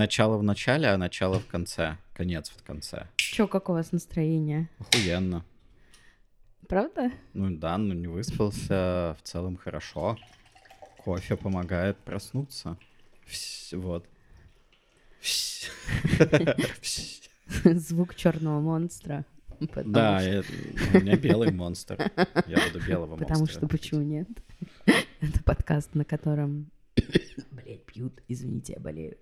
Начало в начале, а начало в конце. Конец в конце. Чё, как у вас настроение? Охуенно. Правда? Ну да, ну не выспался, в целом хорошо. Кофе помогает проснуться. Вс- Вот. Звук черного монстра. Потому Да, что- я- у меня белый монстр. Я буду белого Потому монстра что пить. почему нет? Это подкаст, на котором... Пьют. Извините, я болею.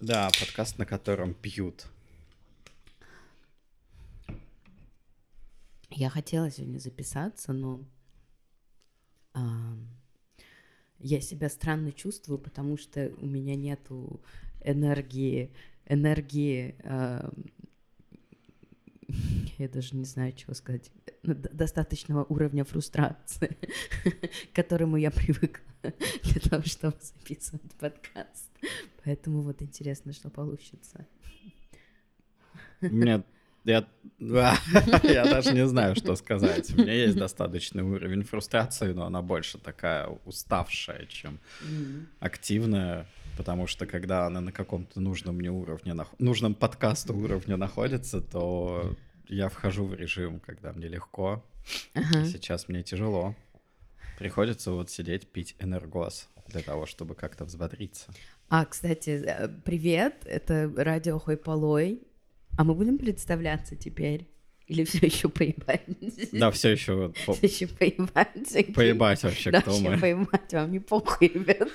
Да, подкаст, на котором пьют. Я хотела сегодня записаться, но ам, я себя странно чувствую, потому что у меня нету энергии, энергии, ам, я даже не знаю, чего сказать, д- достаточного уровня фрустрации, к которому я привыкла для того, чтобы записывать подкаст. Поэтому вот интересно, что получится. Мне... Я... я даже не знаю, что сказать. У меня есть достаточный уровень фрустрации, но она больше такая уставшая, чем активная, потому что когда она на каком-то нужном мне уровне, нах- нужном подкасту уровне находится, то я вхожу в режим, когда мне легко. Ага. Сейчас мне тяжело. Приходится вот сидеть, пить энергос для того, чтобы как-то взбодриться. А, кстати, э, привет, это радио Хой Полой. А мы будем представляться теперь? Или все еще поебать? Да, все еще Все еще поебать. поебать вообще, Да, кто вообще мы. поебать, вам не похуй, ребят.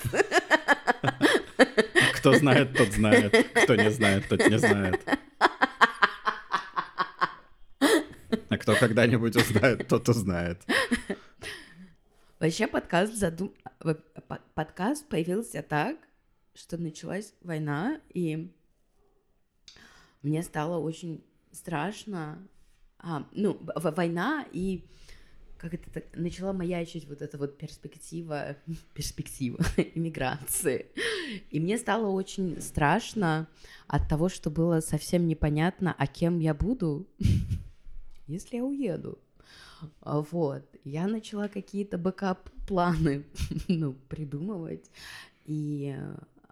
Кто знает, тот знает. Кто не знает, тот не знает. А кто когда-нибудь узнает, тот узнает. Вообще подкаст задум... Подкаст появился так, что началась война, и мне стало очень страшно. А, ну, война, и как это начала маячить вот эта вот перспектива, перспектива иммиграции. И мне стало очень страшно от того, что было совсем непонятно, а кем я буду, если я уеду. Вот, я начала какие-то бэкап-планы, ну, придумывать, и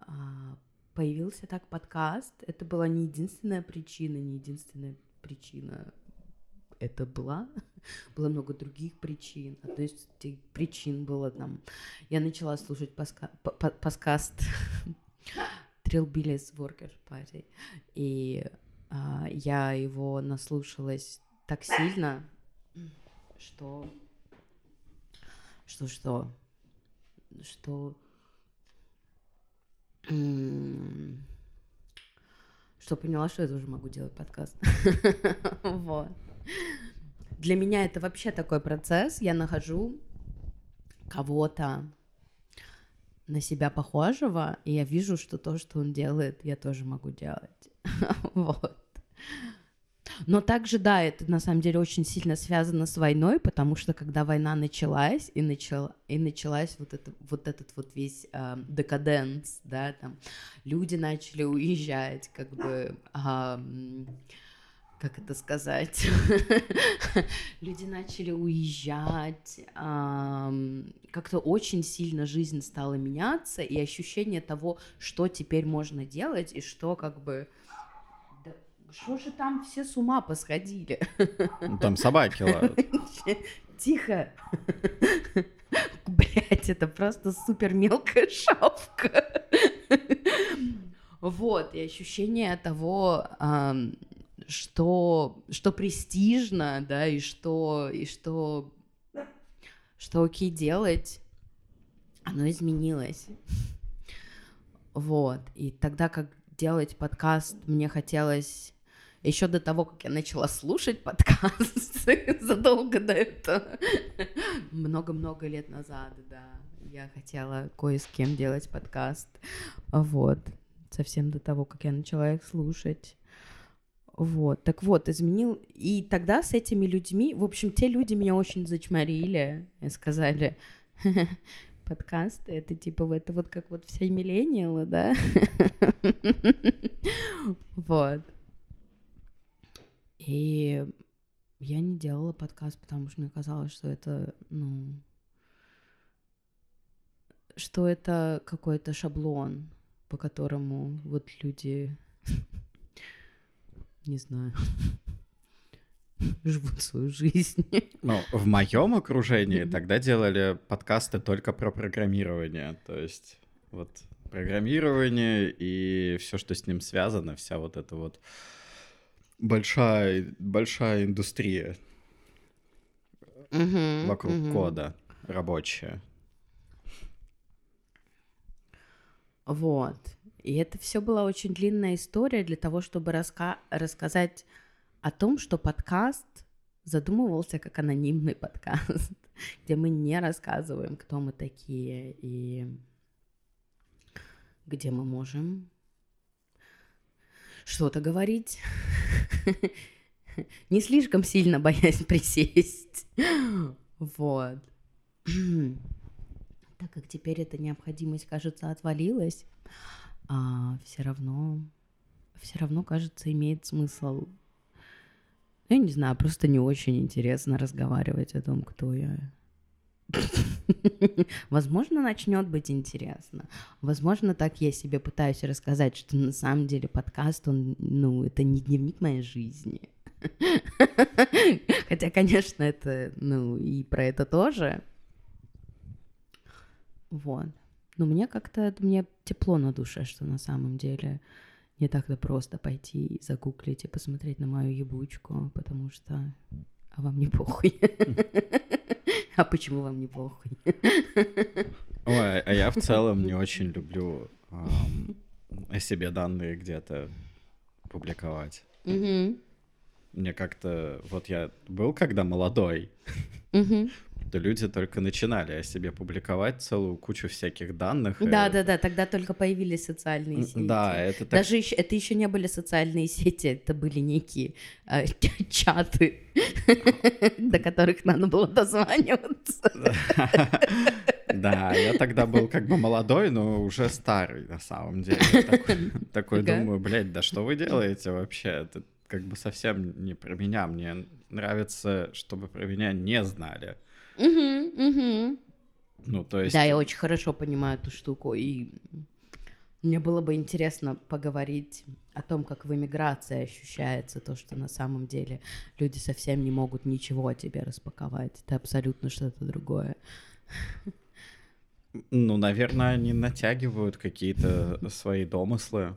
а, появился так подкаст. Это была не единственная причина, не единственная причина. Это была, было много других причин. Одной из этих причин было там, я начала слушать паска- подкаст Трилбилис Workers Party, и а, я его наслушалась так сильно, что что что что что поняла, что я тоже могу делать подкаст. Вот. Для меня это вообще такой процесс. Я нахожу кого-то на себя похожего, и я вижу, что то, что он делает, я тоже могу делать. Вот. Но также, да, это на самом деле очень сильно связано с войной, потому что когда война началась, и, начала, и началась вот, это, вот этот вот весь э, декаденс, да, там, люди начали уезжать, как бы, ам, как это сказать, люди начали уезжать, как-то очень сильно жизнь стала меняться, и ощущение того, что теперь можно делать, и что как бы... Да что же там все с ума посходили? Ну, Там собаки лают. Тихо. Блять, это просто супер мелкая шапка. Вот, и ощущение того, что, что престижно, да, и что, и что, что окей делать, оно изменилось. Вот, и тогда, как делать подкаст, мне хотелось еще до того, как я начала слушать подкасты, задолго до этого, много-много лет назад, да, я хотела кое с кем делать подкаст, вот, совсем до того, как я начала их слушать. Вот, так вот, изменил. И тогда с этими людьми, в общем, те люди меня очень зачморили и сказали, подкасты, это типа это вот как вот все миллениалы, да? Вот. И я не делала подкаст, потому что мне казалось, что это, ну, что это какой-то шаблон, по которому вот люди, не знаю, живут свою жизнь. Ну, в моем окружении тогда делали подкасты только про программирование. То есть вот программирование и все, что с ним связано, вся вот эта вот большая, большая индустрия Мгм, вокруг мгм. кода рабочая. Вот. И это все была очень длинная история для того, чтобы раска- рассказать о том, что подкаст задумывался как анонимный подкаст, где мы не рассказываем, кто мы такие и где мы можем что-то говорить, не слишком сильно боясь присесть. Вот. Так как теперь эта необходимость, кажется, отвалилась, все равно, все равно, кажется, имеет смысл. Я не знаю, просто не очень интересно разговаривать о том, кто я. Возможно, начнет быть интересно. Возможно, так я себе пытаюсь рассказать, что на самом деле подкаст, он, ну, это не дневник моей жизни. Хотя, конечно, это, ну, и про это тоже. Вот. Но мне как-то, мне тепло на душе, что на самом деле не так-то просто пойти и загуглить и посмотреть на мою ебучку, потому что... А вам не похуй. А почему вам не похуй? Ой, а я в целом не очень люблю о себе данные где-то публиковать. Мне как-то... Вот я был когда молодой. То люди только начинали о себе публиковать целую кучу всяких данных. и- Да, да, да, тогда только появились социальные сети. Да, это так... Даже еще, это еще не были социальные сети, это были некие э, чаты, до которых надо было дозваниваться. Да, я тогда был как бы молодой, но уже старый на самом деле. Такой, думаю, блядь, да что вы делаете вообще? Это как бы совсем не про меня. Мне нравится, чтобы про меня не знали. Мгм, мгм. Ну, то есть... Да, я очень хорошо понимаю эту штуку, и мне было бы интересно поговорить о том, как в эмиграции ощущается то, что на самом деле люди совсем не могут ничего о тебе распаковать. Это абсолютно что-то другое. Ну, наверное, они натягивают какие-то свои домыслы.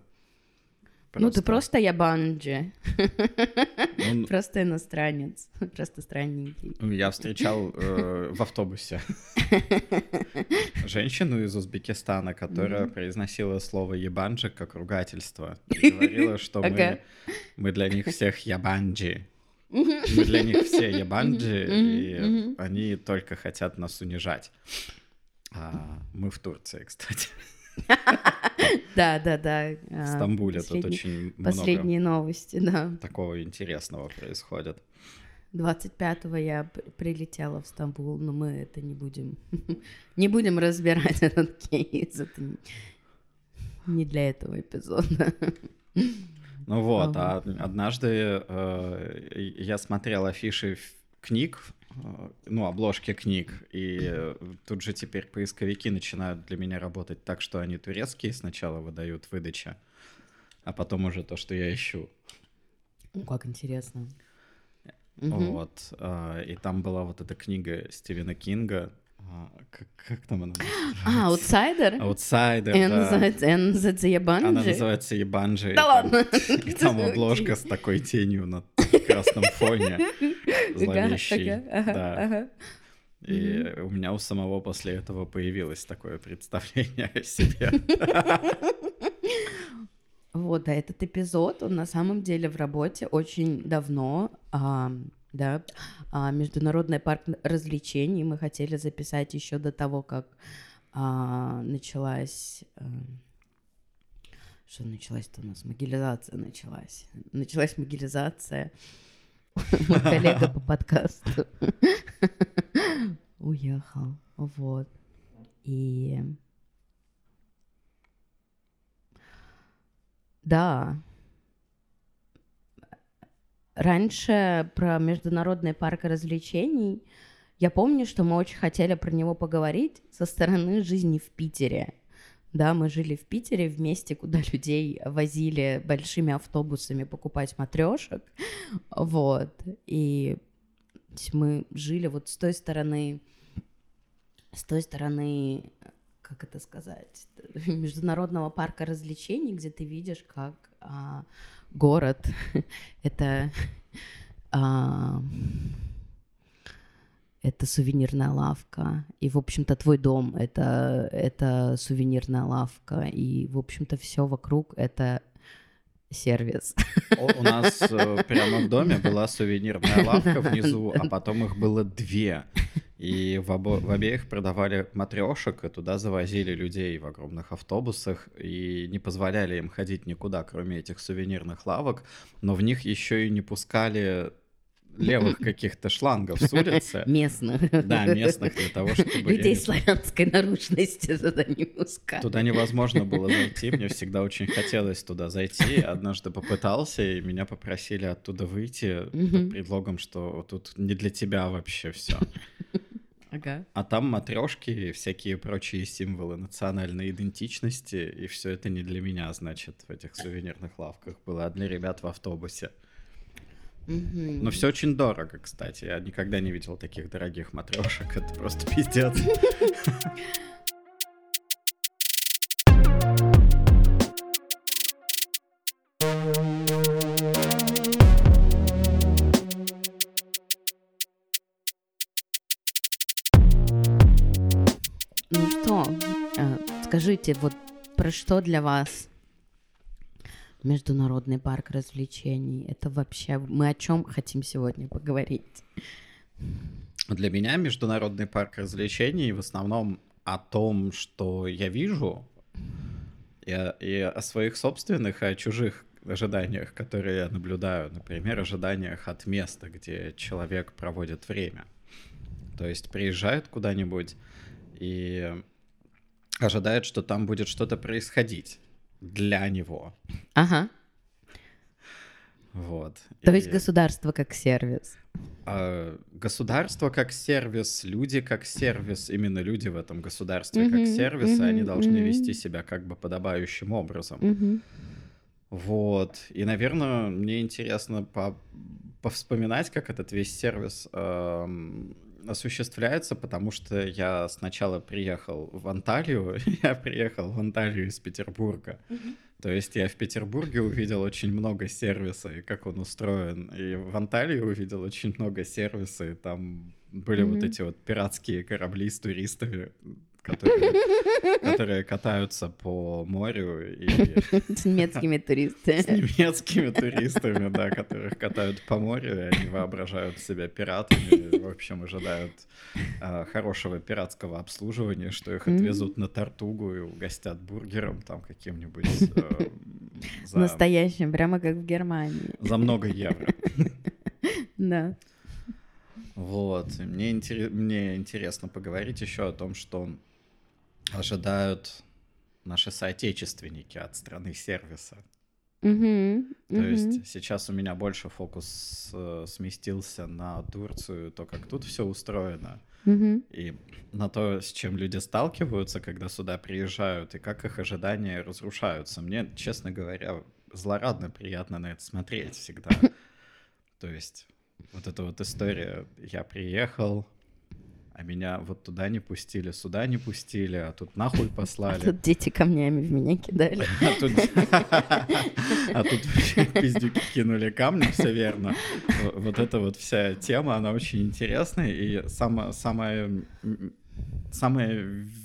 Ну, ты просто ябанджи, Ну, просто иностранец, просто странненький. Я встречал э, в автобусе женщину из Узбекистана, которая произносила слово ебанджи как ругательство. И говорила, что мы, Ага. мы для них всех ябанджи. Мы для них все ябанджи, и они только хотят нас унижать. А, мы в Турции, кстати. Да, да, да. В а, Стамбуле тут очень много Последние новости, да. такого интересного происходит. 25-го я прилетела в Стамбул, но мы это не будем, не будем разбирать этот кейс. Это не- для этого эпизода. Ну вот, а однажды э, я смотрел афиши книг, ну, обложки книг, и э, тут же теперь поисковики начинают для меня работать так, что они турецкие сначала выдают выдача, а потом уже то, что я ищу. О, Как интересно. Мгм. Вот. э, И там была вот эта книга Стивена Кинга. Как, как там она? А, аутсайдер? Аутсайдер, да. называется, и она называется Ебанджи. Да там- ладно? И там обложка с такой тенью на красном фоне. Зловещий. Ага, ага, Да. ага. И у меня у самого после этого появилось такое представление о себе. Вот, а этот эпизод, он на самом деле в работе очень давно, а, да, а, Международный парк развлечений мы хотели записать еще до того, как а, началась... а, что началась-то у нас? Могилизация началась. Началась могилизация. Мой коллега по подкасту уехал. Вот. И Да. Раньше про Международный парк развлечений я помню, что мы очень хотели про него поговорить со стороны жизни в Питере. Да, мы жили в Питере в месте, куда людей возили большими автобусами покупать матрешек, вот, и мы жили вот с той стороны, с той стороны, как это сказать, международного парка развлечений, где ты видишь, как а, город. Это а, это сувенирная лавка, и, в общем-то, твой дом это, это сувенирная лавка, и, в общем-то, все вокруг это сервис. У нас э, прямо в доме была сувенирная лавка внизу, а потом их было две. И в, обо- в обеих продавали матрешек, и туда завозили людей в огромных автобусах, и не позволяли им ходить никуда, кроме этих сувенирных лавок, но в них еще и не пускали левых каких-то шлангов с улицы. Местных. Да, местных для того, чтобы... Людей славянской наружности туда не пускали. Туда невозможно было зайти, мне всегда очень хотелось туда зайти. Однажды попытался, и меня попросили оттуда выйти под предлогом, что тут не для тебя вообще все. Ага. А там матрешки и всякие прочие символы национальной идентичности, и все это не для меня, значит, в этих сувенирных лавках было. Одни ребят в автобусе. Но все очень дорого, кстати. Я никогда не видел таких дорогих матрешек. Это просто пиздец. Ну что, э, скажите, вот про что для вас Международный парк развлечений? Это вообще... Мы о чем хотим сегодня поговорить? Для меня Международный парк развлечений в основном о том, что я вижу, и, и о своих собственных, и о чужих ожиданиях, которые я наблюдаю. Например, ожиданиях от места, где человек проводит время. То есть приезжает куда-нибудь и ожидает, что там будет что-то происходить для него. Ага. Вот. То И, есть государство как сервис. а, государство как сервис, люди как сервис, именно люди в этом государстве как Мгм, сервис, и они должны мгм. вести себя как бы подобающим образом. Мгм. Вот. И, наверное, мне интересно по повспоминать, как этот весь сервис эм, осуществляется, потому что я сначала приехал в Анталию, я приехал в Анталию из Петербурга. То есть я в Петербурге увидел очень много сервиса и как он устроен. И в Анталии увидел очень много сервиса, и там были вот Мгм. эти вот пиратские корабли с туристами, которые, которые катаются по морю и С немецкими с туристами. немецкими туристами, да, которых катают по морю, и они воображают себя пиратами, в общем, ожидают а, хорошего пиратского обслуживания, что их отвезут на Тартугу и угостят бургером там каким-нибудь э, за, Настоящим, прямо как в Германии. за много евро. Да. Вот. Мне, интере- мне интересно поговорить еще о том, что ожидают наши соотечественники от страны сервиса. Мгм, То мгм. есть сейчас у меня больше фокус э, сместился на Турцию, то, как тут все устроено, Мгм. и на то, с чем люди сталкиваются, когда сюда приезжают, и как их ожидания разрушаются. Мне, честно говоря, злорадно приятно на это смотреть всегда. То есть вот эта вот история, я приехал, а меня вот туда не пустили, сюда не пустили, а тут нахуй А послали. тут дети камнями в меня кидали. А тут, а пиздюки кинули камни, все верно. Вот эта вот вся тема, она очень интересная. И самая, самая,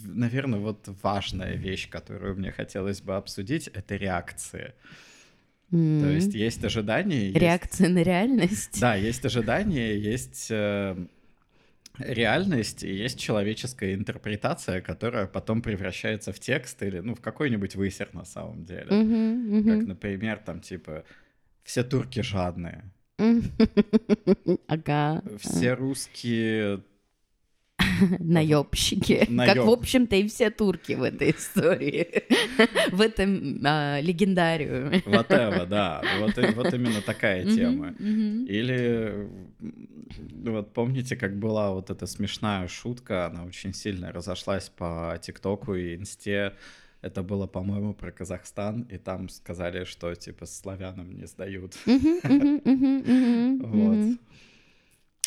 наверное, вот важная вещь, которую мне хотелось бы обсудить, это реакции. То есть есть ожидания. есть- Реакция на реальность. Да, есть ожидания, есть э, реальность и есть человеческая интерпретация, которая потом превращается в текст или, ну, в какой-нибудь высер на самом деле. Мгм, мгм. Как, например, там, типа, все турки жадные. Ага. все русские... Наебщики. Как, Наёб. в общем-то, и все турки в этой истории. В этом а, легендариуме. Whatever, да. Вот, вот именно такая тема. Или вот помните, как была вот эта смешная шутка, она очень сильно разошлась по ТикТоку и Инсте, Это было, по-моему, про Казахстан, и там сказали, что типа славянам не сдают. Вот.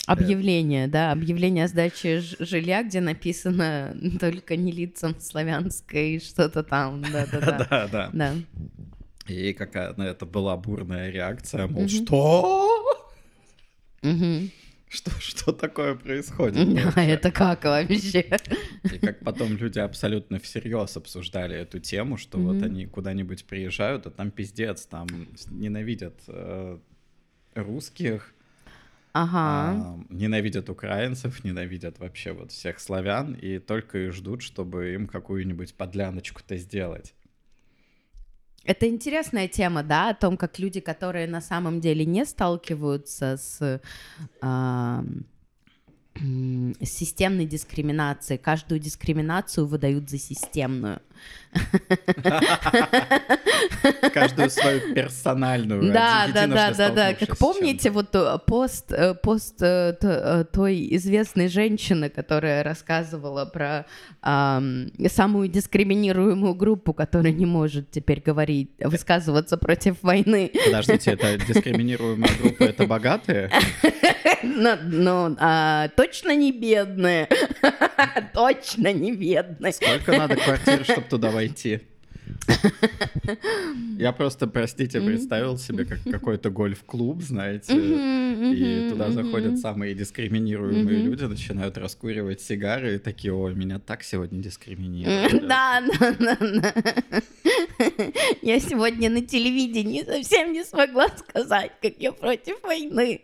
Объявление, да, объявление о сдаче жилья, где написано только не лицам славянской, что-то там, да-да-да. Да, да. И какая на это была бурная реакция, мол, что? Что, что такое происходит? А это как вообще? И как потом люди абсолютно всерьез обсуждали эту тему, что mm-hmm. вот они куда-нибудь приезжают, а там пиздец, там ненавидят э, русских, ага. э, ненавидят украинцев, ненавидят вообще вот всех славян, и только и ждут, чтобы им какую-нибудь подляночку-то сделать. Это интересная тема, да, о том, как люди, которые на самом деле не сталкиваются с э, системной дискриминацией. Каждую дискриминацию выдают за системную. Каждую свою персональную. Да, да, да, да, да. Как помните, вот э, пост, э, пост э, той известной женщины, которая рассказывала про самую дискриминируемую группу, которая не может теперь говорить, высказываться против войны. Подождите, это дискриминируемая группа, это богатые? Ну, ну а, точно не бедные. Точно не бедные. Сколько надо квартир, чтобы туда войти? Я просто, простите, представил себе как какой-то гольф-клуб, знаете, и туда заходят самые дискриминируемые люди, начинают раскуривать сигары и такие, ой, меня так сегодня дискриминируют. Да, да, да, да. Я сегодня на телевидении совсем не смогла сказать, как я против войны.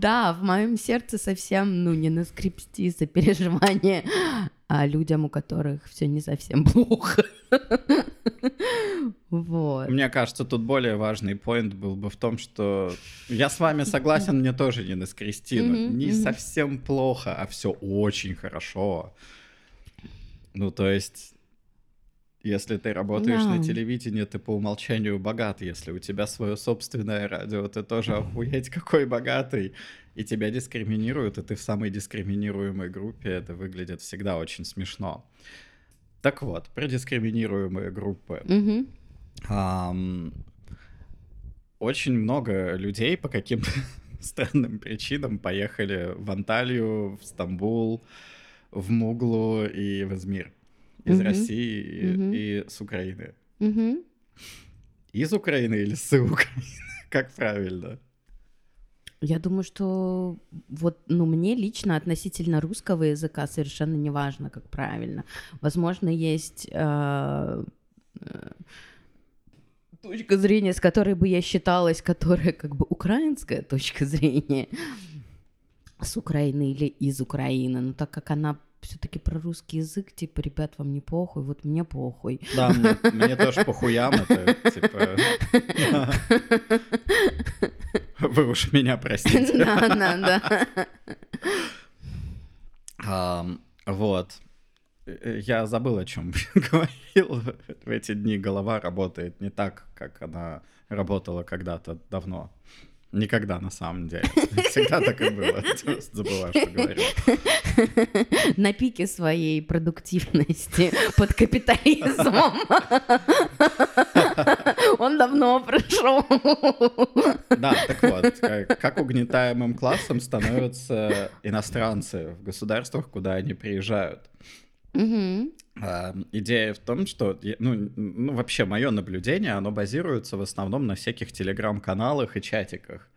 Да, в моем сердце совсем, ну, не наскрепсти сопереживание а людям, у которых все не совсем плохо. Вот. Мне кажется, тут более важный поинт был бы в том, что я с вами согласен, мне тоже не наскрести, но не совсем плохо, а все очень хорошо. Ну, то есть если ты работаешь да. на телевидении, ты по умолчанию богат. Если у тебя свое собственное радио, ты тоже охуеть какой богатый. И тебя дискриминируют, и ты в самой дискриминируемой группе. Это выглядит всегда очень смешно. Так вот, про дискриминируемые группы. Угу. Um, очень много людей по каким-то странным причинам поехали в Анталию, в Стамбул, в Муглу и в Измир из угу. России угу. и, с Украины. Угу. Из Украины или с Украины? как правильно? Я думаю, что вот, ну, мне лично относительно русского языка совершенно не важно, как правильно. Возможно, есть э, э, точка зрения, с которой бы я считалась, которая как бы украинская точка зрения с Украины или из Украины, но так как она все-таки про русский язык, типа, ребят, вам не похуй, вот мне похуй. Да, мне, мне тоже похуям это, типа... Вы уж меня простите. Да, да, да. Вот. Я забыл, о чем говорил. В эти дни голова работает не так, как она работала когда-то давно. Никогда, на самом деле. Всегда так и было. Забываю, что говорю. На пике своей продуктивности под капитализмом. Он давно прошел. Да, так вот, как угнетаемым классом становятся иностранцы в государствах, куда они приезжают. Угу. идея в том, что, ну, ну, вообще мое наблюдение, оно базируется в основном на всяких телеграм-каналах и чатиках.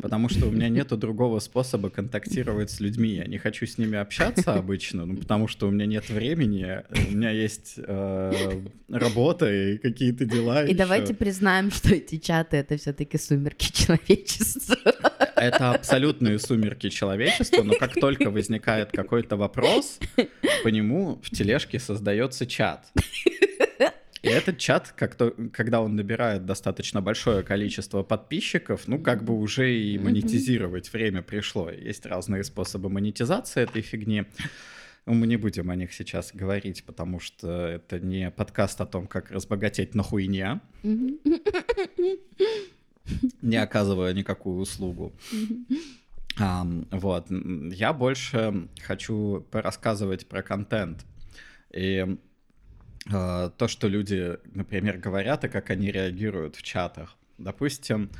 Потому что у меня нету другого способа контактировать с людьми. Я не хочу с ними общаться обычно, ну, потому что у меня нет времени, у меня есть э, работа и какие-то дела. И еще. давайте признаем, что эти чаты это все-таки сумерки человечества. Это абсолютные сумерки человечества, но как только возникает какой-то вопрос, по нему в тележке создается чат. И этот чат, как то, когда он набирает достаточно большое количество подписчиков, ну, как бы уже и монетизировать время пришло. Есть разные способы монетизации этой фигни. Мы не будем о них сейчас говорить, потому что это не подкаст о том, как разбогатеть на хуйне, не оказывая никакую услугу. Вот. Я больше хочу порассказывать про контент. И то, что люди, например, говорят, и как они реагируют в чатах. Допустим,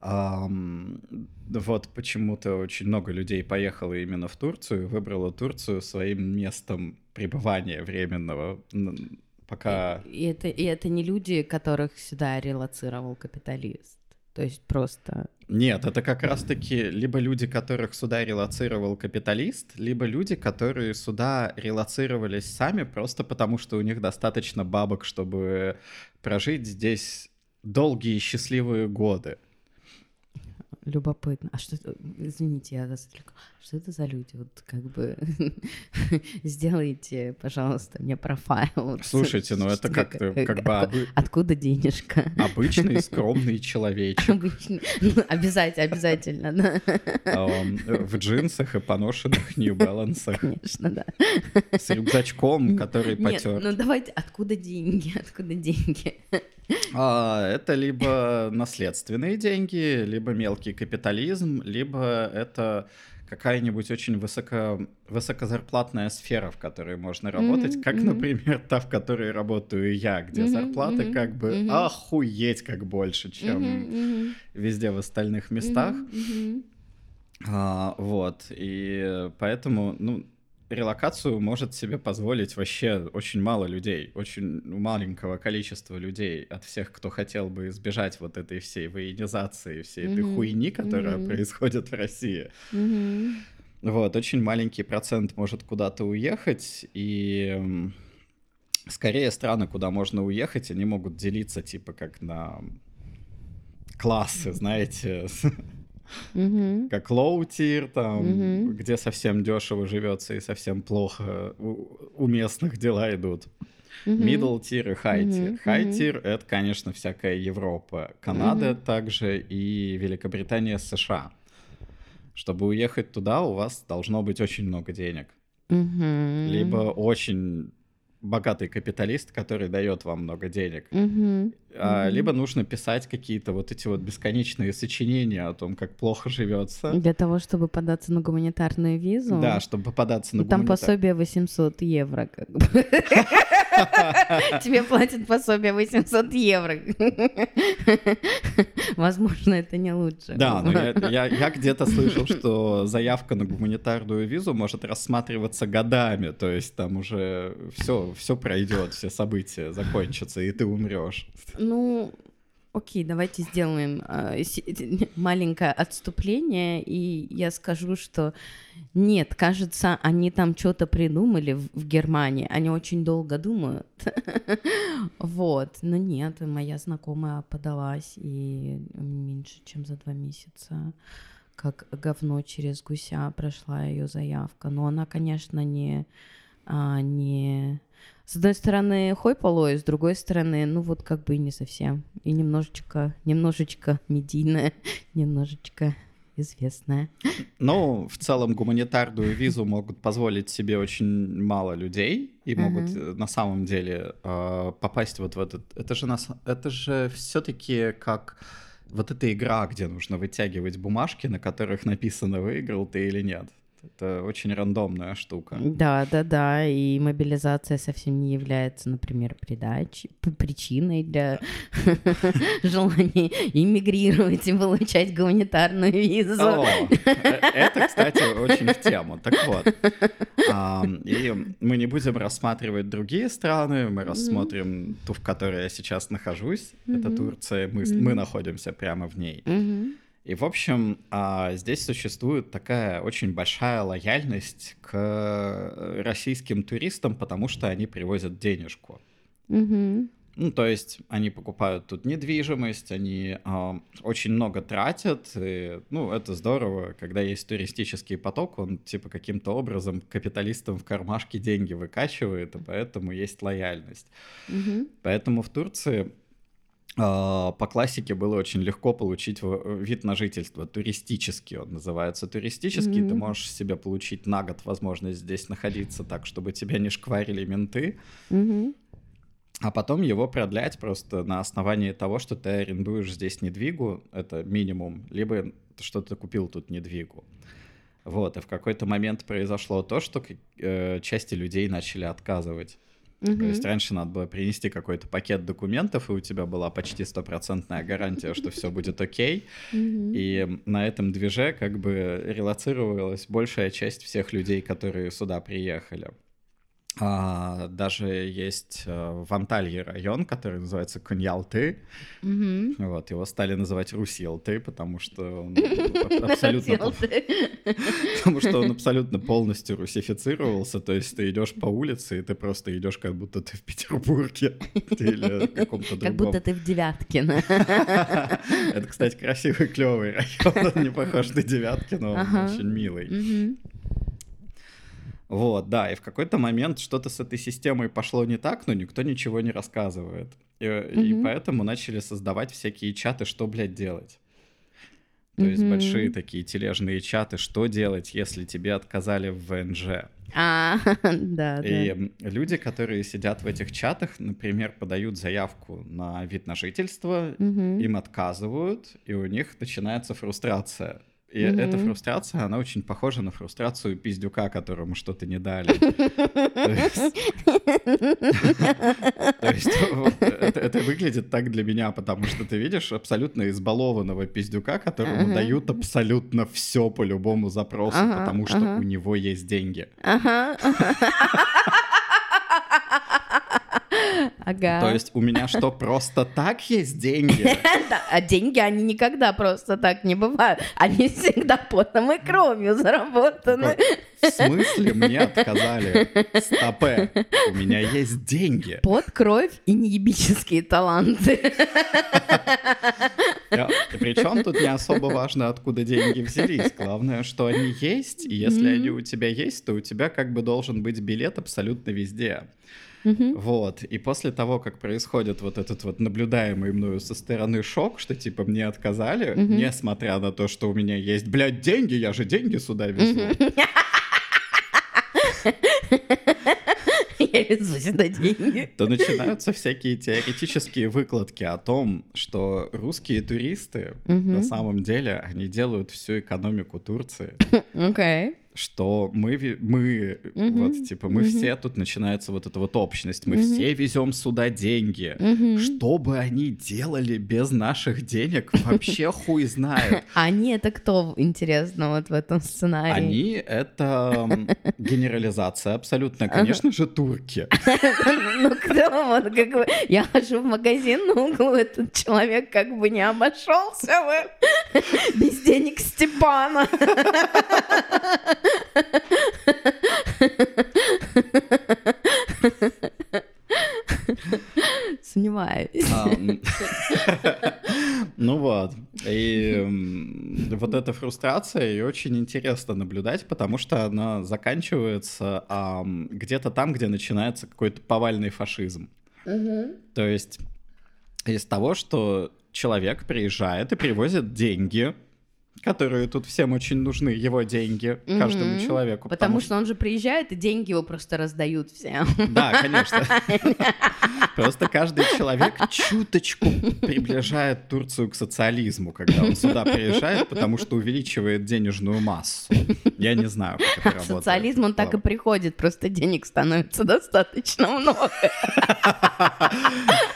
вот почему-то очень много людей поехало именно в Турцию, выбрало Турцию своим местом пребывания временного, пока... И это, и это не люди, которых сюда релацировал капиталист. То есть просто... Нет, это как раз-таки либо люди, которых сюда релацировал капиталист, либо люди, которые сюда релацировались сами просто потому, что у них достаточно бабок, чтобы прожить здесь долгие счастливые годы любопытно. А что извините, я вас отвлеку. Что это за люди? Вот как бы сделайте, пожалуйста, мне профайл. Слушайте, ну это как, как бы... Откуда денежка? Обычный скромный человечек. Обычный. Ну, обязательно, обязательно, да. В джинсах и поношенных New Balance. Конечно, да. С рюкзачком, который потер. ну давайте, откуда деньги? Откуда деньги? А, это либо наследственные деньги, либо мелкий капитализм, либо это какая-нибудь очень высоко, высокозарплатная сфера, в которой можно работать, mm-hmm, как, mm-hmm. например, та, в которой работаю я, где mm-hmm, зарплаты mm-hmm, как бы mm-hmm. охуеть как больше, чем mm-hmm, везде в остальных местах. Mm-hmm. А, вот, и поэтому, ну, релокацию может себе позволить вообще очень мало людей, очень маленького количества людей от всех, кто хотел бы избежать вот этой всей военизации, всей mm-hmm. этой хуйни, которая mm-hmm. происходит в России. Mm-hmm. Вот, очень маленький процент может куда-то уехать, и скорее страны, куда можно уехать, они могут делиться типа как на классы, знаете, как low-tier, там, угу. где совсем дешево живется и совсем плохо у, у местных дела идут. Mm-hmm. Middle tier и high tier. Mm-hmm. High tier — это, конечно, всякая Европа, Канада mm-hmm. также и Великобритания, США. Чтобы уехать туда, у вас должно быть очень много денег. Mm-hmm. Либо очень богатый капиталист, который дает вам много денег. Mm-hmm. А. Либо нужно писать какие-то вот эти вот бесконечные сочинения о том, как плохо живется. Для того, чтобы податься на гуманитарную визу. Да, чтобы податься на Там гуманитар... пособие 800 евро. Тебе платят пособие 800 евро. Возможно, это не лучше. Да, но я, я, я где-то слышал, что заявка на гуманитарную визу может рассматриваться годами, то есть там уже все, все пройдет, все события закончатся, и ты умрешь. Ну, Окей, давайте сделаем э, маленькое отступление, и я скажу, что нет, кажется, они там что-то придумали в Германии, они очень долго думают. Вот, но нет, моя знакомая подалась, и меньше, чем за два месяца, как говно через гуся прошла ее заявка. Но она, конечно, не, а, не с одной стороны, хой полой, с другой стороны, ну вот как бы и не совсем. И немножечко, немножечко медийная, немножечко известная. Ну, в целом гуманитарную визу могут позволить себе очень мало людей и могут uh-huh. на самом деле э, попасть вот в этот. Это же нас, это же все-таки как вот эта игра, где нужно вытягивать бумажки, на которых написано выиграл ты или нет. Это очень рандомная штука. Да, да, да. И мобилизация совсем не является, например, придачей, причиной для желания иммигрировать и получать гуманитарную визу. О, э, это, кстати, очень в тему. Так вот. И мы не будем рассматривать другие страны, мы рассмотрим ту, в которой я сейчас нахожусь. Это Турция, мы, мы находимся прямо в ней. И, в общем, а, здесь существует такая очень большая лояльность к российским туристам, потому что они привозят денежку. Mm-hmm. Ну, то есть они покупают тут недвижимость, они э, очень много тратят, и, ну, это здорово, когда есть туристический поток, он, типа, каким-то образом капиталистам в кармашке деньги выкачивает, и поэтому есть лояльность. Mm-hmm. Поэтому в Турции а, по классике было очень легко получить вид на жительство. Туристический он называется. Туристический mm-hmm. ты можешь себе получить на год возможность здесь находиться так, чтобы тебя не шкварили менты. Mm-hmm. а потом его продлять просто на основании того, что ты арендуешь здесь недвигу, это минимум, либо что ты купил тут недвигу. Вот, и в какой-то момент произошло то, что э, части людей начали отказывать. Угу. То есть раньше надо было принести какой-то пакет документов, и у тебя была почти стопроцентная гарантия, что все будет окей. И на этом движе как бы релацировалась большая часть всех людей, которые сюда приехали. А, даже есть э, в Анталье район, который называется Коньялты. Mm-hmm. Вот, его стали называть Русилты, потому что он абсолютно... Потому что он абсолютно полностью русифицировался, то есть ты идешь по улице, и ты просто идешь, как будто ты в Петербурге или каком-то другом. Как будто ты в Девяткино. Это, кстати, красивый, клевый район, он не похож на Девяткино, он очень милый. Вот, да, и в какой-то момент что-то с этой системой пошло не так, но никто ничего не рассказывает. И, mm-hmm. и поэтому начали создавать всякие чаты, что, блядь, делать. То mm-hmm. есть большие такие тележные чаты, что делать, если тебе отказали в ВНЖ. А, да, И да. люди, которые сидят в этих чатах, например, подают заявку на вид на жительство, mm-hmm. им отказывают, и у них начинается фрустрация. И mm-hmm. эта фрустрация, она очень похожа на фрустрацию пиздюка, которому что-то не дали. То есть это выглядит так для меня, потому что ты видишь абсолютно избалованного пиздюка, которому дают абсолютно все по любому запросу, потому что у него есть деньги. Ага. То есть у меня что, просто так есть деньги? А деньги, они никогда просто так не бывают. Они всегда потом и кровью заработаны. В смысле мне отказали? Стопе, у меня есть деньги. Под кровь и неебические таланты. Причем тут не особо важно, откуда деньги взялись. Главное, что они есть, и если они у тебя есть, то у тебя как бы должен быть билет абсолютно везде. Mm-hmm. Вот. И после того, как происходит вот этот вот наблюдаемый мною со стороны шок, что типа мне отказали, mm-hmm. несмотря на то, что у меня есть, блядь, деньги, я же деньги сюда везу. Я везу сюда деньги. То начинаются всякие теоретические выкладки о том, что русские туристы на самом деле они делают всю экономику Турции. Окей что мы, мы mm-hmm. вот, типа, мы mm-hmm. все, тут начинается вот эта вот общность, мы mm-hmm. все везем сюда деньги. Mm-hmm. Что бы они делали без наших денег, вообще хуй знает. Они это кто, интересно, вот в этом сценарии? Они — это генерализация абсолютно, конечно же, турки. Ну, кто вот, как бы, я хожу в магазин на углу, этот человек как бы не обошелся без денег Степана. Сомневаюсь. Ну вот. И вот эта фрустрация, ее очень интересно наблюдать, потому что она заканчивается где-то там, где начинается какой-то повальный фашизм. То есть из того, что человек приезжает и привозит деньги которые тут всем очень нужны, его деньги, mm-hmm. каждому человеку. Потому, потому что он же приезжает, и деньги его просто раздают всем. Да, конечно. Просто каждый человек чуточку приближает Турцию к социализму, когда он сюда приезжает, потому что увеличивает денежную массу. Я не знаю, как это работает. Социализм, он так и приходит, просто денег становится достаточно много.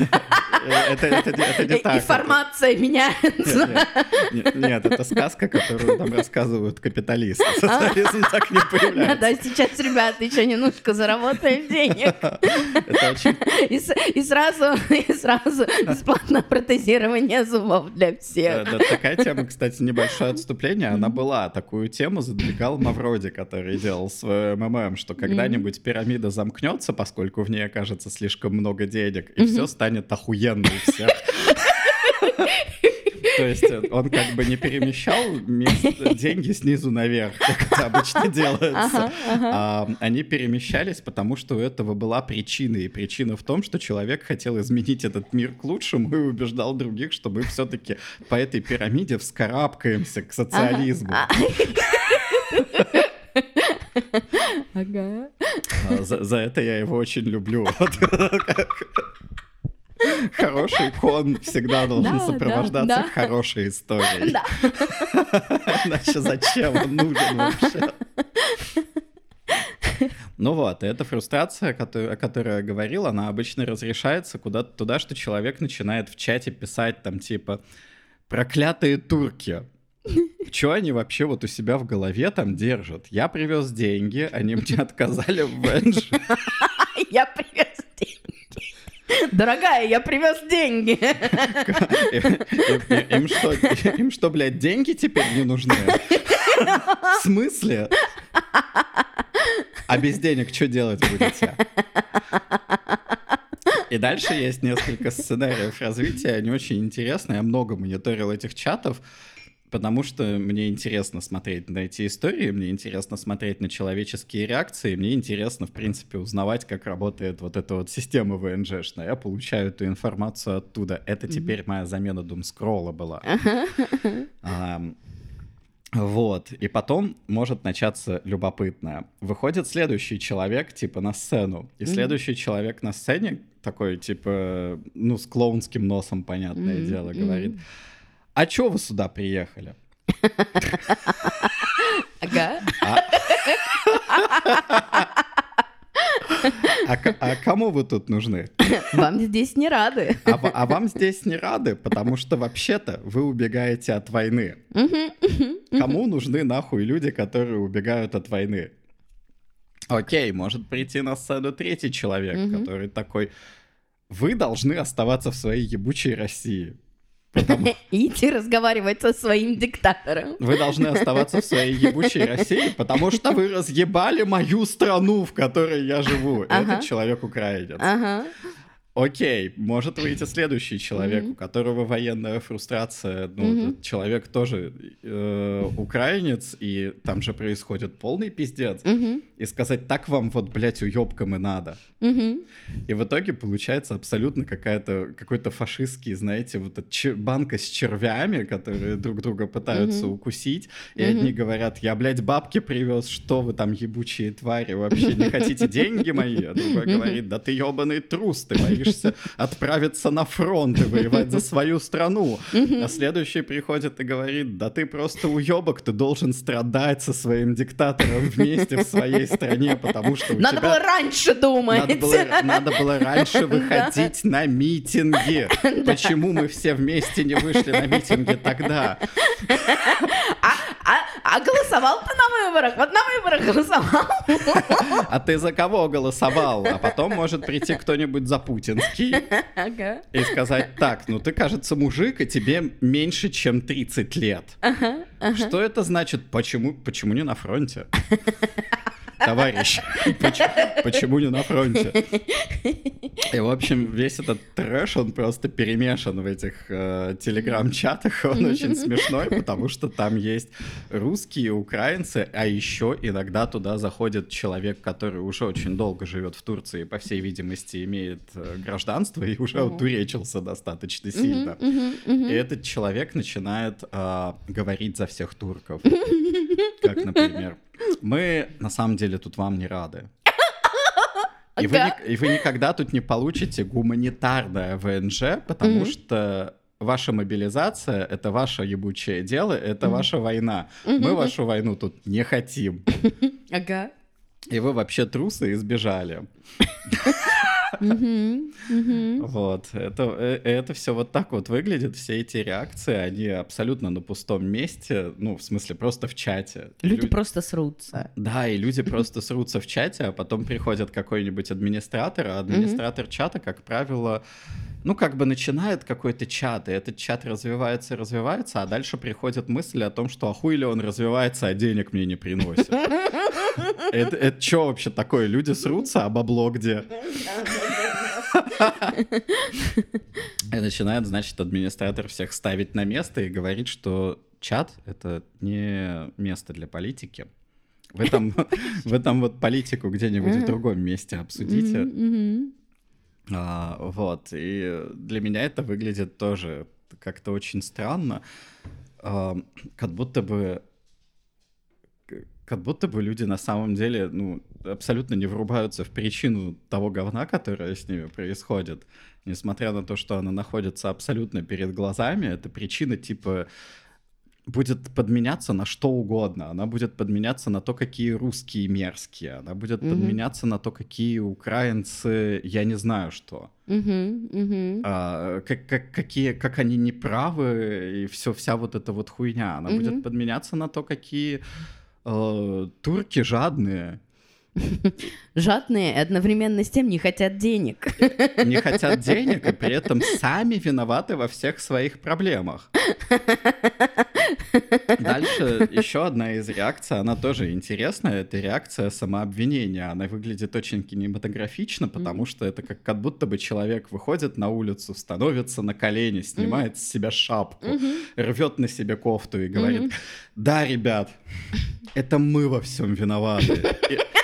Это, это, это не так. Информация меняется. Нет, нет, это сказка, которую нам рассказывают капиталисты. Социализм так не появляется. Да, сейчас, ребята, еще немножко заработаем денег. Это очень... И, и сразу, и сразу бесплатное протезирование зубов для всех. Да, такая тема, кстати, небольшое отступление, она была. Такую тему задвигал Мавроди, который делал свой МММ, что когда-нибудь пирамида замкнется, поскольку в ней окажется слишком много денег, и все станет охуенно охуенный всех. То есть он как бы не перемещал деньги снизу наверх, как это обычно делается. Ага, ага. А, они перемещались, потому что у этого была причина. И причина в том, что человек хотел изменить этот мир к лучшему и убеждал других, что мы все-таки по этой пирамиде вскарабкаемся к социализму. Ага. Ага. А, за, за это я его очень люблю. Хороший кон всегда должен Да, сопровождаться да, да. хорошей историей. Да. Иначе зачем он нужен вообще? Ну вот, эта фрустрация, о которой я говорил, она обычно разрешается куда-то туда, что человек начинает в чате писать там типа «проклятые турки». Что они вообще вот у себя в голове там держат? Я привез деньги, они мне отказали в ВНЖ. Я привез деньги. Дорогая, я привез деньги. Им- что, им что, блядь, деньги теперь не нужны? В смысле? А без денег что делать будете? И дальше есть несколько сценариев развития, они очень интересные. Я много мониторил этих чатов, потому что мне интересно смотреть на эти истории, мне интересно смотреть на человеческие реакции, мне интересно, в принципе, узнавать, как работает вот эта вот система ВНЖшная. Я получаю эту информацию оттуда. Это теперь моя замена думскролла была. Вот, и потом может начаться любопытное. Выходит следующий человек, типа, на сцену. И Мгм. следующий человек на сцене, такой, типа, ну, с клоунским носом, понятное Мгм, дело, говорит, а чё вы сюда приехали? Ага. А, к- а кому вы тут нужны? Вам здесь не рады. А, а вам здесь не рады, потому что вообще-то вы убегаете от войны. Кому нужны нахуй люди, которые убегают от войны? Окей, может прийти на сцену третий человек, который такой, вы должны оставаться в своей ебучей России. И идти разговаривать со своим диктатором. Вы должны оставаться в своей ебучей России, потому что вы разъебали мою страну, в которой я живу. Ага. Этот человек украинец. Ага. Окей, может выйти следующий человек, у которого военная фрустрация. Ну, этот человек тоже э, украинец, и там же происходит полный пиздец. И сказать, так вам вот, блядь, уебкам и надо. И в итоге получается абсолютно какая-то, какой-то фашистский, знаете, вот эта чер- банка с червями, которые друг друга пытаются укусить. И одни говорят, я, блядь, бабки привез, что вы там ебучие твари, вообще не хотите деньги мои? А другой говорит, да ты ебаный трус, ты боишься отправиться на фронт и воевать за свою страну. А следующий приходит и говорит, да ты просто уебок, ты должен страдать со своим диктатором вместе в своей стране, потому что у Надо тебя... было раньше думать. Надо было, надо было раньше выходить на митинги. Почему мы все вместе не вышли на митинги тогда? А, а, а голосовал ты на выборах? Вот на выборах голосовал. А ты за кого голосовал? А потом может прийти кто-нибудь за путинский Ага. и сказать, так, ну ты, кажется, мужик, и тебе меньше, чем 30 лет. Ага. ага. Что это значит? Почему, почему не на фронте? Товарищ, поч- почему не на фронте? И, в общем, весь этот трэш, он просто перемешан в этих э, телеграм-чатах. Он очень смешной, потому что там есть русские, украинцы, а еще иногда туда заходит человек, который уже очень долго живет в Турции, по всей видимости, имеет э, гражданство и уже утуречился достаточно сильно. И этот человек начинает а, говорить за всех турков. Как, например, мы на самом деле тут вам не рады. И вы, Ага. ни- и вы никогда тут не получите гуманитарное ВНЖ, потому Мгм. что ваша мобилизация — это ваше ебучее дело, это Мгм. ваша война. Мы Мгм. вашу войну тут не хотим. Ага. И вы вообще трусы и сбежали. Вот, это, э, это все вот так вот выглядит, все эти реакции, они абсолютно на пустом месте, ну, в смысле, просто в чате. Люди Лю- просто срутся. Да, и люди просто срутся в чате, а потом приходит какой-нибудь администратор, а администратор чата, как правило, ну, как бы начинает какой-то чат, и этот чат развивается и развивается, а дальше приходит мысль о том, что а хуй ли он развивается, а денег мне не приносит. Это, это что вообще такое? Люди срутся, а бабло где? И начинает, значит, администратор всех ставить на место и говорит, что чат — это не место для политики. В этом, в этом вот политику где-нибудь в другом месте обсудите. А, вот, и для меня это выглядит тоже как-то очень странно, А, как будто бы как будто бы люди на самом деле, ну, абсолютно не врубаются в причину того говна, которое с ними происходит. Несмотря на то, что она находится абсолютно перед глазами, это причина типа будет подменяться на что угодно. Она будет подменяться на то, какие русские мерзкие. Она будет mm-hmm. подменяться на то, какие украинцы, я не знаю что. Mm-hmm. Mm-hmm. А, как, как, какие, как они неправы и все, вся вот эта вот хуйня. Она mm-hmm. будет подменяться на то, какие э, турки жадные. Жадные одновременно с тем не хотят денег. Не хотят денег, и при этом сами виноваты во всех своих проблемах. Дальше еще одна из реакций, она тоже интересная, это реакция самообвинения. Она выглядит очень кинематографично, потому что это как, как будто бы человек выходит на улицу, становится на колени, снимает с себя шапку, рвет на себе кофту и говорит, да, ребят, это мы во всем виноваты.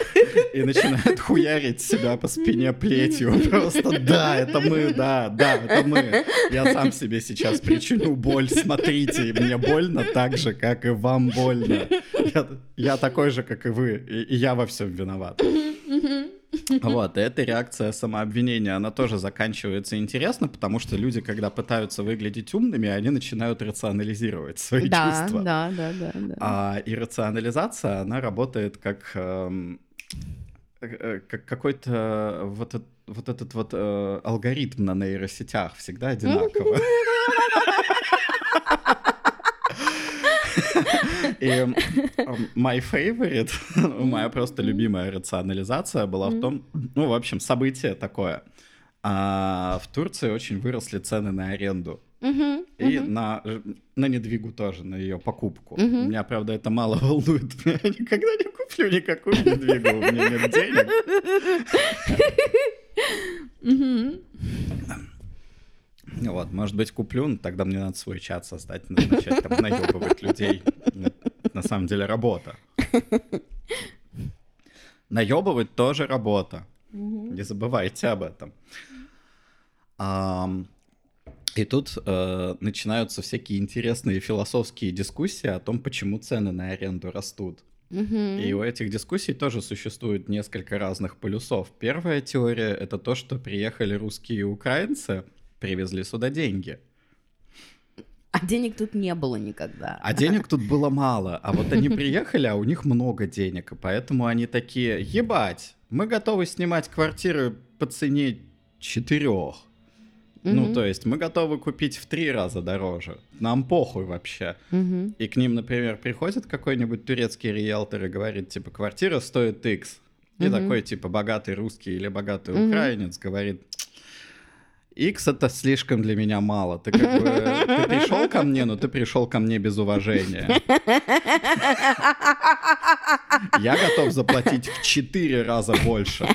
И начинает хуярить себя по спине плетью. Просто да, это мы, да, да, это мы. Я сам себе сейчас причиню боль. Смотрите, мне больно так же, как и вам больно. Я, я такой же, как и вы, и, и я во всем виноват. Вот, и эта реакция самообвинения, она тоже заканчивается интересно, потому что люди, когда пытаются выглядеть умными, они начинают рационализировать свои да, чувства. Да, да, да, да. А и рационализация, она работает как, эм, как какой-то вот, этот, вот этот вот э, алгоритм на нейросетях всегда одинаково. И my favorite, моя просто любимая рационализация была в том, ну, в общем, событие такое. А в Турции очень выросли цены на аренду. Uh-huh, и uh-huh. на, на недвигу тоже, на ее покупку. Uh-huh. Меня, правда, это мало волнует. Я никогда не куплю никакую недвигу, у меня нет денег. Вот, может быть, куплю, но тогда мне надо свой чат создать, начать там наебывать людей. На самом деле работа. Наебывать тоже работа. Не забывайте об этом. И тут э, начинаются всякие интересные философские дискуссии о том, почему цены на аренду растут. И у этих дискуссий тоже существует несколько разных полюсов. Первая теория это то, что приехали русские и украинцы, привезли сюда деньги. А денег тут не было никогда. А денег тут было мало. А вот они приехали, а у них много денег. И поэтому они такие, ебать, мы готовы снимать квартиры по цене четырех. Mm-hmm. Ну, то есть мы готовы купить в три раза дороже. Нам похуй вообще. Mm-hmm. И к ним, например, приходит какой-нибудь турецкий риэлтор и говорит, типа, квартира стоит X. И mm-hmm. такой, типа, богатый русский или богатый mm-hmm. украинец говорит, X это слишком для меня мало. Ты как бы ты пришел ко мне, но ты пришел ко мне без уважения. Я готов заплатить в четыре раза больше.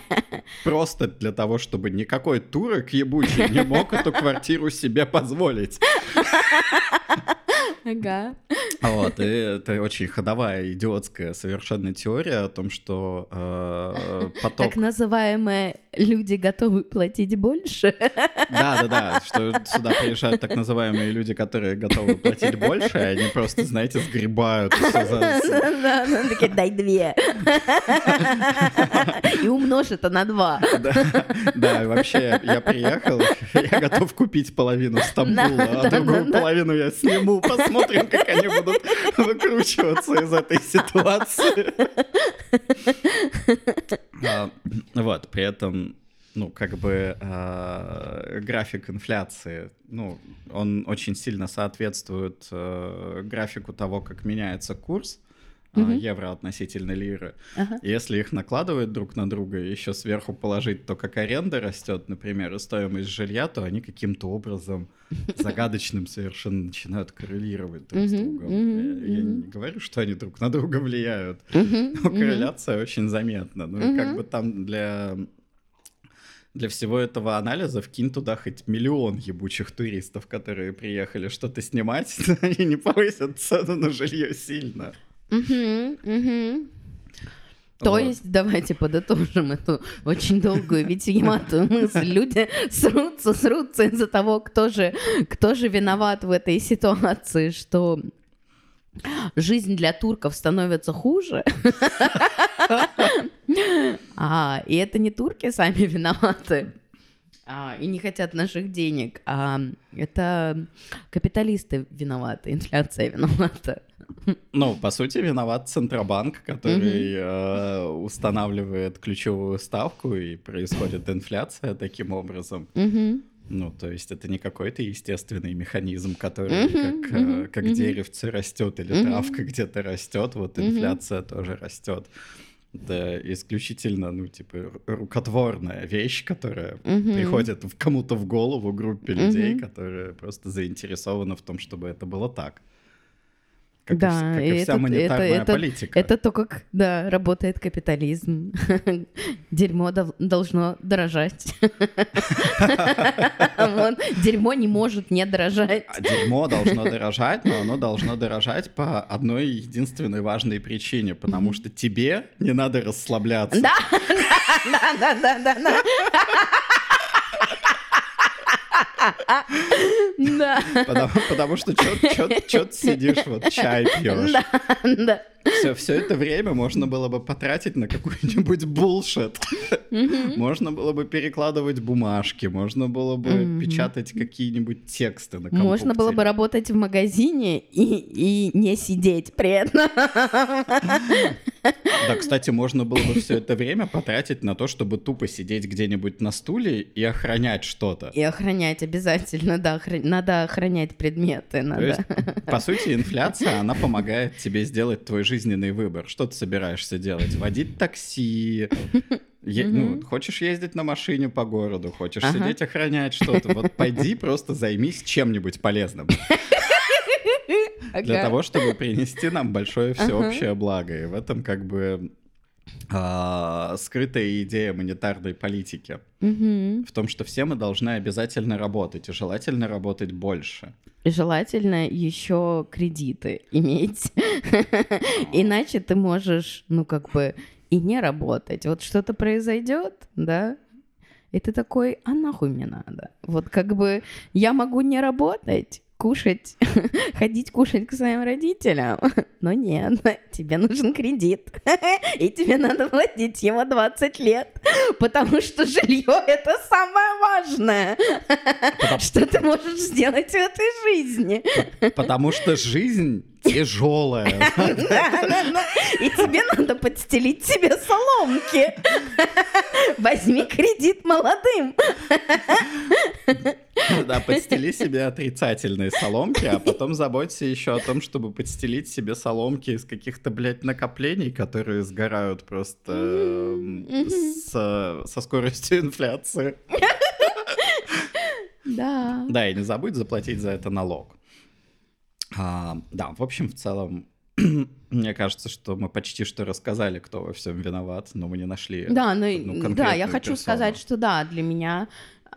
Просто для того, чтобы никакой турок ебучий не мог эту квартиру себе позволить. Ага. Вот, и это очень ходовая, идиотская совершенно теория о том, что э, поток... Так называемые люди готовы платить больше. Да-да-да, что сюда приезжают так называемые люди, которые готовы платить больше, и они просто, знаете, сгребают Да, да, такие, дай две. И умножь это на два. Да, вообще, я приехал, я готов купить половину Стамбула, а другую половину я сниму, посмотрим, как они будут выкручиваться из этой ситуации. А, вот, при этом ну, как бы э, график инфляции, ну, он очень сильно соответствует э, графику того, как меняется курс угу. евро относительно лиры. Ага. Если их накладывают друг на друга, и еще сверху положить то, как аренда растет, например, и стоимость жилья, то они каким-то образом загадочным совершенно начинают коррелировать друг с другом. Я не говорю, что они друг на друга влияют, но корреляция очень заметна. Ну и как бы там для для всего этого анализа вкинь туда хоть миллион ебучих туристов, которые приехали что-то снимать, они не повысят цену на жилье сильно. Угу, угу. То вот. есть, давайте подытожим эту очень долгую витиеватую мысль. Люди срутся, срутся из-за того, кто же, кто же виноват в этой ситуации, что жизнь для турков становится хуже. А, и это не турки сами виноваты. А, и не хотят наших денег, а это капиталисты виноваты, инфляция виновата. Ну, по сути, виноват Центробанк, который э, устанавливает ключевую ставку, и происходит инфляция таким образом. Ну, то есть это не какой-то естественный механизм, который как, э, как деревце растет или травка где-то растет, вот инфляция тоже растет. Это исключительно, ну, типа, рукотворная вещь, которая приходит в кому-то в голову группе людей, которые просто заинтересованы в том, чтобы это было так. Как, Да, и, как и вся это- монетарная это- это- политика. Это то, как, да, работает капитализм. Дерьмо дов- должно дорожать. Дерьмо не может не дорожать. А дерьмо должно дорожать, но оно должно дорожать по одной единственной важной причине, потому что тебе не надо расслабляться. Да, да, да, да, да, да. Потому что что ты сидишь, вот чай пьешь. да, да. Все, все это время можно было бы потратить на какой-нибудь булшит. Можно было бы перекладывать бумажки, можно было бы печатать какие-нибудь тексты на Можно было бы работать в магазине и, и не сидеть при этом. Да, кстати, можно было бы все это время потратить на то, чтобы тупо сидеть где-нибудь на стуле и охранять что-то. И охранять обязательно, да, надо охранять предметы, То надо. есть, по сути, инфляция, она помогает тебе сделать твой жизненный выбор. Что ты собираешься делать? Водить такси? Е- ну, хочешь ездить на машине по городу, хочешь Ага. сидеть охранять что-то, вот пойди просто займись чем-нибудь полезным для того, чтобы принести нам большое всеобщее благо. И в этом как бы а, скрытая идея монетарной политики. Мгм. В том, что все мы должны обязательно работать, и желательно работать больше. И Желательно еще кредиты иметь. Иначе ты можешь, ну, как бы, и не работать. Вот что-то произойдет, да, и ты такой, а нахуй мне надо? Вот как бы я могу не работать, кушать, ходить кушать к своим родителям, но нет, тебе нужен кредит, и тебе надо платить его 20 лет, потому что жилье это самое важное, Потому- что ты можешь сделать в этой жизни. Потому что жизнь тяжелая. Да-да-да. И тебе надо подстелить себе соломки. Возьми кредит молодым. Да, подстели себе отрицательные соломки, а потом заботься еще о том, чтобы подстелить себе соломки из каких-то, блядь, накоплений, которые сгорают просто со скоростью инфляции. Да. Да, и не забудь заплатить за это налог. А, да, в общем, в целом, мне кажется, что мы почти что рассказали, кто во всем виноват, но мы не нашли. Да, ну, одну да, я хочу персону. сказать, что да, для меня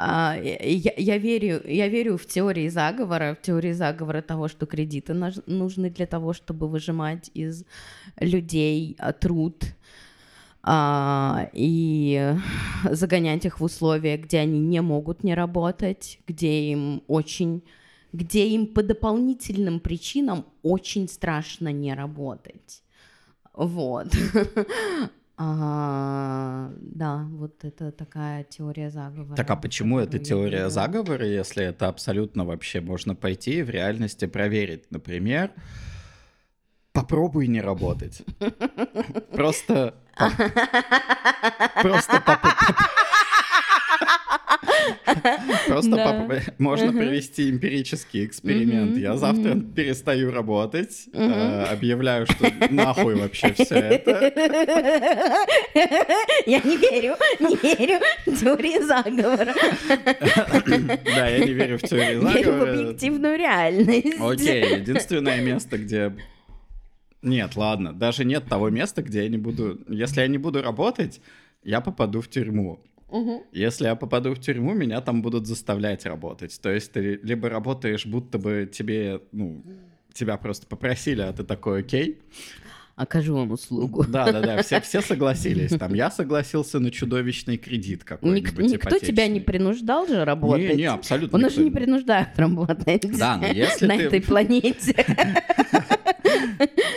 а, я, я верю, я верю в теории заговора, в теории заговора того, что кредиты нужны для того, чтобы выжимать из людей а, труд а, и загонять их в условия, где они не могут не работать, где им очень, где им по дополнительным причинам очень страшно не работать. Вот. А, да, вот это такая теория заговора. Так а почему это я теория заговора, если это абсолютно вообще можно пойти и в реальности проверить? Например, попробуй не работать. Просто... Просто по- по- Просто Да. можно провести эмпирический эксперимент. Я завтра перестаю работать, э, объявляю, что нахуй вообще все это. Я не верю, не верю в теории заговора. Да, я не верю в теорию Верю в заговора. объективную реальность. Окей, единственное место, где... Нет, ладно, даже нет того места, где я не буду... Если я не буду работать, я попаду в тюрьму. Мгм. Если я попаду в тюрьму, меня там будут заставлять работать. То есть ты либо работаешь, будто бы тебе, ну, тебя просто попросили, а ты такой, окей. Окажу вам услугу. Да-да-да, все, все согласились. Там я согласился на чудовищный кредит Ник- какой-нибудь никто тебя не принуждал же работать. Не, не, абсолютно. Никто же не принуждают работать Да, но если на ты- этой планете.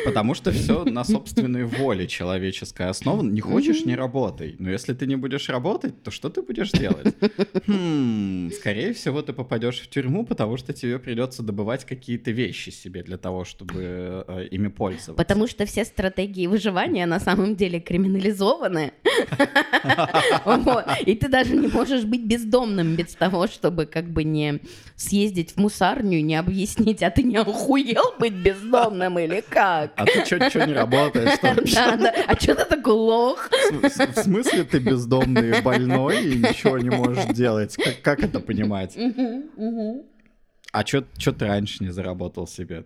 Потому что все на собственной воле человеческой основа. Не хочешь, не работай. Но если ты не будешь работать, то что ты будешь делать? Хм, скорее всего, ты попадешь в тюрьму, потому что тебе придется добывать какие-то вещи себе для того, чтобы э, ими пользоваться. Потому что все стратегии выживания на самом деле криминализованы. И ты даже не можешь быть бездомным без того, чтобы как бы не съездить в мусарню и не объяснить, а ты не охуел быть бездомным или как? А ты что не работаешь? Да, да. А что ты такой лох? В смысле ты бездомный и больной и ничего не можешь делать? Как это понимать? А что ты раньше не заработал себе?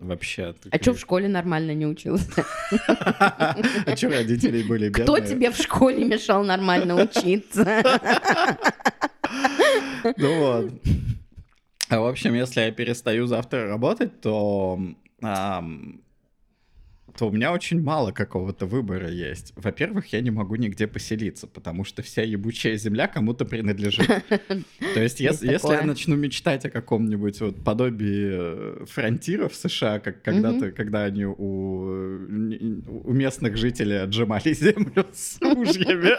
Вообще. А что в школе нормально не учился? А что родители были бедные? Кто тебе в школе мешал нормально учиться? Ну вот. А, в общем, если я перестаю завтра работать, то то у меня очень мало какого-то выбора есть. Во-первых, я не могу нигде поселиться, потому что вся ебучая земля кому-то принадлежит. То есть, если, если я начну мечтать о каком-нибудь вот подобии э, фронтиров США, как когда-то, когда они у, у местных жителей отжимали землю с ружьями,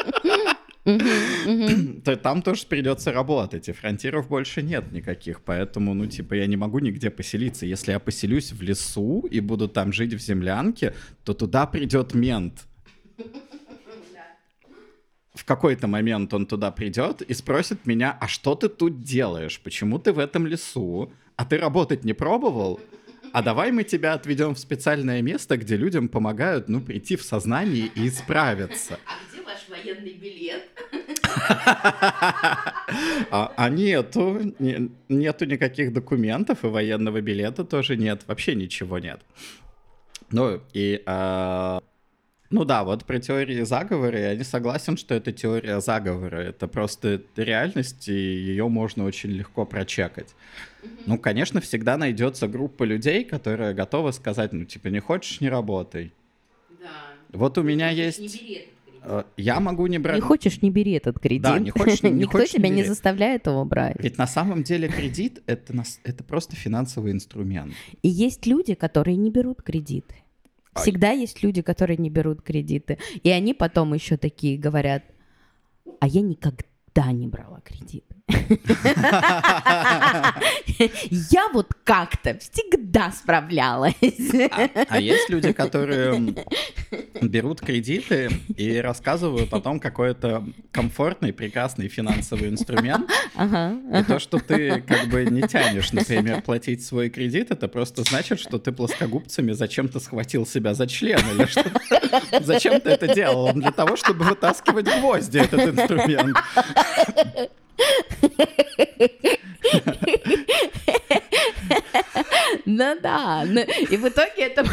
то там тоже придется работать, и фронтиров больше нет никаких, поэтому, ну, типа, я не могу нигде поселиться. Если я поселюсь в лесу и буду там жить в землянке, то туда придет мент. В какой-то момент он туда придет и спросит меня, а что ты тут делаешь? Почему ты в этом лесу? А ты работать не пробовал? А давай мы тебя отведем в специальное место, где людям помогают, ну, прийти в сознание и исправиться. А ваш военный билет? А, а нету, не, нету никаких документов, и военного билета тоже нет, вообще ничего нет. Ну, и... А... Ну да, вот про теории заговора, я не согласен, что это теория заговора. Это просто реальность, и ее можно очень легко прочекать. Ну, конечно, всегда найдется группа людей, которые готовы сказать, ну, типа, не хочешь, не работай. Да. Вот у меня есть... Не я могу не брать... Не хочешь, не бери этот кредит. Да, не хочешь, не Никто хочешь, тебя не, не заставляет его брать. Ведь на самом деле кредит это, это просто финансовый инструмент. И есть люди, которые не берут кредиты. Всегда есть люди, которые не берут кредиты. И они потом еще такие говорят, а я никогда не брала кредиты. Я вот как-то всегда справлялась. А, а есть люди, которые берут кредиты и рассказывают о том, какой это комфортный, прекрасный финансовый инструмент. И то, что ты как бы не тянешь, например, платить свой кредит, это просто значит, что ты плоскогубцами зачем-то схватил себя за член или что Зачем ты это делал? Для того, чтобы вытаскивать гвозди, этот инструмент. Ну да, ну, и в итоге это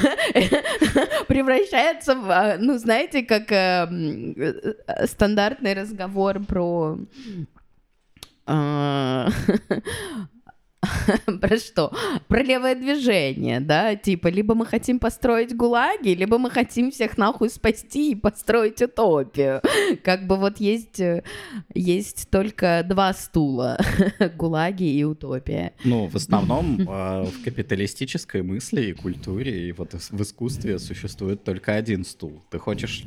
превращается в, а, ну знаете, как э, э, стандартный разговор про э, про что? Про левое движение, да, типа, либо мы хотим построить гулаги, либо мы хотим всех нахуй спасти и построить утопию. Как бы вот есть, э, есть только два стула, гулаги и утопия. Ну, в основном а, в капиталистической мысли и культуре, и вот в искусстве существует только один стул. Ты хочешь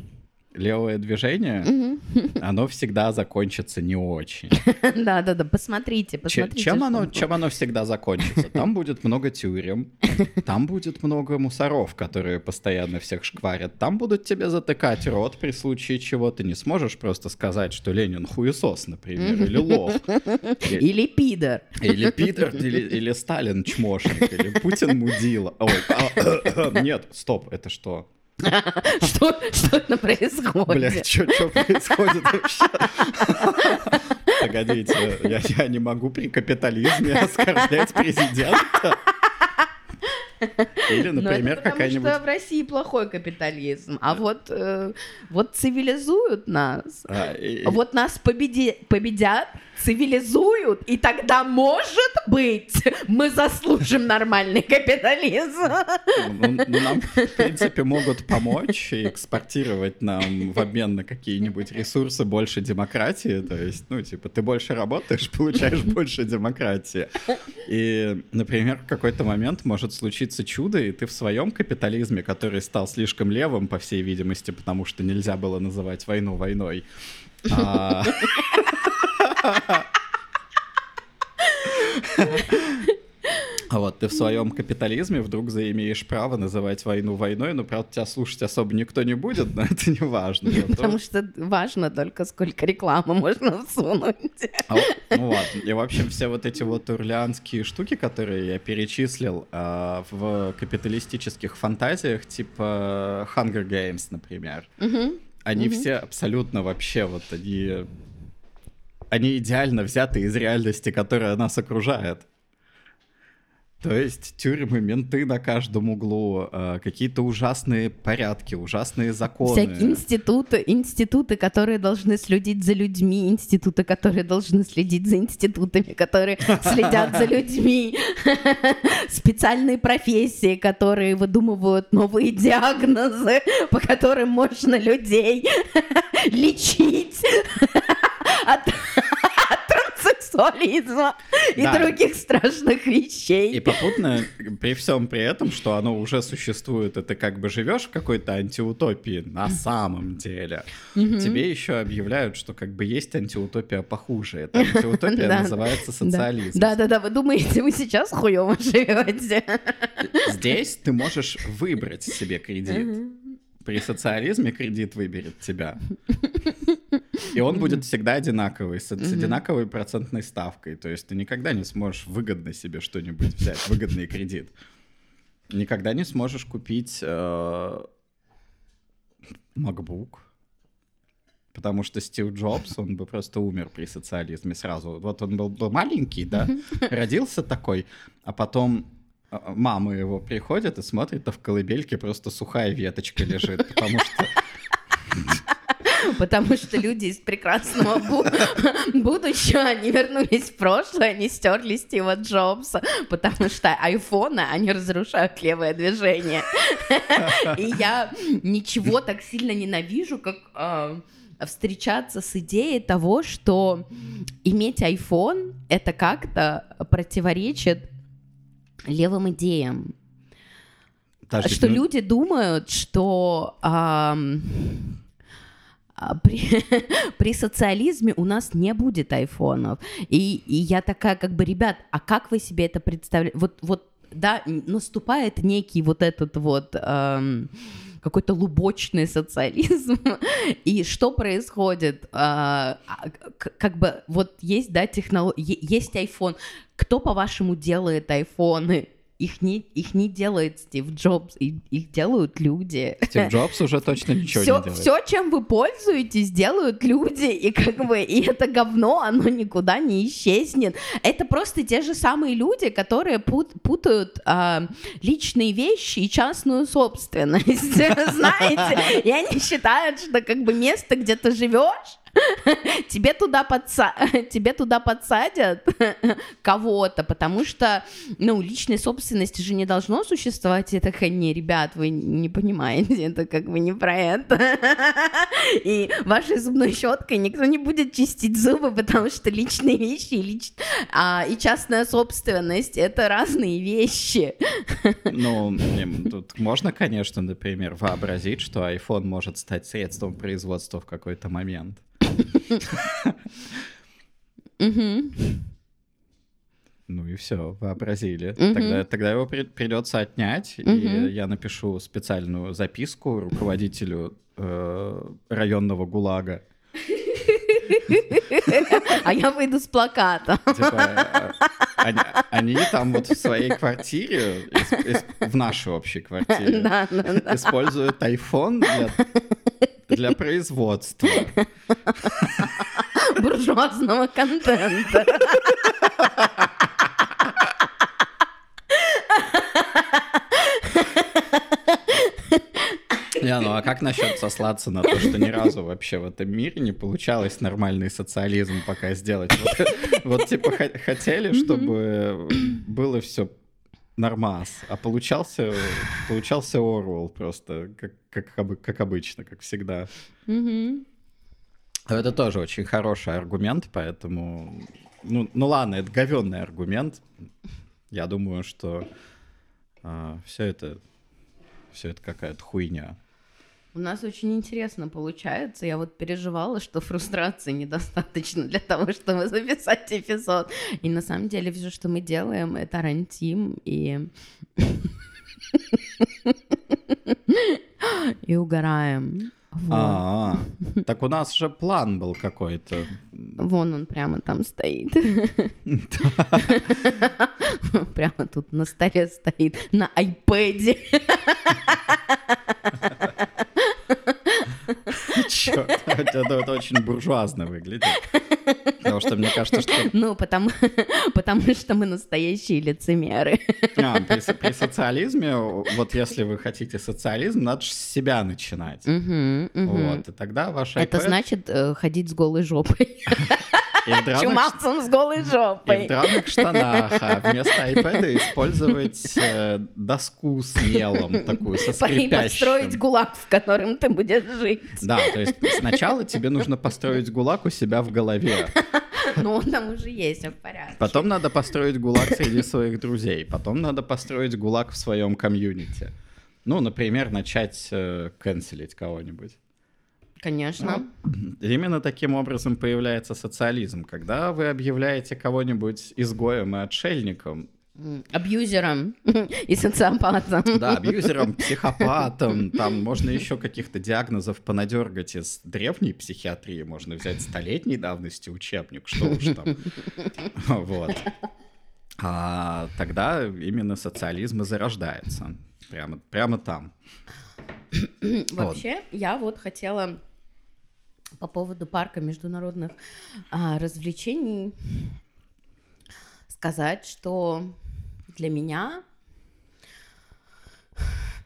левое движение, оно всегда закончится не очень. Да, да, да. Посмотрите, посмотрите. Чем оно, чем оно всегда закончится? Там будет много тюрем, там будет много мусоров, которые постоянно всех шкварят. Там будут тебе затыкать рот при случае чего. Ты не сможешь просто сказать, что Ленин хуесос, например, или лох. Или пидор. Или пидор, или, Сталин чмошник, или Путин мудила. А, нет, стоп, это что? Что, что это происходит? Бля, что происходит вообще? Погодите, я, я не могу при капитализме оскорблять президента. Или, ну, например, какая-нибудь... Потому что в России плохой капитализм, а вот, э, вот цивилизуют нас. А, и... Вот нас победи... победят, цивилизуют, и тогда, может быть, мы заслужим нормальный капитализм. Ну, ну, нам, в принципе, могут помочь и экспортировать нам в обмен на какие-нибудь ресурсы больше демократии. То есть, ну, типа, ты больше работаешь, получаешь больше демократии. И, например, в какой-то момент может случиться чудо, и ты в своем капитализме, который стал слишком левым, по всей видимости, потому что нельзя было называть войну войной, а, а вот ты в своем капитализме вдруг заимеешь право называть войну войной, но, правда, тебя слушать особо никто не будет, но это не важно. Потому что важно только, сколько рекламы можно всунуть. А ну вот, и, в общем, все вот эти вот урлеанские штуки, которые я перечислил а, в капиталистических фантазиях, типа Hunger Games, например, угу. они угу. все абсолютно вообще вот, они они идеально взяты из реальности, которая нас окружает. То есть тюрьмы, менты на каждом углу, э, какие-то ужасные порядки, ужасные законы. Всякие институты, институты, которые должны следить за людьми, институты, которые должны следить за институтами, которые следят за людьми, специальные профессии, которые выдумывают новые диагнозы, по которым можно людей лечить сексуализма и да. других страшных вещей. И попутно, при всем при этом, что оно уже существует, и ты как бы живешь в какой-то антиутопии на самом деле, тебе еще объявляют, что как бы есть антиутопия похуже. Эта антиутопия называется социализм. Да-да-да, вы думаете, вы сейчас хуево живете? Здесь ты можешь выбрать себе кредит. При социализме кредит выберет тебя. И он будет всегда одинаковый, с, с одинаковой процентной ставкой. То есть ты никогда не сможешь выгодно себе что-нибудь взять, выгодный кредит. Никогда не сможешь купить э, MacBook. Потому что Стив Джобс, он бы просто умер при социализме сразу. Вот он был, был маленький, да, родился такой, а потом э, мама его приходит и смотрит, а в колыбельке просто сухая веточка лежит, потому что потому что люди из прекрасного будущего, они вернулись в прошлое, они стерли Стива Джобса, потому что айфоны, они разрушают левое движение. И я ничего так сильно ненавижу, как а, встречаться с идеей того, что иметь iPhone это как-то противоречит левым идеям. Подожди, что ну... люди думают, что эм, при, при социализме у нас не будет айфонов. И, и я такая, как бы, ребят, а как вы себе это представляете? Вот, вот, да, наступает некий вот этот вот... Эм, какой-то лубочный социализм. И что происходит? А, а как бы вот есть, да, технология, есть iPhone. Кто, по-вашему, делает айфоны? Их не, их не делает Стив Джобс, их делают люди. Стив Джобс уже точно ничего всё, не делает. Все, чем вы пользуетесь, делают люди, и как бы, и это говно, оно никуда не исчезнет. Это просто те же самые люди, которые пут, путают а, личные вещи и частную собственность, знаете? И они считают, что как бы место, где ты живешь, тебе туда, подса... тебе туда подсадят кого-то, потому что, ну, личной собственности же не должно существовать. Я такая, не, ребят, вы не понимаете, это как бы не про это. И вашей зубной щеткой никто не будет чистить зубы, потому что личные вещи и, лич... а, и частная собственность — это разные вещи. Ну, тут можно, конечно, например, вообразить, что iPhone может стать средством производства в какой-то момент. Ну и все, вообразили. Тогда, тогда его при, придется отнять, и я напишу специальную записку руководителю э, районного ГУЛАГа. А я выйду с плакатом. Типа, они, они там вот в своей квартире, из, из, в нашей общей квартире, да, да, да. используют iPhone для для производства. Буржуазного контента. Не, ну а как насчет сослаться на то, что ни разу вообще в этом мире не получалось нормальный социализм пока сделать? Вот, вот типа хотели, чтобы было все нормас, а получался, получался Орвел просто, как, как, как обычно, как всегда. Это тоже очень хороший аргумент, поэтому... Ну, ну ладно, это говенный аргумент. Я думаю, что а, все это все это какая-то хуйня. У нас очень интересно получается. Я вот переживала, что фрустрации недостаточно для того, чтобы записать эпизод. И на самом деле все, что мы делаем, это рантим и... и угораем. -а, так у нас же план был какой-то. Вон он прямо там стоит. Прямо тут на столе стоит, на айпэде. Черт, это очень буржуазно выглядит. Потому что мне кажется, что... Ну, потому, потому что мы настоящие лицемеры. А, при, при социализме, вот если вы хотите социализм, надо же с себя начинать. Угу, угу. Вот, и тогда ваша Это значит э, ходить с голой жопой. И в драных... Чумацем с голой жопой. И в драных штанах, а вместо iPad использовать э, доску с мелом, такую со скрипящим. И построить гулаг, в котором ты будешь жить. Да, то есть сначала тебе нужно построить гулаг у себя в голове. Ну, он там уже есть, в порядке. Потом надо построить гулаг среди своих друзей. Потом надо построить гулаг в своем комьюнити. Ну, например, начать э, канцелить кого-нибудь. Конечно. Ну, именно таким образом появляется социализм, когда вы объявляете кого-нибудь изгоем и отшельником, Абьюзером и социопатом. Да, абьюзером, психопатом. Там можно еще каких-то диагнозов понадергать из древней психиатрии. Можно взять столетней давности учебник, что уж там. Вот. А тогда именно социализм и зарождается. Прямо, прямо там. Вообще, вот. я вот хотела по поводу парка международных а, развлечений сказать, что для меня,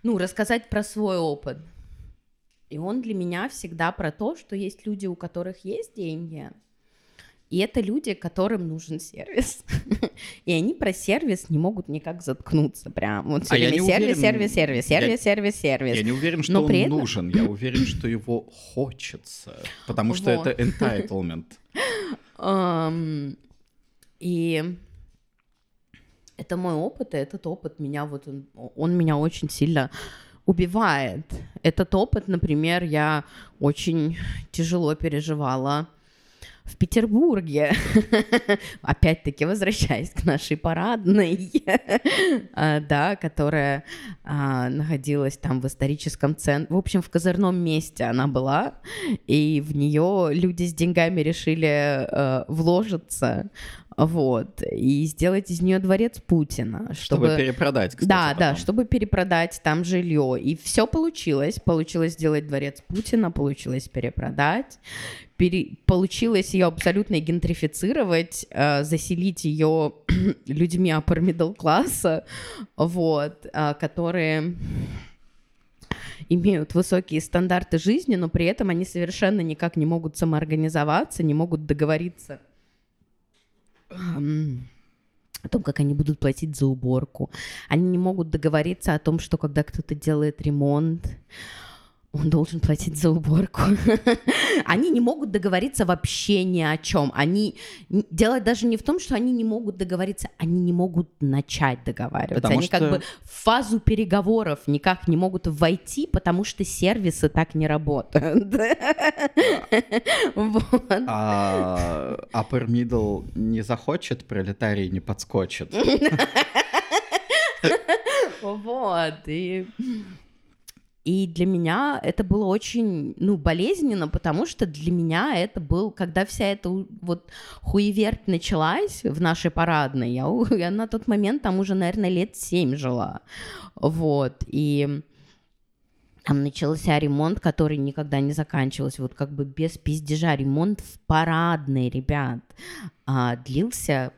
ну, рассказать про свой опыт. И он для меня всегда про то, что есть люди, у которых есть деньги, и это люди, которым нужен сервис. и они про сервис не могут никак заткнуться. Прям вот все а время сервис, уверен... сервис, сервис, сервис, я... сервис, сервис. Я не уверен, что Но он этом... нужен. Я уверен, что его хочется. Потому что это entitlement. Um, и это мой опыт, и этот опыт меня вот он, он меня очень сильно убивает. Этот опыт, например, я очень тяжело переживала в Петербурге. Опять-таки, возвращаясь к нашей парадной, а, да, которая а, находилась там в историческом центре. В общем, в козырном месте она была, и в нее люди с деньгами решили а, вложиться вот, и сделать из нее дворец Путина. Чтобы, чтобы перепродать, кстати, Да, потом. да, чтобы перепродать там жилье. И все получилось. Получилось сделать дворец Путина, получилось перепродать, пере... получилось ее абсолютно гентрифицировать, э, заселить ее людьми upper middle класса, вот, э, которые имеют высокие стандарты жизни, но при этом они совершенно никак не могут самоорганизоваться, не могут договориться о том, как они будут платить за уборку. Они не могут договориться о том, что когда кто-то делает ремонт, он должен платить за уборку. они не могут договориться вообще ни о чем. Они дело даже не в том, что они не могут договориться, они не могут начать договариваться. Потому они что... как бы в фазу переговоров никак не могут войти, потому что сервисы так не работают. А upper middle не захочет, пролетарий не подскочит. Вот, и и для меня это было очень, ну, болезненно, потому что для меня это был, когда вся эта вот хуеверть началась в нашей парадной, я, я на тот момент там уже, наверное, лет семь жила, вот, и там начался ремонт, который никогда не заканчивался, вот как бы без пиздежа, ремонт в парадной, ребят, а, длился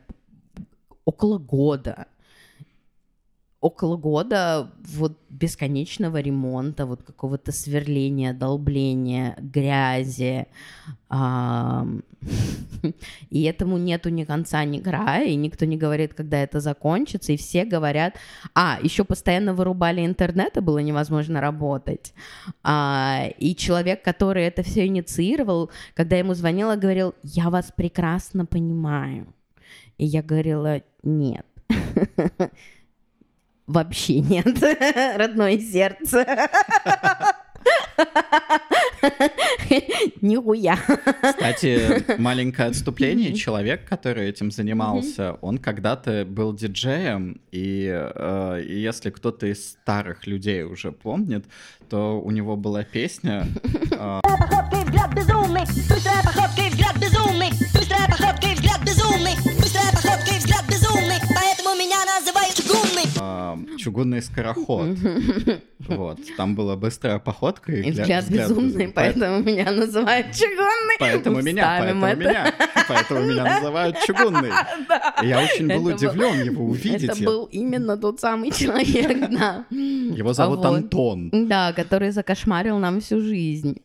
около года, около года вот бесконечного ремонта, вот какого-то сверления, долбления, грязи. И этому нету ни конца, ни края, и никто не говорит, когда это закончится, и все говорят... А, еще постоянно вырубали интернет, и было невозможно работать. А, и человек, который это все инициировал, когда ему звонила, говорил, я вас прекрасно понимаю. И я говорила, нет. Вообще нет. Родное сердце. Нихуя. Кстати, маленькое отступление. Человек, который этим занимался, он когда-то был диджеем, и, э, если кто-то из старых людей уже помнит, то у него была песня... Э, чугунный скороход. Вот, там была быстрая походка. И, взгляд, взгляд безумный, поэтому меня называют чугунный. Поэтому меня, поэтому меня, поэтому меня называют чугунный. Я очень был удивлен его увидеть. Это был именно тот самый человек, да. Его зовут Антон. Да, который закошмарил нам всю жизнь.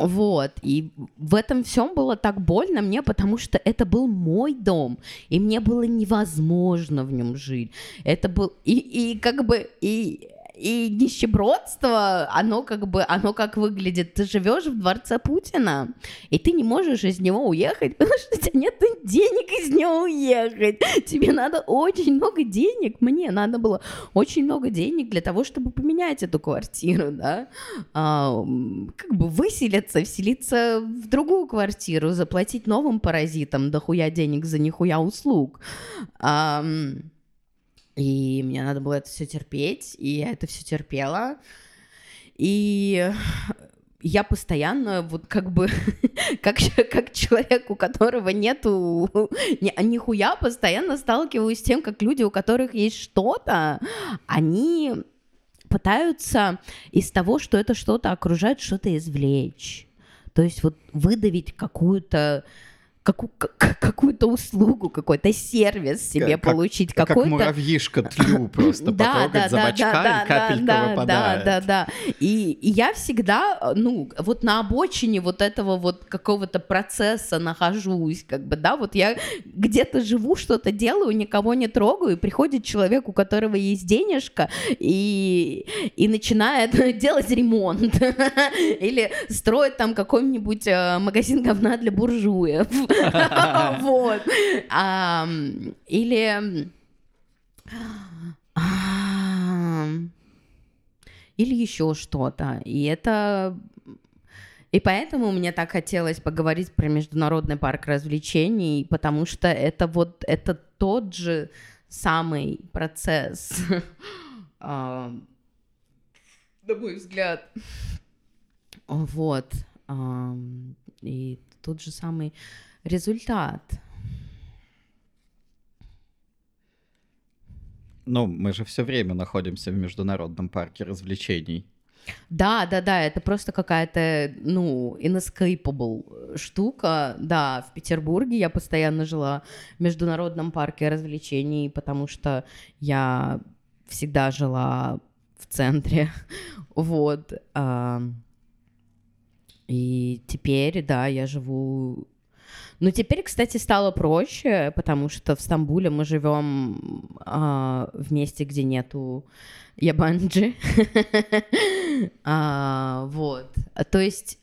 Вот, и в этом всем было так больно мне, потому что это был мой дом, и мне было невозможно в нем жить. Это был, и, и как бы, и и нищебродство, оно как бы, оно как выглядит. Ты живешь в дворце Путина, и ты не можешь из него уехать, потому что у тебя нет денег из него уехать. Тебе надо очень много денег. Мне надо было очень много денег для того, чтобы поменять эту квартиру, да. А, как бы выселиться, вселиться в другую квартиру, заплатить новым паразитам дохуя денег за нихуя услуг. А, и мне надо было это все терпеть, и я это все терпела. И я постоянно вот как бы как, как человек, у которого нету ни, нихуя, постоянно сталкиваюсь с тем, как люди, у которых есть что-то, они пытаются из того, что это что-то окружает, что-то извлечь. То есть вот выдавить какую-то какую- какую-то услугу, какой-то сервис себе как, получить. Как, какой-то... как муравьишка тлю просто да, да, за да, бачка, да, и капелька да, выпадает. Да, да, да. И, и я всегда, ну, вот на обочине вот этого вот какого-то процесса нахожусь, как бы, да, вот я где-то живу, что-то делаю, никого не трогаю, и приходит человек, у которого есть денежка, и, и начинает делать ремонт. Или строит там какой-нибудь э, магазин говна для буржуев. Вот. Или... Или еще что-то. И это и поэтому мне так хотелось поговорить про Международный парк развлечений, потому что это вот это тот же самый процесс, на мой взгляд. Вот. И тот же самый результат. Ну, мы же все время находимся в Международном парке развлечений. Да, да, да, это просто какая-то, ну, inescapable штука. Да, в Петербурге я постоянно жила в Международном парке развлечений, потому что я всегда жила в центре. Вот. И теперь, да, я живу... Ну, теперь, кстати, стало проще, потому что в Стамбуле мы живем а, в месте, где нету ябанджи. а, вот. То есть...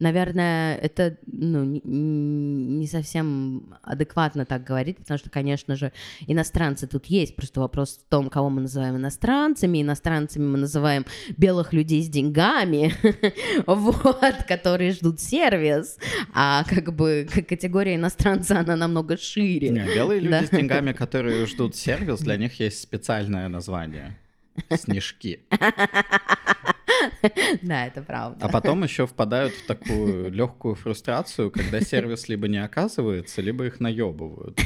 Наверное, это ну, не совсем адекватно так говорить, потому что, конечно же, иностранцы тут есть. Просто вопрос в том, кого мы называем иностранцами. Иностранцами мы называем белых людей с деньгами, вот, которые ждут сервис. А как бы категория иностранца, она намного шире. Не, белые люди с деньгами, которые ждут сервис, для них есть специальное название. Снежки. Да, это правда. А потом еще впадают в такую легкую фрустрацию, когда сервис либо не оказывается, либо их наебывают.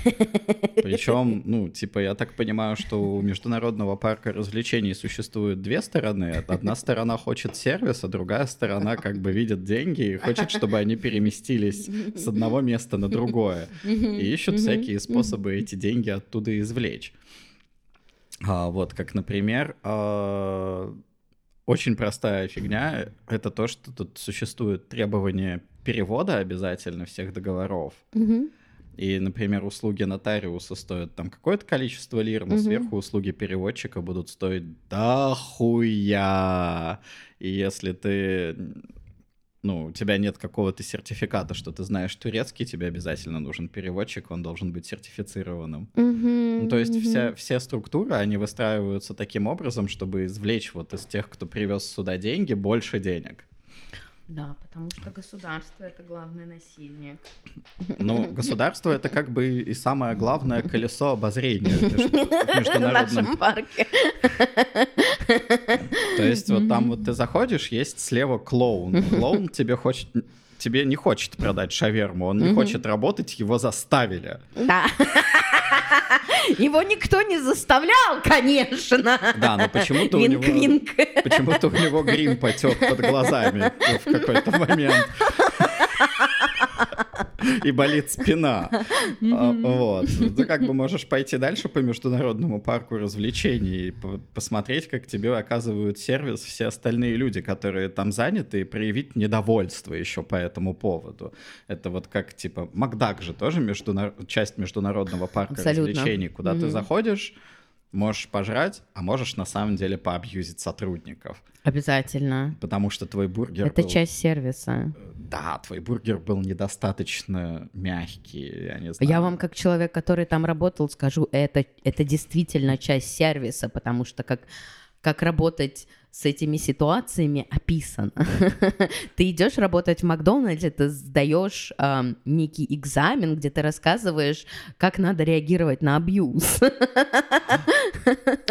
Причем, ну, типа, я так понимаю, что у международного парка развлечений существует две стороны. Одна сторона хочет сервис, а другая сторона как бы видит деньги и хочет, чтобы они переместились с одного места на другое. И ищут всякие способы эти деньги оттуда извлечь. А, вот, как, например, а, очень простая фигня — это то, что тут существует требование перевода обязательно всех договоров. И, например, услуги нотариуса стоят там какое-то количество лир, но сверху услуги переводчика будут стоить дохуя. И если ты ну, у тебя нет какого-то сертификата, что ты знаешь турецкий, тебе обязательно нужен переводчик, он должен быть сертифицированным. Мгм, Ну, то есть мгм. вся, все структуры, они выстраиваются таким образом, чтобы извлечь вот из тех, кто привез сюда деньги, больше денег. Да, потому что государство — это главный насильник. Ну, государство — это как бы и самое главное колесо обозрения в нашем парке. То есть вот там вот ты заходишь, есть слева клоун. Клоун тебе хочет тебе не хочет продать шаверму, он не хочет работать, его заставили. Да. Его никто не заставлял, конечно. Да, но почему-то у него почему-то у него грим потек под глазами в какой-то момент. И болит спина. А, Вот. Ты как бы можешь пойти дальше по международному парку развлечений и по- посмотреть, как тебе оказывают сервис все остальные люди, которые там заняты, и проявить недовольство еще по этому поводу. Это вот как, типа, Макдак же тоже часть международного парка Абсолютно. развлечений, куда ты заходишь, можешь пожрать, а можешь на самом деле поабьюзить сотрудников. Обязательно. Потому что твой бургер Это был... часть сервиса. Да, твой бургер был недостаточно мягкий, я не знаю. Я вам, как человек, который там работал, скажу, это, это действительно часть сервиса, потому что как, как работать с этими ситуациями описано. Ты идешь работать в Макдональдсе, ты сдаешь ам, некий экзамен, где ты рассказываешь, как надо реагировать на абьюз.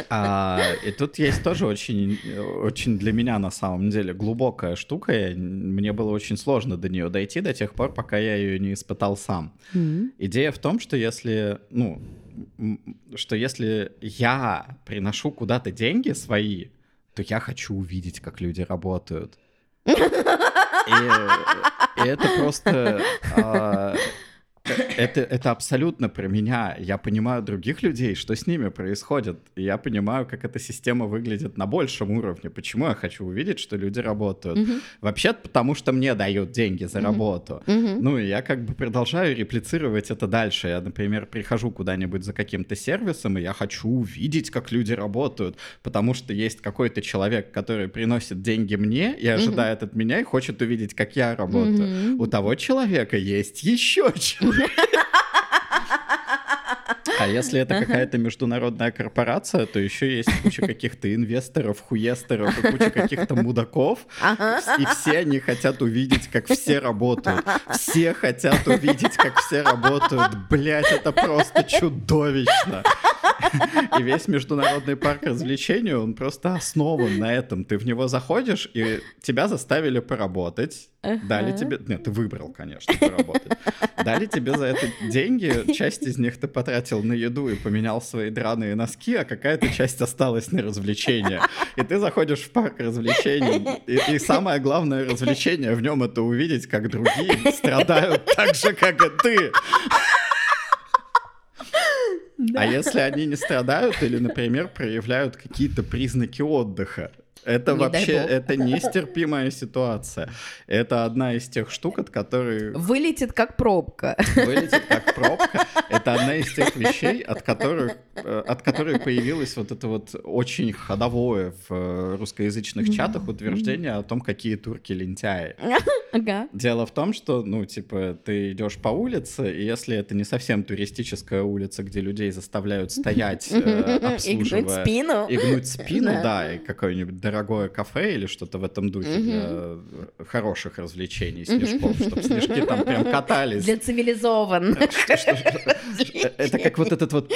А, и тут есть тоже очень, очень для меня на самом деле глубокая штука. Я- мне было очень сложно до нее дойти до тех пор, пока я ее не испытал сам. Идея в том, что если, ну, что если я приношу куда-то деньги свои, то я хочу увидеть, как люди работают. И, и это просто... а, это, это абсолютно про меня. Я понимаю других людей, что с ними происходит. И я понимаю, как эта система выглядит на большем уровне. Почему я хочу увидеть, что люди работают. Вообще, потому что мне дают деньги за работу. Ну, и я как бы продолжаю реплицировать это дальше. Я, например, прихожу куда-нибудь за каким-то сервисом, и я хочу увидеть, как люди работают, потому что есть какой-то человек, который приносит деньги мне и ожидает от меня и хочет увидеть, как я работаю. У того человека есть еще человек. А если это какая-то международная корпорация, то еще есть куча каких-то инвесторов, хуестеров и куча каких-то мудаков, и все они хотят увидеть, как все работают. Все хотят увидеть, как все работают. Блять, это просто чудовищно. И весь международный парк развлечений, он просто основан на этом. Ты в него заходишь, и тебя заставили поработать. Дали тебе... Нет, ты выбрал, конечно, поработать. Дали тебе за это деньги, часть из них ты потратил на еду и поменял свои драные носки, а какая-то часть осталась на развлечения. И ты заходишь в парк развлечений, и, и самое главное развлечение в нем это увидеть, как другие страдают так же, как и ты. А если они не страдают или, например, проявляют какие-то признаки отдыха, это Не вообще, это нестерпимая ситуация. Это одна из тех штук, от которой Вылетит как пробка. вылетит как пробка. Это одна из тех вещей, от которых, от которой появилось вот это вот очень ходовое в э, русскоязычных чатах утверждение о том, какие турки лентяи. Ага. Дело в том, что, ну, типа, ты идешь по улице, и если это не совсем туристическая улица, где людей заставляют стоять, э, обслуживая... И гнуть спину. И гнуть спину, Да. да, и какое-нибудь дорогое кафе или что-то в этом духе для э, хороших развлечений снежков, чтобы снежки там прям катались. Для цивилизованных. Что- Это как вот этот вот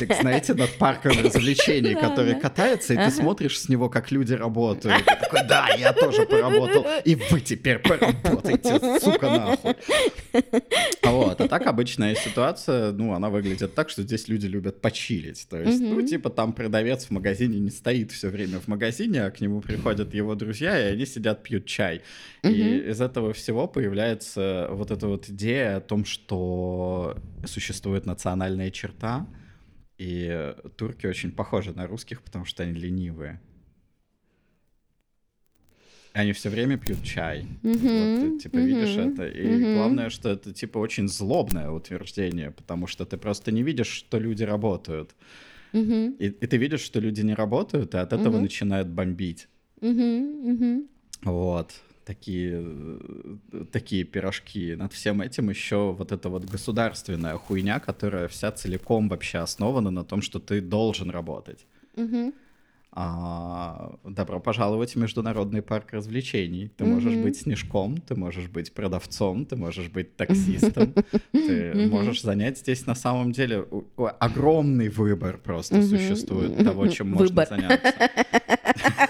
паровозик, знаете, над парком развлечений, который катается, и ты смотришь с него, как люди работают. И ты такой, да, я тоже поработал, и вы теперь поработаете, сука, нахуй. Вот, а так обычная ситуация, ну, она выглядит так, что здесь люди любят почилить. То есть, ну, типа там продавец в магазине не стоит все время в магазине, а к нему приходят его друзья, и они сидят, пьют чай. И из этого всего появляется вот эта вот идея о том, что существует национальная черта, и турки очень похожи на русских, потому что они ленивые. Они все время пьют чай. Вот ты, типа, видишь мгм, это. И мгм. главное, что это, типа, очень злобное утверждение, потому что ты просто не видишь, что люди работают. Мгм, И, и ты видишь, что люди не работают, и от этого Мгм. начинают бомбить. мгм, мгм. Вот. Такие, э, такие пирожки. Над всем этим еще вот эта вот государственная хуйня, которая вся целиком вообще основана на том, что ты должен работать. Мгм. А, добро пожаловать в Международный парк развлечений. Ты можешь Мгм. быть снежком, ты можешь быть продавцом, ты можешь быть таксистом, ты можешь занять здесь на самом деле огромный выбор просто существует того, чем можно заняться.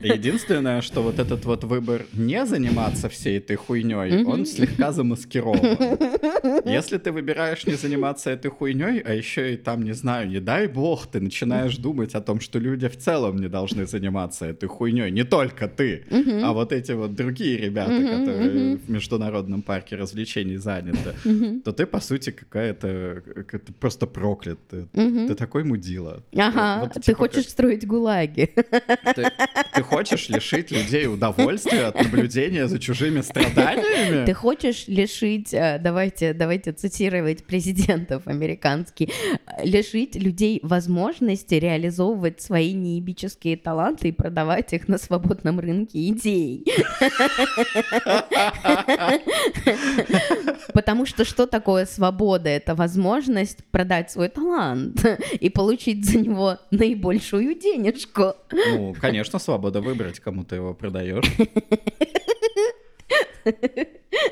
Единственное, что вот этот вот выбор не заниматься всей этой хуйней, он слегка замаскирован. Если ты выбираешь не заниматься этой хуйней, а еще и там, не знаю, не дай бог, ты начинаешь думать о том, что люди в целом не должны заниматься этой хуйней, не только ты, а вот эти вот другие ребята, которые в Международном парке развлечений заняты, то ты, по сути, какая-то просто проклят. Ты, такой мудила. Ага, Вот, ты типа, хочешь строить гулаги. Ты, хочешь лишить людей удовольствия от наблюдения за чужими страданиями? Ты хочешь лишить, э, давайте, давайте цитировать президентов американских, лишить людей возможности реализовывать свои неебические таланты и продавать их на свободном рынке идей. Потому что что такое свобода? Это возможность продать свой талант и получить за него наибольшую денежку. Ну, конечно, свобода выбрать, кому ты его продаешь.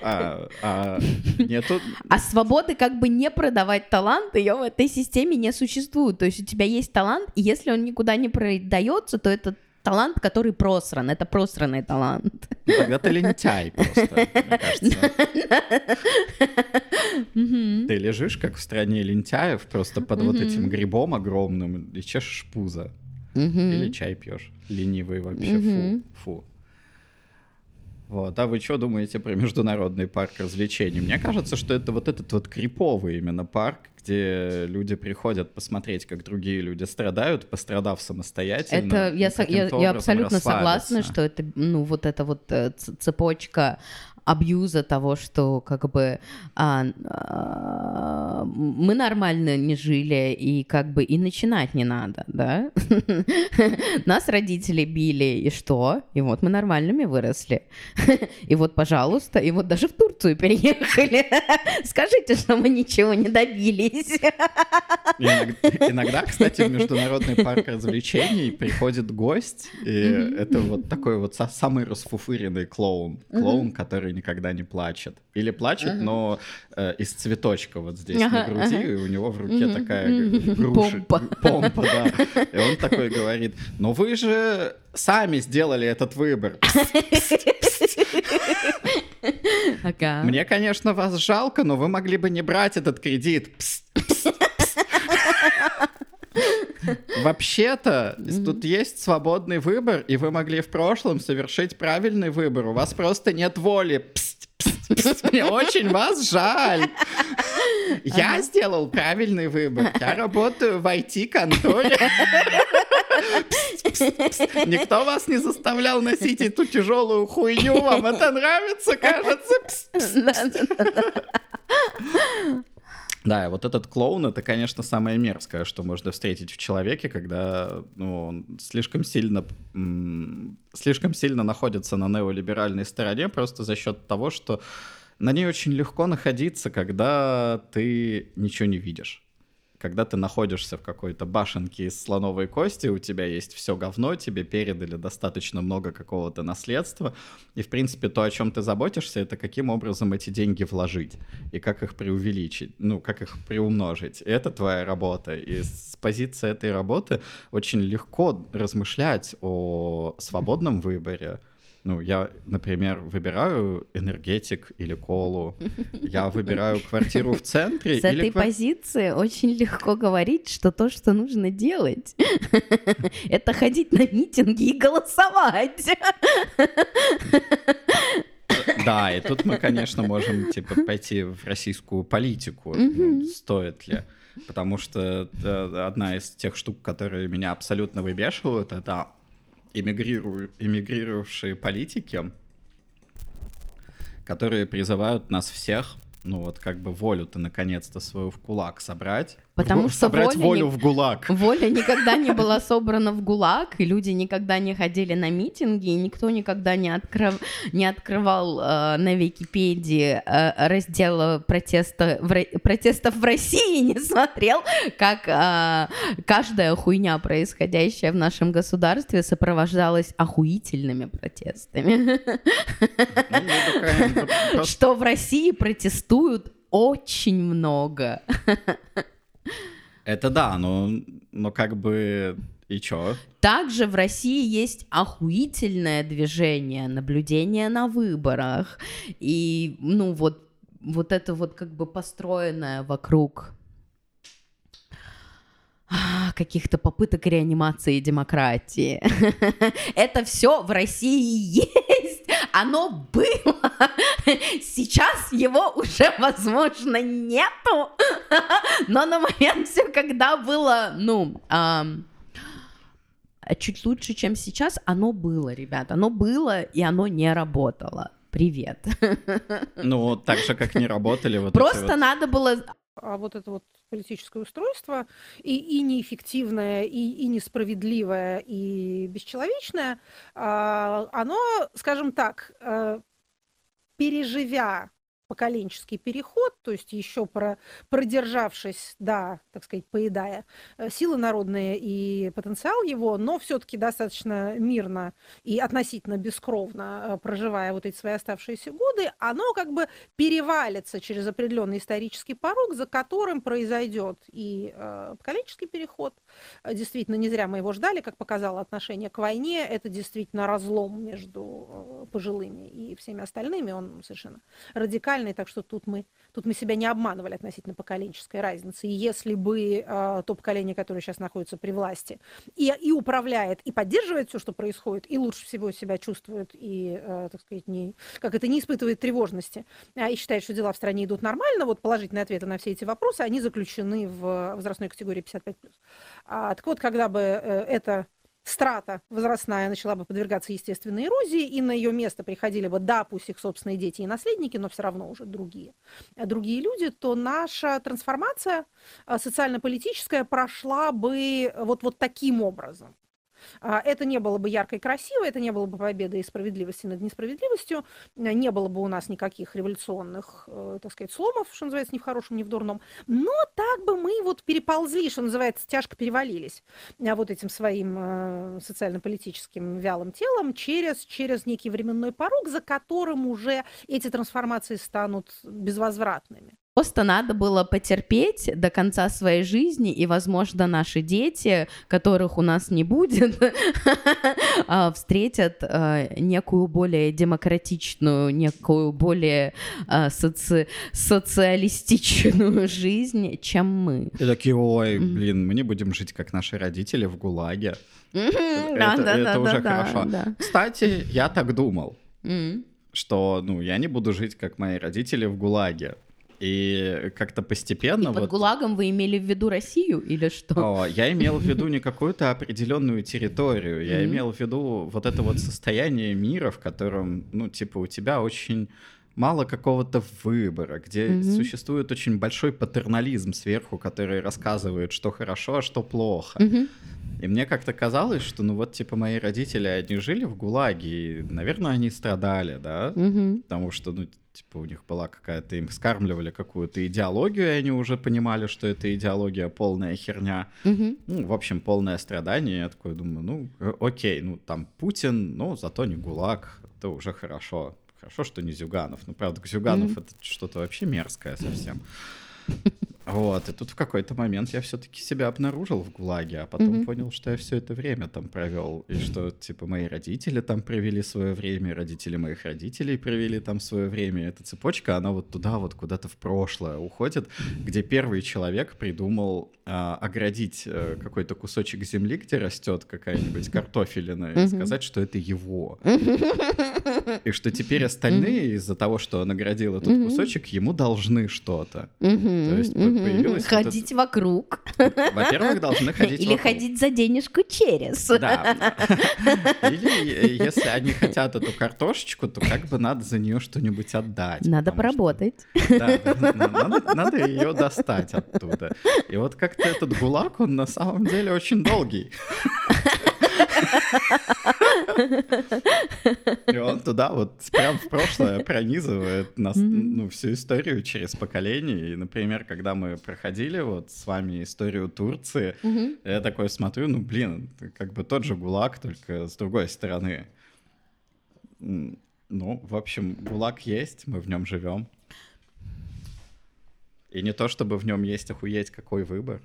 А, а нету... А свободы как бы не продавать талант, ее в этой системе не существует. То есть у тебя есть талант, и если он никуда не продается, то это талант, который просран. Это просранный талант. Тогда ты лентяй просто, мне кажется. Мгм. Ты лежишь, как в стране лентяев, просто под вот этим грибом огромным и чешешь пузо. Мгм. Или чай пьешь. Ленивый вообще, фу, Мгм. фу. Вот, а вы что думаете про Международный парк развлечений? Мне кажется, что это вот этот вот криповый именно парк, где люди приходят посмотреть, как другие люди страдают, пострадав самостоятельно. Это я, я, я абсолютно согласна, что это ну вот эта вот э, цепочка абьюза того, что как бы а, а, мы нормально не жили и как бы и начинать не надо, да? Нас родители били и что? И вот мы нормальными выросли. И вот, пожалуйста, и вот даже в Турцию переехали. Скажите, что мы ничего не добились. Иногда, иногда, кстати, в Международный парк развлечений приходит гость, и это вот такой вот са- самый расфуфыренный клоун. Клоун, который никогда не плачет. Или плачет, Ага. но э, из цветочка вот здесь Ага, на груди, ага. и у него в руке такая груша. Помпа. Помпа, да. И он такой говорит, но вы же сами сделали этот выбор. Ага. Мне, конечно, вас жалко, но вы могли бы не брать этот кредит. Пс, пс, пс. Вообще-то, тут есть свободный выбор, и вы могли в прошлом совершить правильный выбор. У вас просто нет воли. Пс, пс, пс. Мне очень вас жаль. Я сделал правильный выбор. Я работаю в IT-конторе. Никто вас не заставлял носить эту тяжелую хуйню. Вам это нравится, кажется? Да, вот этот клоун это, конечно, самое мерзкое, что можно встретить в человеке, когда ну, он слишком сильно слишком сильно находится на неолиберальной стороне просто за счет того, что на ней очень легко находиться, когда ты ничего не видишь когда ты находишься в какой-то башенке из слоновой кости, у тебя есть все говно, тебе передали достаточно много какого-то наследства, и, в принципе, то, о чем ты заботишься, это каким образом эти деньги вложить, и как их преувеличить, ну, как их приумножить. И это твоя работа, и с позиции этой работы очень легко размышлять о свободном выборе, ну, я, например, выбираю энергетик или колу. Я выбираю квартиру в центре. С этой квар... позиции очень легко говорить, что то, что нужно делать, это ходить на митинги и голосовать. Да, и тут мы, конечно, можем типа пойти в российскую политику. Ну, стоит ли? Потому что одна из тех штук, которые меня абсолютно выбешивают, это эмигриру... эмигрировавшие политики, которые призывают нас всех ну вот как бы волю-то наконец-то свою в кулак собрать. Потому в, что собрать воля волю не... в ГУЛАГ. Воля никогда не была собрана в ГУЛАГ, и люди никогда не ходили на митинги, и никто никогда не, открыв... не открывал э, на Википедии э, раздел протеста в... протестов в России, не смотрел, как э, каждая хуйня, происходящая в нашем государстве, сопровождалась охуительными протестами. Ну, что в России протестуют очень много. Это да, но, но как бы и чё? Также в России есть охуительное движение наблюдения на выборах. И, ну, вот, вот это вот как бы построенное вокруг а, каких-то попыток реанимации демократии. Это все в России есть. Оно было. Сейчас его уже, возможно, нету. Но на момент все, когда было, ну, чуть лучше, чем сейчас, оно было, ребят. Оно было, и оно не работало. Привет. Ну, так же, как не работали вот Просто вот... надо было а вот это вот политическое устройство и, и неэффективное, и, и несправедливое, и бесчеловечное, а, оно, скажем так, э, переживя поколенческий переход, то есть еще про, продержавшись, да, так сказать, поедая э, силы народные и потенциал его, но все-таки достаточно мирно и относительно бескровно э, проживая вот эти свои оставшиеся годы, оно как бы перевалится через определенный исторический порог, за которым произойдет и э, поколенческий переход. Действительно, не зря мы его ждали, как показало отношение к войне, это действительно разлом между пожилыми и всеми остальными, он совершенно радикальный уникальный, так что тут мы, тут мы себя не обманывали относительно поколенческой разницы. И если бы э, то поколение, которое сейчас находится при власти, и, и управляет, и поддерживает все, что происходит, и лучше всего себя чувствует, и, э, так сказать, не, как это, не испытывает тревожности, а, и считает, что дела в стране идут нормально, вот положительные ответы на все эти вопросы, они заключены в возрастной категории 55+. А, так вот, когда бы э, это страта возрастная начала бы подвергаться естественной эрозии, и на ее место приходили бы, да, пусть их собственные дети и наследники, но все равно уже другие, э, другие люди, то наша трансформация э, социально-политическая прошла бы вот, вот таким образом. А, это не было бы ярко и красиво, это не было бы победой справедливости над несправедливостью, э, не было бы у нас никаких революционных, э, так сказать, сломов, что называется, ни в хорошем, ни в дурном. Но так бы мы вот переползли, что называется, тяжко перевалились э, вот этим своим социально-политическим вялым телом через, через некий временной порог, за которым уже эти трансформации станут безвозвратными. Просто надо было потерпеть до конца своей жизни, и, возможно, наши дети, которых у нас не будет, а, встретят а, некую более демократичную, некую более а, соци социалистичную жизнь, чем мы. И такие, ой, блин, мы не будем жить, как наши родители в ГУЛАГе. Это уже хорошо. Кстати, я так думал, что, ну, я не буду жить, как мои родители в ГУЛАГе. И как-то постепенно... И под вот... ГУЛАГом вы имели в виду Россию или что? О, я имел в виду не какую-то определенную территорию, я имел в виду вот это вот состояние мира, в котором, ну, типа, у тебя очень мало какого-то выбора, где Мгм. существует очень большой патернализм сверху, который рассказывает, что хорошо, а что плохо. Мгм. И мне как-то казалось, что, ну вот, типа, мои родители, они жили в ГУЛАГе, и, наверное, они страдали, да? Мгм. Потому что, ну, типа, у них была какая-то, им скармливали какую-то идеологию, и они уже понимали, что эта идеология полная херня. Мгм. Ну, в общем, полное страдание. Я такой думаю, ну, э, окей, ну, там Путин, ну, зато не ГУЛАГ, это уже хорошо. Хорошо, что не Зюганов. Ну, правда, Зюганов Мгм. это что-то вообще мерзкое совсем. Вот, и тут в какой-то момент я все-таки себя обнаружил в ГУЛАГе, а потом Мгм. понял, что я все это время там провел, и что, типа, мои родители там провели свое время, родители моих родителей провели там свое время. Эта цепочка, она вот туда вот куда-то в прошлое уходит, где первый человек придумал а, оградить э, какой-то кусочек земли, где растет какая-нибудь картофелина, и сказать, что это его. И что теперь остальные из-за того, что он оградил этот кусочек, ему должны что-то. То есть по- Мгм. появилась вот Ходить вокруг. Во-первых, должны ходить Или ходить за денежку через. Да. Или э, если они хотят эту картошечку, то как бы надо за нее что-нибудь отдать. Надо поработать. Да, надо, ее достать оттуда. И вот как-то этот гулаг, он на самом деле очень долгий. И он туда вот прям в прошлое пронизывает нас, ну, всю историю через поколение. И, например, когда мы проходили вот с вами историю Турции, я такой смотрю, ну, блин, как бы тот же ГУЛАГ, только с другой стороны. Ну, в общем, ГУЛАГ есть, мы в нем живем. И не то, чтобы в нем есть охуеть какой выбор.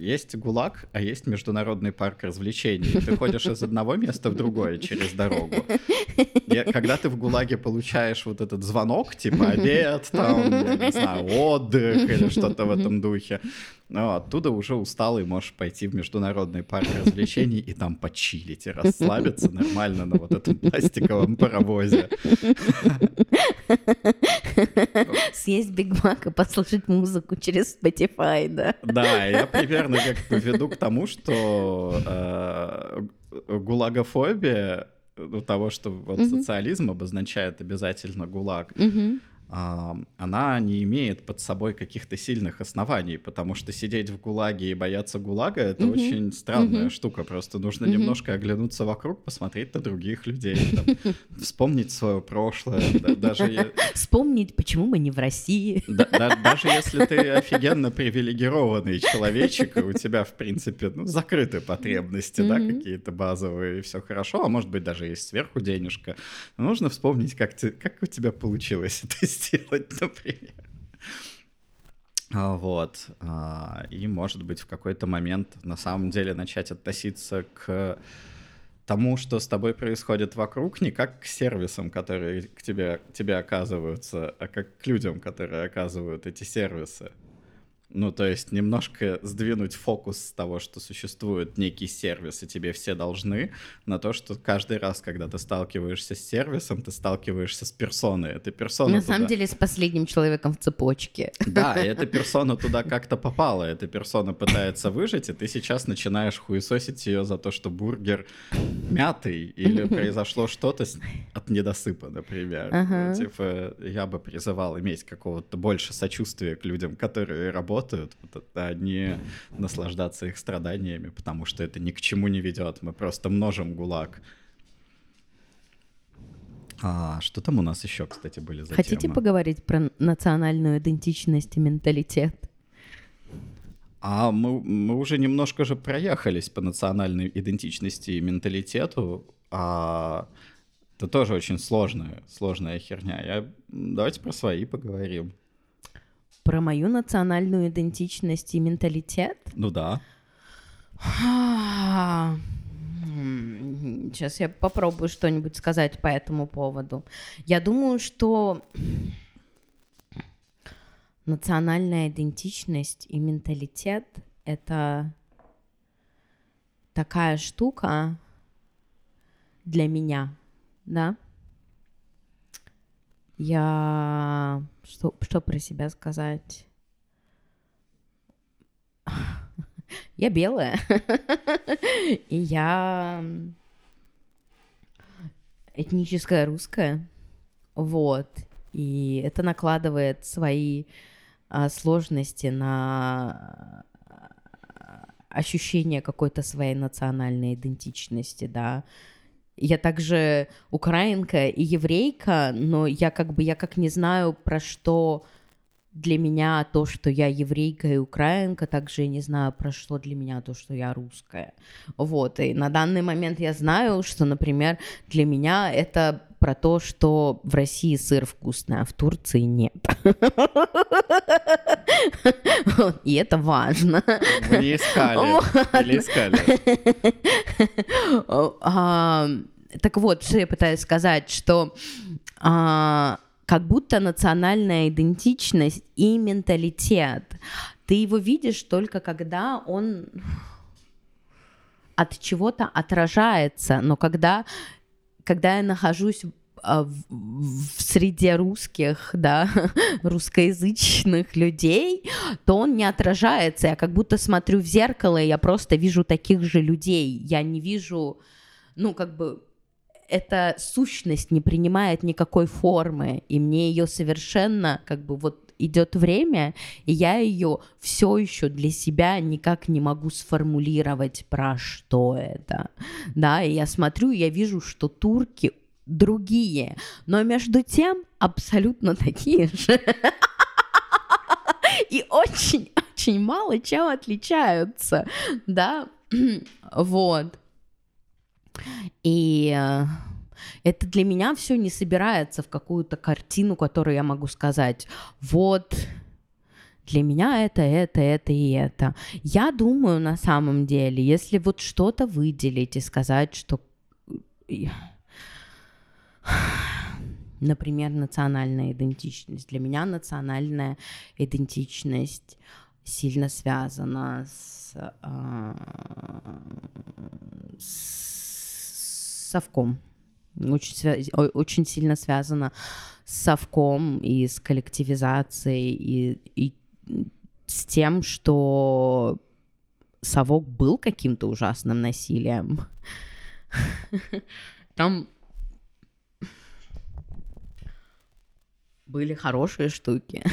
Есть ГУЛАГ, а есть международный парк развлечений. И Ты ходишь из одного места в другое через дорогу. И когда ты в ГУЛАГе получаешь вот этот звонок, типа обед, там, я не знаю, отдых или что-то в этом духе, ну, оттуда уже усталый можешь пойти в международный парк развлечений и там почилить и расслабиться нормально на вот этом пластиковом паровозе. Съесть Биг Мак и послушать музыку через Spotify, да. Да, я примерно как бы веду к тому, что э, гулагофобия, ну, того, что вот Мгм. социализм обозначает обязательно ГУЛАГ, Мгм. Она не имеет под собой каких-то сильных оснований, потому что сидеть в ГУЛАГе и бояться ГУЛАга — это Мгм. очень странная Мгм. штука. Просто нужно Мгм. немножко оглянуться вокруг, посмотреть на других людей, там, вспомнить свое прошлое. да, Даже Вспомнить, почему мы не в России. да- да- даже если ты офигенно привилегированный человечек, и у тебя, в принципе, ну, закрыты потребности, да, какие-то базовые, и все хорошо, а может быть, даже есть сверху денежка, нужно вспомнить, как у тебя получилось это сделать, например. А, Вот. а, И, может быть, в какой-то момент на самом деле начать относиться к тому, что с тобой происходит вокруг, не как к сервисам, которые к тебе, к тебе оказываются, а как к людям, которые оказывают эти сервисы. Ну, то есть немножко сдвинуть фокус с того, что существует некий сервис, и тебе все должны, на то, что каждый раз, когда ты сталкиваешься с сервисом, ты сталкиваешься с персоной. Эта персона На туда- самом деле с последним человеком в цепочке. Да, и эта персона туда как-то попала. Эта персона пытается выжить, и ты сейчас начинаешь хуесосить ее за то, что бургер мятый, или произошло что-то от недосыпа, например. Ага. Типа, я бы призывал иметь какого-то больше сочувствия к людям, которые работают, вот, а не наслаждаться их страданиями, потому что это ни к чему не ведет. Мы просто множим гулаг. А, что там у нас еще, кстати, были за Хотите темы? поговорить про национальную идентичность и менталитет? А мы, мы уже немножко же проехались по национальной идентичности и менталитету, а это тоже очень сложная, сложная херня. Я... Давайте про свои поговорим. Про мою национальную идентичность и менталитет? Ну да. Сейчас я попробую что-нибудь сказать по этому поводу. Я думаю, что национальная идентичность и менталитет — это такая штука для меня, да? Я... Что, что про себя сказать? Я белая. И я этническая русская. Вот. И это накладывает свои а, сложности на ощущение какой-то своей национальной идентичности, да. Я также украинка и еврейка, но я как бы, я как не знаю, про что для меня то, что я еврейка и украинка, также я не знаю, про что для меня то, что я русская. Вот, и на данный момент я знаю, что, например, для меня это про то, что в России сыр вкусный, а в Турции нет. И это важно. Не искали. Или искали. Так вот, что я пытаюсь сказать, что а, как будто национальная идентичность и менталитет. Ты его видишь только когда он от чего-то отражается, но когда, когда я нахожусь а, в, в среде русских, да, русскоязычных людей, то он не отражается. Я как будто смотрю в зеркало, и я просто вижу таких же людей. Я не вижу, ну, как бы эта сущность не принимает никакой формы, и мне ее совершенно как бы вот идет время, и я ее все еще для себя никак не могу сформулировать, про что это. Да, и я смотрю, я вижу, что турки другие, но между тем абсолютно такие же. И очень-очень мало чем отличаются, да, вот. И э, это для меня все не собирается в какую-то картину, которую я могу сказать, вот для меня это, это, это и это. Я думаю, на самом деле, если вот что-то выделить и сказать, что, например, национальная идентичность. Для меня национальная идентичность сильно связана с, э, с совком. Очень, очень сильно связано с совком и с коллективизацией, и, и с тем, что совок был каким-то ужасным насилием. Там были хорошие штуки,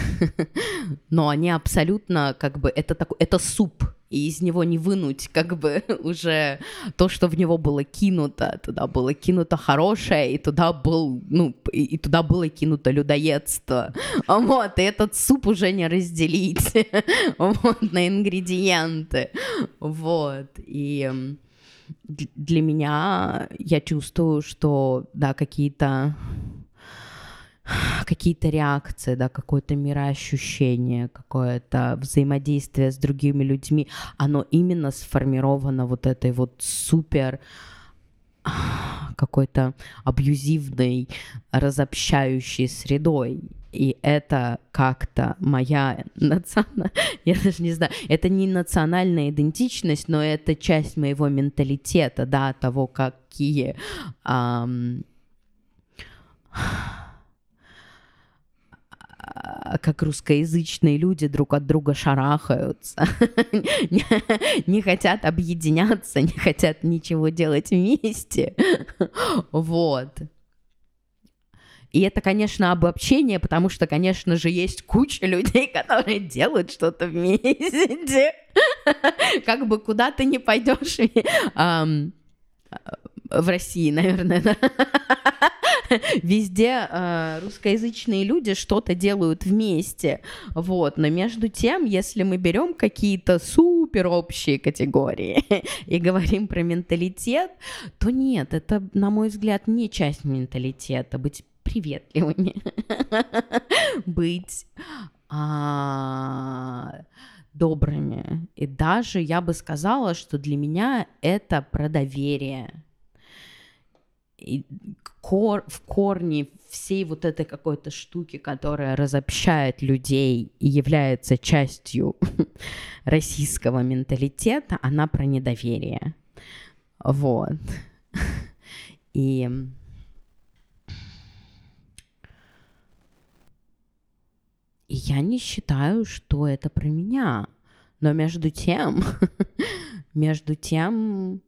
но они абсолютно как бы это такой это суп и из него не вынуть как бы уже то, что в него было кинуто. Туда было кинуто хорошее, и туда был, ну, и, туда было кинуто людоедство. Вот, и этот суп уже не разделить вот, на ингредиенты. Вот, и для меня я чувствую, что, да, какие-то какие-то реакции, да, какое-то мироощущение, какое-то взаимодействие с другими людьми, оно именно сформировано вот этой вот супер какой-то абьюзивной, разобщающей средой. И это как-то моя национальная, я даже не знаю, это не национальная идентичность, но это часть моего менталитета, да, того, какие... Эм, как русскоязычные люди друг от друга шарахаются, не хотят объединяться, не хотят ничего делать вместе. Вот. И это, конечно, обобщение, потому что, конечно же, есть куча людей, которые делают что-то вместе. Как бы куда ты не пойдешь в России, наверное? Везде э, русскоязычные люди что-то делают вместе, вот. Но между тем, если мы берем какие-то супер общие категории и говорим про менталитет, то нет, это, на мой взгляд, не часть менталитета. Быть приветливыми, быть а, добрыми. И даже я бы сказала, что для меня это про доверие и кор, в корне всей вот этой какой-то штуки, которая разобщает людей и является частью российского менталитета, она про недоверие. Вот. И И я не считаю, что это про меня. Но между тем, между тем,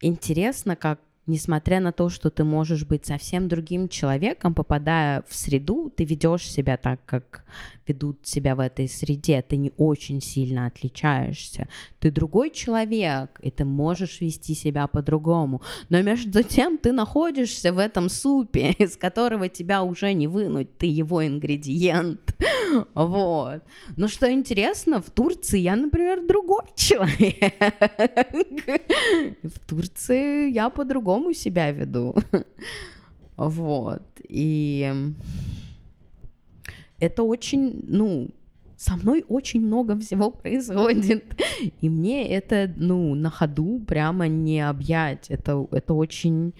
интересно, как несмотря на то, что ты можешь быть совсем другим человеком, попадая в среду, ты ведешь себя так, как ведут себя в этой среде, ты не очень сильно отличаешься. Ты другой человек, и ты можешь вести себя по-другому. Но между тем ты находишься в этом супе, из которого тебя уже не вынуть, ты его ингредиент. Вот. Но что интересно, в Турции я, например, другой человек. В Турции я по-другому себя веду. Вот. И это очень, ну, со мной очень много всего происходит, и мне это, ну, на ходу прямо не объять, это, это очень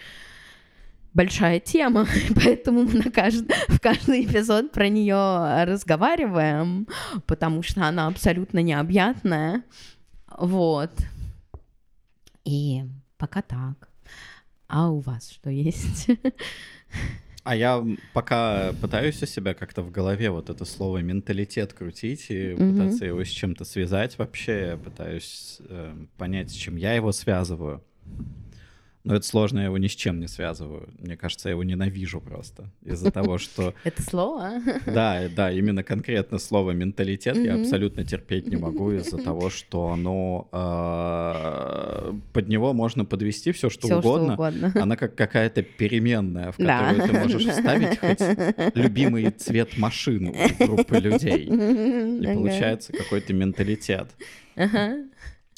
большая тема, поэтому мы на кажд... в каждый эпизод про нее разговариваем, потому что она абсолютно необъятная, вот. И пока так. А у вас что есть? А я пока пытаюсь у себя как-то в голове вот это слово менталитет крутить и mm-hmm. пытаться его с чем-то связать вообще. Я пытаюсь э, понять, с чем я его связываю. Но это сложно, я его ни с чем не связываю. Мне кажется, я его ненавижу просто из-за того, что... Это слово? Да, да, именно конкретно слово «менталитет» я абсолютно терпеть не могу из-за того, что оно... А, под него можно подвести все что угодно. Она как какая-то переменная, в которую ты можешь вставить хоть любимый цвет машины у группы людей. И получается какой-то менталитет.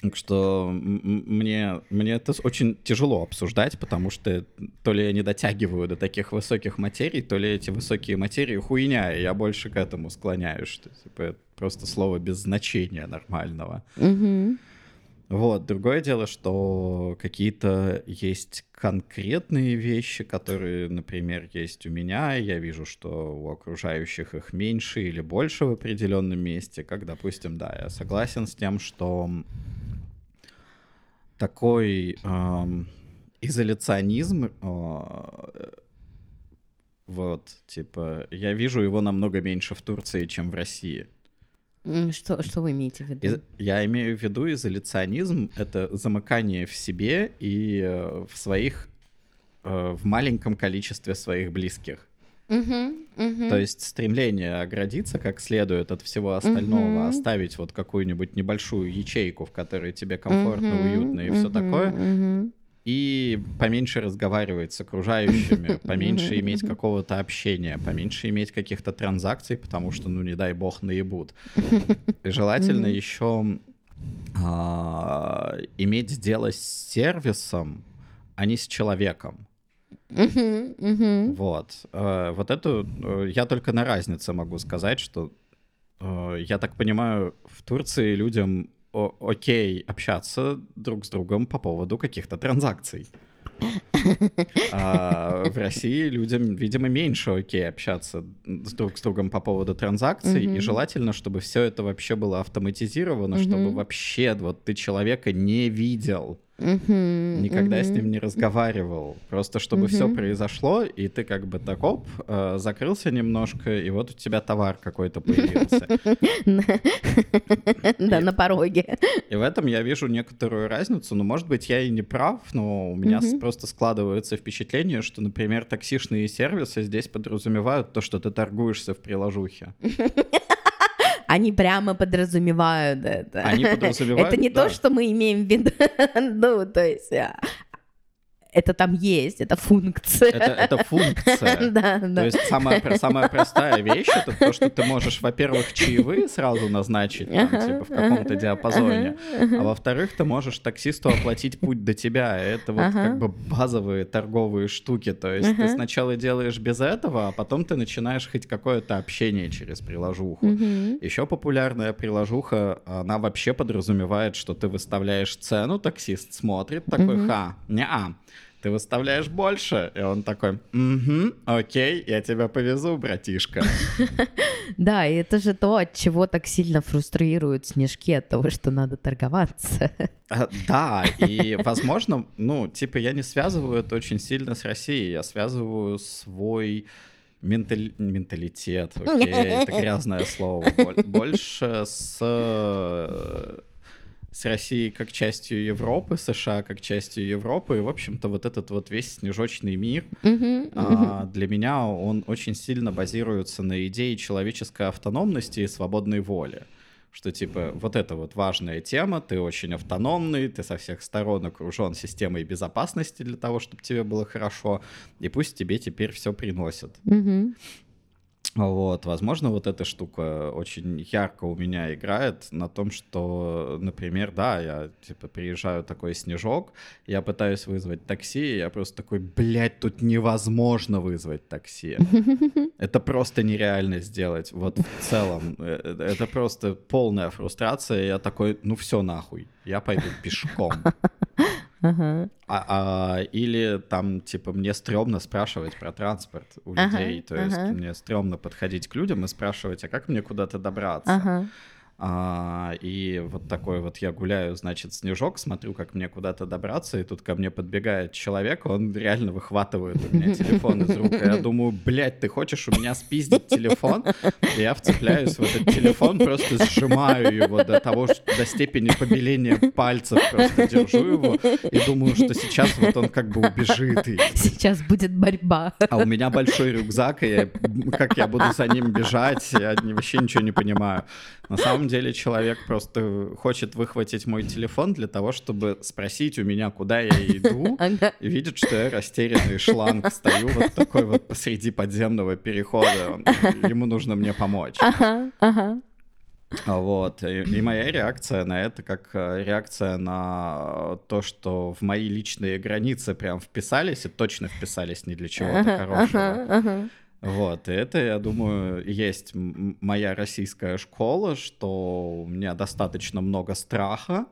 Так что мне, мне это очень тяжело обсуждать, потому что то ли я не дотягиваю до таких высоких материй, то ли эти высокие материи хуйня, и я больше к этому склоняюсь, что типа, это просто слово без значения нормального. Mm-hmm. Вот, другое дело, что какие-то есть конкретные вещи, которые, например, есть у меня, я вижу, что у окружающих их меньше или больше в определенном месте, как, допустим, да, я согласен с тем, что такой э, изоляционизм, э, вот, типа, я вижу его намного меньше в Турции, чем в России. Что, что вы имеете в виду? Из, я имею в виду изоляционизм — это замыкание в себе и э, в своих, э, в маленьком количестве своих близких. То есть стремление оградиться как следует от всего остального, угу. оставить вот какую-нибудь небольшую ячейку, в которой тебе комфортно, угу. уютно и все такое. И поменьше разговаривать с окружающими, поменьше иметь какого-то общения, поменьше иметь каких-то транзакций, потому что, ну, не дай бог, наебут. И желательно еще а, иметь дело с сервисом, а не с человеком. Вот. Э, вот эту э, я только на разнице могу сказать, что э, я так понимаю, в Турции людям окей общаться друг с другом по поводу каких-то транзакций. А в России людям, видимо, меньше окей общаться с друг с другом по поводу транзакций, mm-hmm. и желательно, чтобы все это вообще было автоматизировано, mm-hmm. чтобы вообще вот ты человека не видел. Uh-huh, Никогда uh-huh. с ним не разговаривал. Просто чтобы uh-huh. все произошло, и ты как бы так оп, э, закрылся немножко, и вот у тебя товар какой-то появился. Да, на пороге. И в этом я вижу некоторую разницу. Ну, может быть, я и не прав, но у меня просто складывается впечатление, что, например, таксишные сервисы здесь подразумевают то, что ты торгуешься в приложухе. Они прямо подразумевают это. Они подразумевают, Это не да. то, что мы имеем в виду. Ну, то есть а, это там есть, это функция. Это, это функция. да, да. То есть самая, самая простая вещь это то, что ты можешь, во-первых, чаевые сразу назначить, там, типа в каком-то диапазоне, а во-вторых, ты можешь таксисту оплатить путь до тебя. Это вот как бы базовые торговые штуки. То есть ты сначала делаешь без этого, а потом ты начинаешь хоть какое-то общение через приложуху. Еще популярная приложуха, она вообще подразумевает, что ты выставляешь цену, таксист смотрит, такой, ха, не-а ты выставляешь больше? И он такой, угу, окей, я тебя повезу, братишка. Да, и это же то, от чего так сильно фрустрируют снежки, от того, что надо торговаться. А, да, и, возможно, ну, типа, я не связываю это очень сильно с Россией, я связываю свой ментали... менталитет, окей, это грязное слово, больше с с Россией как частью Европы, США как частью Европы, и, в общем-то, вот этот вот весь снежочный мир, Мгм, а, мгм. для меня он очень сильно базируется на идее человеческой автономности и свободной воли. Что, типа, вот это вот важная тема, ты очень автономный, ты со всех сторон окружен системой безопасности для того, чтобы тебе было хорошо, и пусть тебе теперь все приносят. Мгм. Вот, возможно, вот эта штука очень ярко у меня играет на том, что, например, да, я, типа, приезжаю такой снежок, я пытаюсь вызвать такси, я просто такой, блядь, тут невозможно вызвать такси. Это просто нереально сделать, вот в целом. Э, э, Это просто полная фрустрация, я такой, ну все нахуй, я пойду пешком. Ага. А, а, или там, типа, мне стрёмно спрашивать про транспорт у Ага, людей. То есть ага. мне стрёмно подходить к людям и спрашивать, а как мне куда-то добраться? Ага. А, и вот такой вот я гуляю, значит, снежок, смотрю, как мне куда-то добраться, и тут ко мне подбегает человек, он реально выхватывает у меня телефон из рук. И я думаю, блядь, ты хочешь у меня спиздить телефон? И я вцепляюсь в этот телефон, просто сжимаю его до того, что до степени побеления пальцев, просто держу его и думаю, что сейчас вот он как бы убежит. И Сейчас будет борьба. а у меня большой рюкзак, и я- как я буду за ним бежать, я вообще ничего не понимаю. На самом деле человек просто хочет выхватить мой телефон для того, чтобы спросить у меня, куда я иду, и видит, что я растерянный шланг стою вот такой вот посреди подземного перехода. Ему нужно мне помочь. Ага. Ага. А Вот. И, и моя реакция на это как э, реакция на то, что в мои личные границы прям вписались и точно вписались не для чего-то Ага. хорошего. Ага. Ага. Вот, и это, я думаю, есть моя российская школа, что у меня достаточно много страха,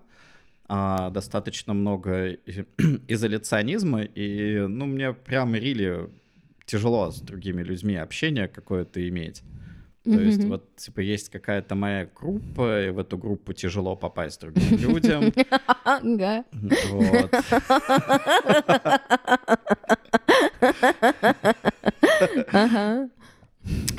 а, достаточно много изоляционизма, и, ну, мне прям рили тяжело с другими людьми общение какое-то иметь. То есть Мгм. вот, типа, есть какая-то моя группа, и в эту группу тяжело попасть другим людям. Ага. Вот. Ага.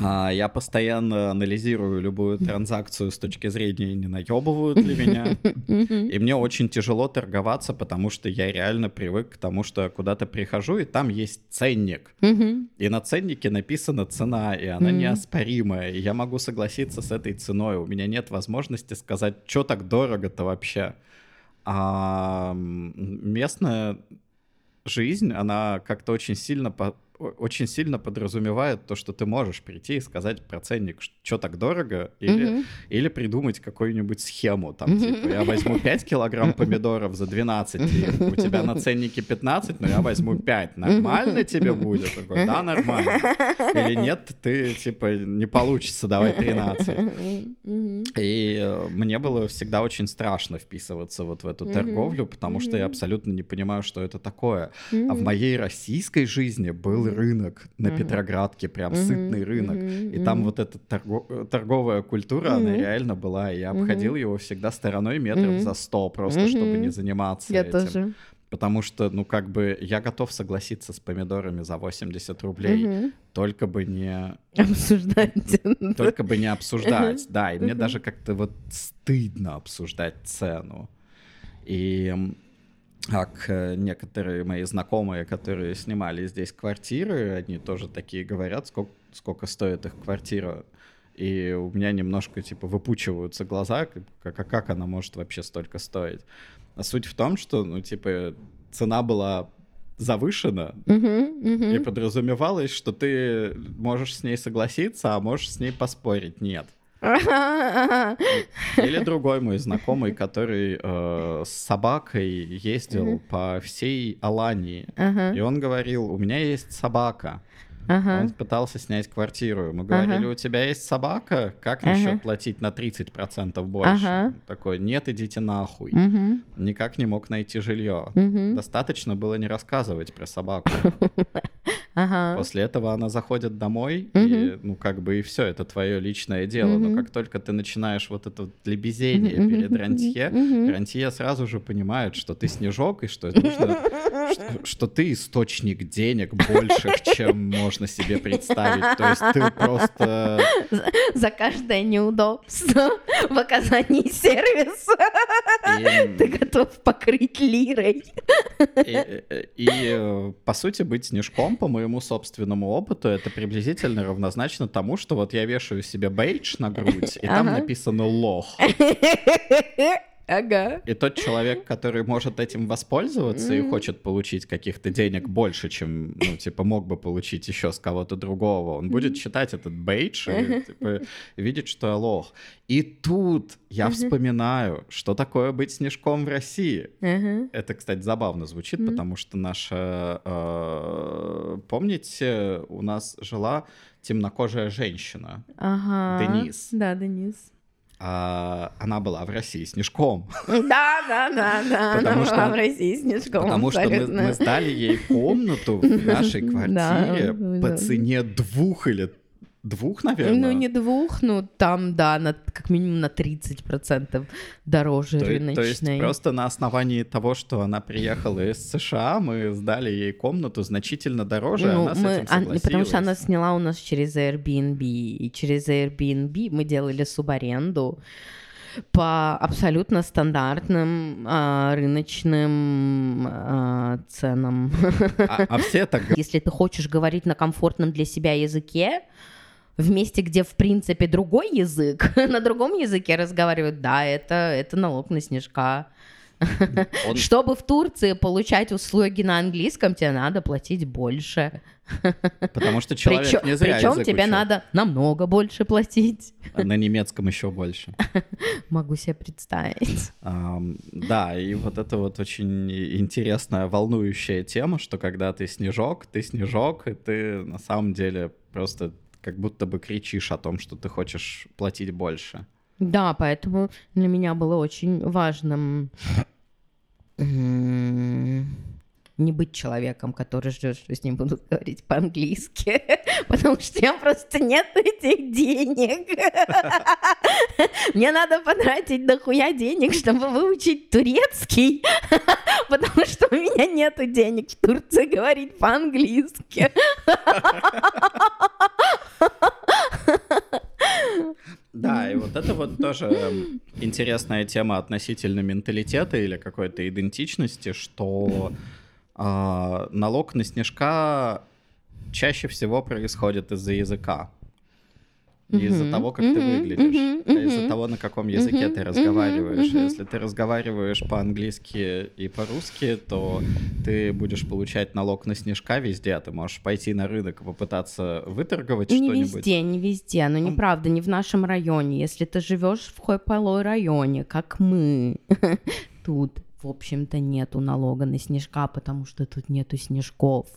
А, Я постоянно анализирую любую транзакцию с точки зрения, не наебывают ли меня. И мне очень тяжело торговаться, потому что я реально привык к тому, что я куда-то прихожу, и там есть ценник. И на ценнике написана цена, и она неоспоримая. И я могу согласиться с этой ценой. У меня нет возможности сказать, что так дорого-то вообще. А местная жизнь, она как-то очень сильно очень сильно подразумевает то, что ты можешь прийти и сказать про ценник, что так дорого, или, Мгм. или придумать какую-нибудь схему. Там, типа, я возьму 5 килограмм помидоров за 12, и у тебя на ценнике 15, но я возьму 5. Нормально тебе будет? Такой, да, нормально. Или нет, ты, типа, не получится, давай 13. Мгм. И э, мне было всегда очень страшно вписываться вот в эту торговлю, потому что я абсолютно не понимаю, что это такое. А в моей российской жизни был рынок на. Петроградке, прям сытный рынок. И там вот эта торго- э, торговая культура, она реально была. И я обходил его всегда стороной метров за 100, просто чтобы не заниматься Я этим. тоже. Потому что, ну, как бы, я готов согласиться с помидорами за 80 рублей, Мгм. только бы не Обсуждать. только бы не обсуждать, да, и мне даже как-то вот стыдно обсуждать цену. И как э, некоторые мои знакомые, которые снимали здесь квартиры, они тоже такие говорят, сколько, сколько стоит их квартира. И у меня немножко, типа, выпучиваются глаза, как, а как она может вообще столько стоить. А суть в том, что, ну, типа, цена была завышена, Мгм. Мгм. и подразумевалось, что ты можешь с ней согласиться, а можешь с ней поспорить. Нет. Или другой мой знакомый, который э, с собакой ездил Мгм. по всей Алании. Ага. И он говорил, у меня есть собака. Ага. Он пытался снять квартиру. Мы говорили, Ага. у тебя есть собака? Как Ага. насчет платить на 30% больше? Ага. Такой, нет, идите нахуй. Мгм. Никак не мог найти жилье. Мгм. Достаточно было не рассказывать про собаку. Ага. После этого она заходит домой, Мгм. и, ну, как бы, и все, это твое личное дело. Но Мгм. как только ты начинаешь вот это вот лебезение Мгм, перед рантье, мгм. рантье сразу же понимает, что ты снежок, и что, нужно, что, что ты источник денег больших, чем можно себе представить. То есть ты просто... За каждое неудобство в оказании сервиса И, ты готов покрыть лирой. и- и, э, по сути, быть снежком, по моему собственному опыту, это приблизительно равнозначно тому, что вот я вешаю себе бейдж на грудь, и там написано «лох». Ага. И тот человек, который может этим воспользоваться и Мгм. хочет получить каких-то денег больше, чем, ну, типа, мог бы получить еще с кого-то другого, он будет читать этот бейдж и, типа, видеть, что я лох. И тут я вспоминаю, что такое быть снежком в России. Это, кстати, забавно звучит, потому что наша... э, помните, у нас жила темнокожая женщина, Ага. Денис. Да, Денис. А она была в России снежком. Да, да, да, да. Потому Она что- была в России снежком. Потому что мы, мы сдали ей комнату в нашей квартире Да, по да. цене двух или двух, наверное. Ну, не двух, ну, там, да, на, как минимум на 30% дороже то, рыночной. то есть просто на основании того, что она приехала из США, мы сдали ей комнату значительно дороже, Ну, она с мы- этим а, согласилась. потому что она сняла у нас через Airbnb, и через Airbnb мы делали субаренду по абсолютно стандартным а, рыночным а, ценам. А, а все так Если ты хочешь говорить на комфортном для себя языке, в месте, где, в принципе, другой язык, на другом языке разговаривают, да, это, это налог на снежка. он- Чтобы в Турции получать услуги на английском, тебе надо платить больше. потому что человек Причем, не зря причем тебе учил. надо намного больше платить. А на немецком еще больше. Могу себе представить. Ам, да, и вот это вот очень интересная, волнующая тема, что когда ты снежок, ты снежок, и ты на самом деле просто как будто бы кричишь о том, что ты хочешь платить больше. Да, поэтому для меня было очень важным не быть человеком, который ждет, что с ним будут говорить по-английски, потому что меня просто нет этих денег. Мне надо потратить дохуя денег, чтобы выучить турецкий, потому что у меня нету денег в Турции говорить по-английски. Да, и вот это вот тоже эм, интересная тема относительно менталитета или какой-то идентичности, что а, налог на снежка чаще всего происходит из-за языка. Не из-за того, как ты выглядишь, а из-за того, на каком языке ты разговариваешь. Если ты разговариваешь по-английски и по-русски, то ты будешь получать налог на снежка везде. а Ты можешь пойти на рынок и попытаться выторговать Не что-нибудь. везде, не везде, но Ну, неправда, не в нашем районе. Если ты живешь в Хойпалой районе, как мы, тут, в общем-то, нету налога на снежка, потому что тут нету снежков.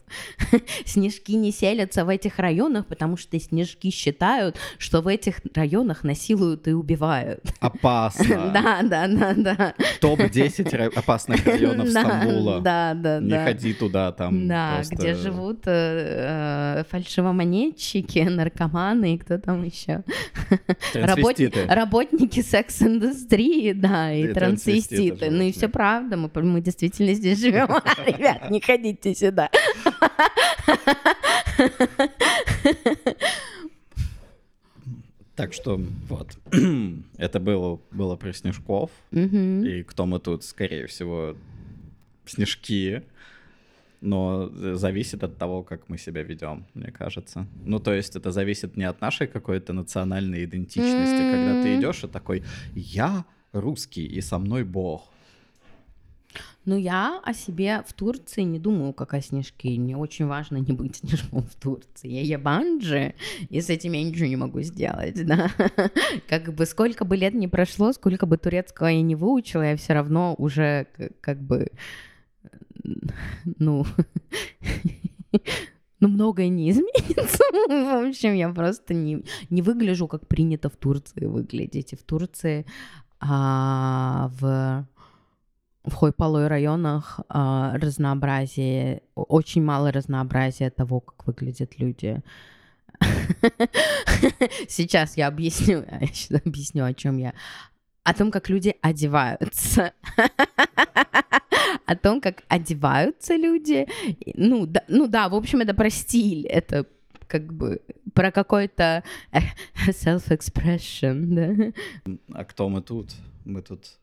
Снежки не селятся в этих районах, потому что снежки считают, что в этих районах насилуют и убивают. Опасно. Да, да, да, да. Топ-10 ра- опасных районов Стамбула. Да, да, Не да. ходи туда, там Да, где живут э, э, фальшивомонетчики, наркоманы и кто там еще. Работники секс-индустрии, да, и, И трансвеститы. Ну и все да. Правда, мы, мы действительно здесь живем. Ребят, не ходите сюда. Так что вот. Это было, было про снежков. Мгм. И кто мы тут, скорее всего, снежки. Но зависит от того, как мы себя ведем, мне кажется. Ну, то есть это зависит не от нашей какой-то национальной идентичности, когда ты идешь и такой, я русский, и со мной Бог. Ну, я о себе в Турции не думаю, как о снежке. Мне очень важно не быть снежком в Турции. Я ябанджи, и с этим я ничего не могу сделать, да. Как бы сколько бы лет не прошло, сколько бы турецкого я не выучила, я все равно уже как бы, ну, ну, многое не изменится. В общем, я просто не, не выгляжу, как принято в Турции выглядеть. И в Турции а, в в Хойпалой районах а, разнообразие, очень мало разнообразия того, как выглядят люди. Сейчас я объясню, я сейчас объясню, о чем я. О том, как люди одеваются. О том, как одеваются люди. Ну да, ну да, в общем, это про стиль, это как бы про какой-то self-expression, да. А кто мы тут? Мы тут,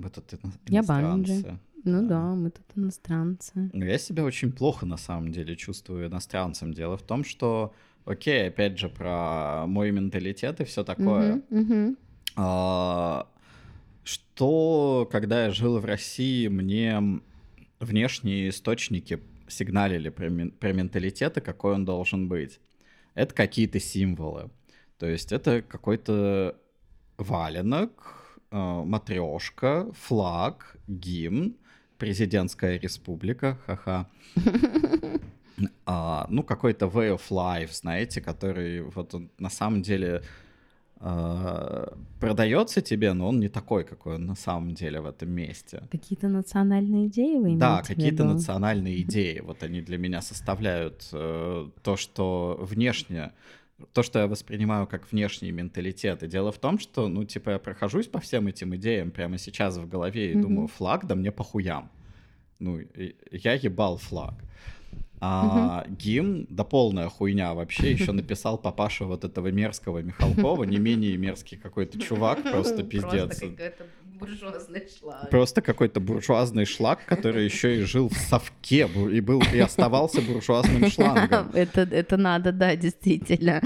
мы тут Я Банджи. Ну да, мы тут иностранцы. Ну, я себя очень плохо на самом деле чувствую иностранцем. Дело в том, что, окей, опять же, про мой менталитет и все такое. Uh-huh, uh-huh. А, что, когда я жил в России, мне внешние источники сигналили про, про менталитет и какой он должен быть. Это какие-то символы. То есть это какой-то валенок, матрешка, флаг, гимн, президентская республика, ха-ха. А, ну, какой-то way of life, знаете, который вот он, на самом деле а, продается тебе, но он не такой, какой он на самом деле в этом месте. Какие-то национальные идеи вы имеете Да, какие-то национальные идеи. Вот они для меня составляют э, то, что внешне то, что я воспринимаю как внешний менталитет. И дело в том, что, ну, типа, я прохожусь по всем этим идеям прямо сейчас в голове и mm-hmm. думаю, флаг, да мне похуям. Ну, я ебал флаг. А угу. гимн, да полная хуйня вообще, еще написал папаша вот этого мерзкого Михалкова, не менее мерзкий какой-то чувак, просто пиздец. Просто какой-то буржуазный шлак. Просто какой-то буржуазный шлак, который еще и жил в совке и был и оставался буржуазным шлангом. Это, это надо, да, действительно.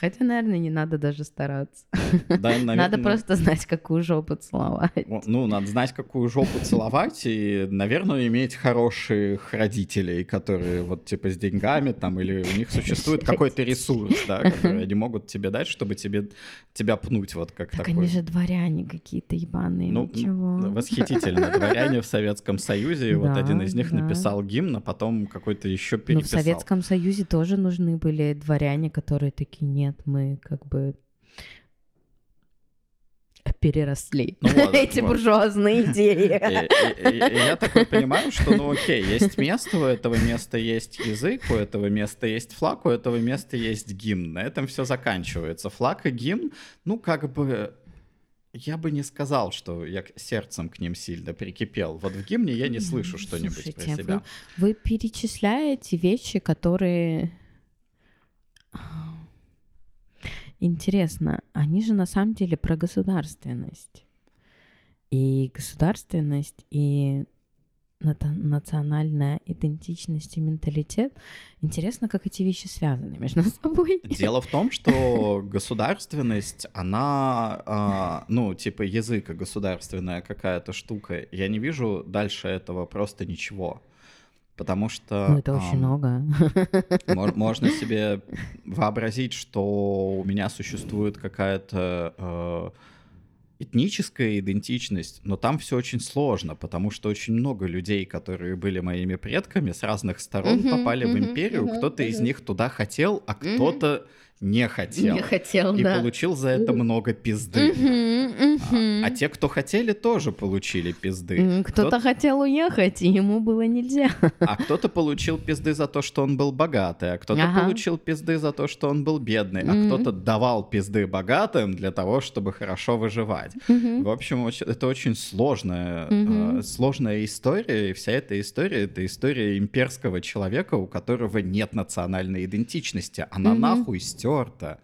Хотя, наверное, не надо даже стараться. Да, наверное, надо просто знать, какую жопу целовать. Ну, надо знать, какую жопу целовать, и, наверное, иметь хороших родителей, которые вот типа с деньгами там, или у них существует какой-то ресурс, да, который они могут тебе дать, чтобы тебе, тебя пнуть вот как так такой. они же дворяне какие-то ебаные, ну, чего? Восхитительно. Дворяне в Советском Союзе, вот один из них написал гимн, а потом какой-то еще переписал. Ну, в Советском Союзе тоже нужны были дворяне, которые такие, нет, нет, мы как бы переросли ну, эти вот. буржуазные идеи. я такой понимаю, что, ну окей, есть место, у этого места есть язык, у этого места есть флаг, у этого места есть гимн. На этом все заканчивается. Флаг и гимн, ну как бы я бы не сказал, что я сердцем к ним сильно прикипел. Вот в гимне я не слышу что-нибудь Слушайте, про себя. Вы, вы перечисляете вещи, которые Интересно, они же на самом деле про государственность. И государственность, и национальная идентичность и менталитет. Интересно, как эти вещи связаны между собой. Дело в том, что государственность, она, а, ну, типа языка государственная какая-то штука. Я не вижу дальше этого просто ничего потому что... Ну, это очень много. Можно себе вообразить, что у меня существует какая-то э, этническая идентичность, но там все очень сложно, потому что очень много людей, которые были моими предками с разных сторон, попали в империю, кто-то из них туда хотел, а кто-то не хотел. Не хотел, и да. получил за это много пизды. А, а те, кто хотели, тоже получили пизды. Кто-то кто хотел уехать, и ему было нельзя. А кто-то получил пизды за то, что он был богатый, а кто-то ага. получил пизды за то, что он был бедный, а кто-то давал пизды богатым для того, чтобы хорошо выживать. В общем, это очень сложная, э, сложная история, и вся эта история — это история имперского человека, у которого нет национальной идентичности. Она нахуй стер стерто.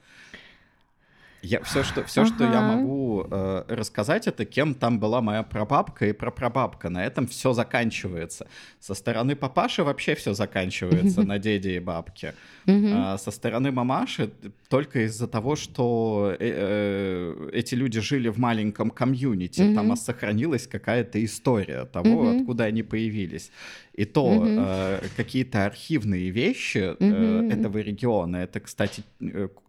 Я, все, что, все, ага. что я могу э, рассказать, это кем там была моя прабабка и прапрабабка. На этом все заканчивается. Со стороны папаши вообще все заканчивается на деде и бабке. А со стороны мамаши только из-за того, что э, э, эти люди жили в маленьком комьюнити, там сохранилась какая-то история того, откуда они появились. И то э, какие-то архивные вещи этого региона, это, кстати,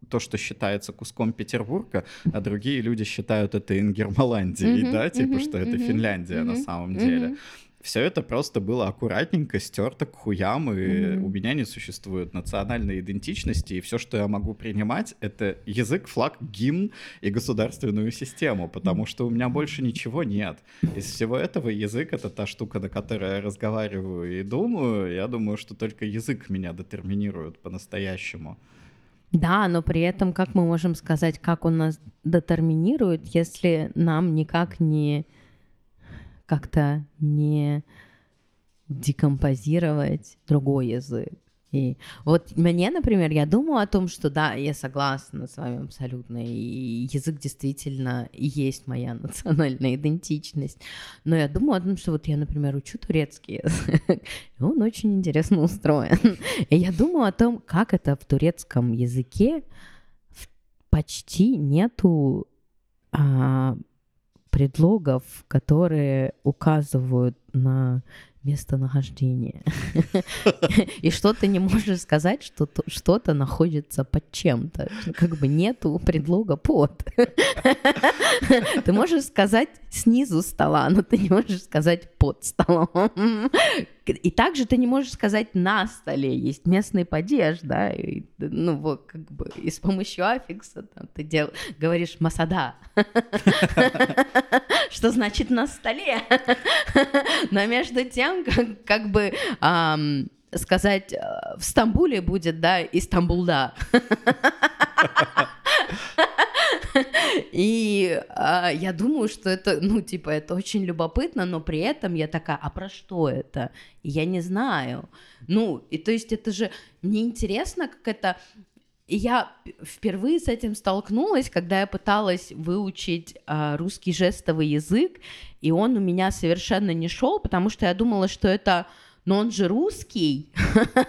то, что считается куском Петербурга, а другие люди считают это Ингермаландией, да, типа, что это Финляндия на самом деле. Все это просто было аккуратненько стерто к хуям, и Мгм. у меня не существует национальной идентичности, и все, что я могу принимать, это язык, флаг, гимн и государственную систему, потому что у меня больше ничего нет. Из всего этого язык — это та штука, на которой я разговариваю и думаю. Я думаю, что только язык меня детерминирует по-настоящему. Да, но при этом как мы можем сказать, как он нас детерминирует, если нам никак не как-то не декомпозировать другой язык. И вот мне, например, я думаю о том, что да, я согласна с вами абсолютно, и язык действительно есть моя национальная идентичность. Но я думаю о том, что вот я, например, учу турецкий язык, и он очень интересно устроен. И я думаю о том, как это в турецком языке почти нету а, предлогов, которые указывают на местонахождение. И что ты не можешь сказать, что то- что-то находится под чем-то. Как бы нету предлога под. Ты можешь сказать снизу стола, но ты не можешь сказать под столом. И также ты не можешь сказать на столе. Есть местный падеж, да, и, ну вот как бы и с помощью аффикса там, ты дел, говоришь масада, что значит на столе. Но между тем, как, бы сказать э, в Стамбуле будет, да, Истамбулда. И а, я думаю, что это, ну, типа, это очень любопытно, но при этом я такая, а про что это? Я не знаю. Ну, и то есть это же, мне интересно, как это... И я впервые с этим столкнулась, когда я пыталась выучить а, русский жестовый язык, и он у меня совершенно не шел, потому что я думала, что это, но он же русский,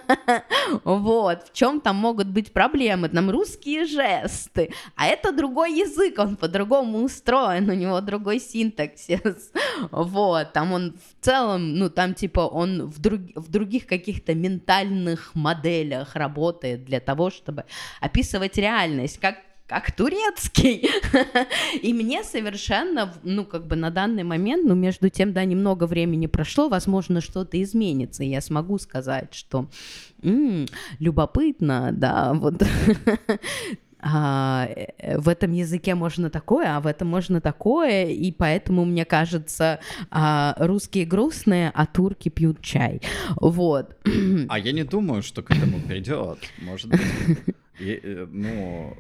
вот, в чем там могут быть проблемы, там русские жесты, а это другой язык, он по-другому устроен, у него другой синтаксис, вот, там он в целом, ну, там типа он в, друг- в других каких-то ментальных моделях работает для того, чтобы описывать реальность, как как турецкий. И мне совершенно, ну, как бы на данный момент, ну, между тем, да, немного времени прошло, возможно, что-то изменится, и я смогу сказать, что «М, любопытно, да, вот а, э, в этом языке можно такое, а в этом можно такое, и поэтому, мне кажется, а, русские грустные, а турки пьют чай. Вот. А я не думаю, что к этому придет. Может быть, и, э, ну,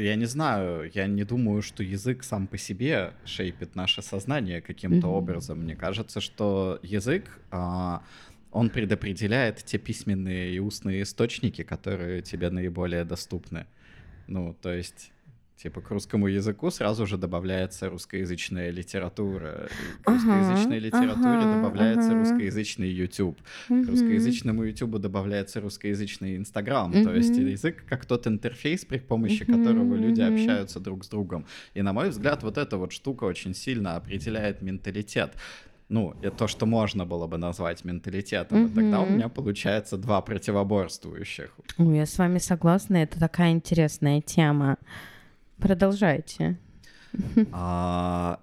я не знаю, я не думаю, что язык сам по себе шейпит наше сознание каким-то Мгм. образом. Мне кажется, что язык, а, он предопределяет те письменные и устные источники, которые тебе наиболее доступны. Ну, то есть... Типа к русскому языку сразу же добавляется русскоязычная литература. К Ага, русскоязычной литературе ага, добавляется ага. русскоязычный YouTube. К русскоязычному YouTube добавляется русскоязычный Инстаграм. То есть язык как тот интерфейс, при помощи которого люди общаются друг с другом. И на мой взгляд, вот эта вот штука очень сильно определяет менталитет. Ну, это то, что можно было бы назвать менталитетом. И тогда у меня получается два противоборствующих. Ой, я с вами согласна, это такая интересная тема. Продолжайте. А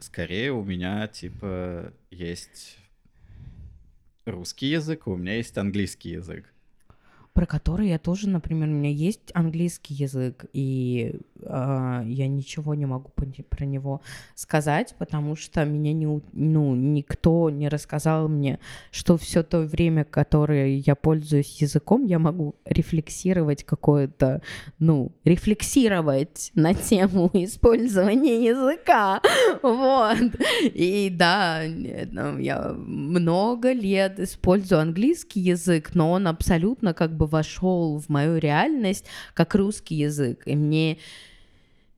скорее у меня, типа, есть русский язык, у меня есть английский язык. Про который я тоже, например, у меня есть английский язык, и а, я ничего не могу про него сказать, потому что меня не, ну, никто не рассказал мне, что все то время, которое я пользуюсь языком, я могу рефлексировать какое-то, ну, рефлексировать на тему использования языка, вот. И да, э, ну, я много лет использую английский язык, но он абсолютно как бы вошел в мою реальность как русский язык, и мне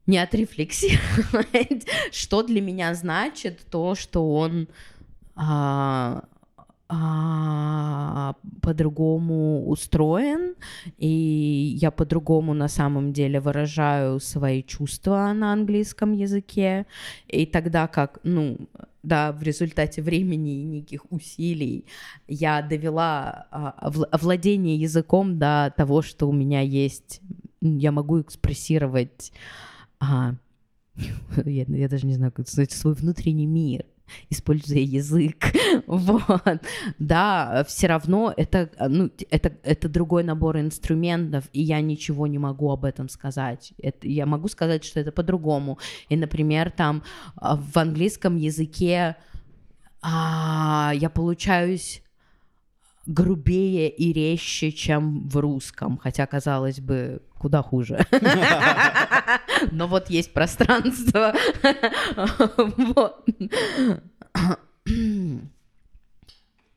не отрефлексировать, что для меня значит то, что он а, а, по-другому устроен, и я по-другому на самом деле выражаю свои чувства на английском языке, и тогда как, ну, да, в результате времени и неких усилий я довела а, вл- владение языком до того, что у меня есть, я могу экспрессировать, а, я, я даже не знаю, как сказать, свой внутренний мир используя язык, вот, да, все равно это, ну, это, это другой набор инструментов, и я ничего не могу об этом сказать. Это, я могу сказать, что это по-другому. И, например, там а, в английском языке а, я получаюсь грубее и резче, чем в русском, хотя, казалось бы, куда хуже. Но вот есть пространство.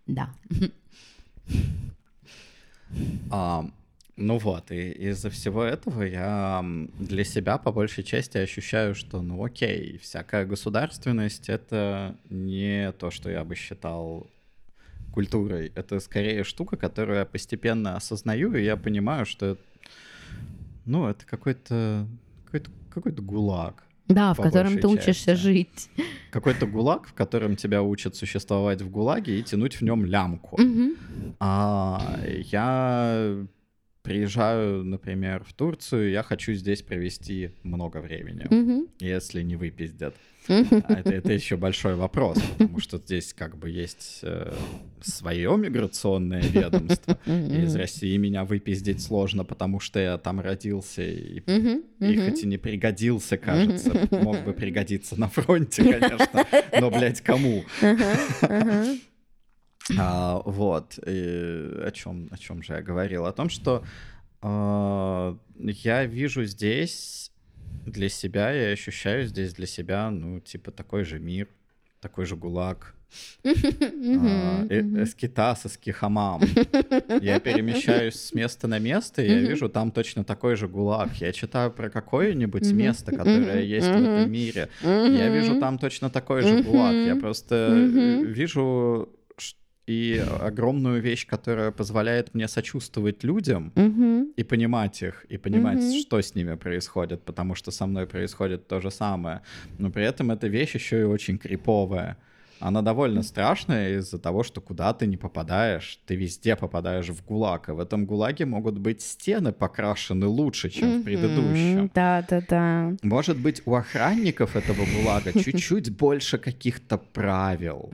Да. А, ну вот, и из-за всего этого я для себя по большей части ощущаю, что, ну окей, всякая государственность — это не то, что я бы считал культурой. Это скорее штука, которую я постепенно осознаю, и я понимаю, что, ну, это какой-то какой-то какой-то гулаг. Да, в котором ты части. учишься жить. Какой-то гулаг, в котором тебя учат существовать в гулаге и тянуть в нем лямку. Угу. А, я приезжаю, например, в Турцию, я хочу здесь провести много времени, угу. если не выпиздят. А это, это еще большой вопрос, потому что здесь как бы есть э, свое миграционное ведомство. И из России меня выпиздить сложно, потому что я там родился и, и хоть и не пригодился, кажется, мог бы пригодиться на фронте, конечно, но, блядь, кому? А, вот, и о чем, о чем же я говорил? О том, что э, я вижу здесь для себя, я ощущаю здесь для себя, ну, типа, такой же мир, такой же гулаг, а, э, эскитас, эскихамам. Я перемещаюсь с места на место, и я вижу там точно такой же гулаг. Я читаю про какое-нибудь место, которое есть в этом мире. Я вижу там точно такой же гулаг. Я просто вижу и огромную вещь, которая позволяет мне сочувствовать людям mm-hmm. и понимать их, и понимать, mm-hmm. что с ними происходит, потому что со мной происходит то же самое. Но при этом эта вещь еще и очень криповая. Она довольно страшная из-за того, что куда ты не попадаешь, ты везде попадаешь в ГУЛАГ, и в этом ГУЛАГе могут быть стены покрашены лучше, чем в предыдущем. Да, да, да. Может быть, у охранников этого ГУЛАГа чуть-чуть больше каких-то правил,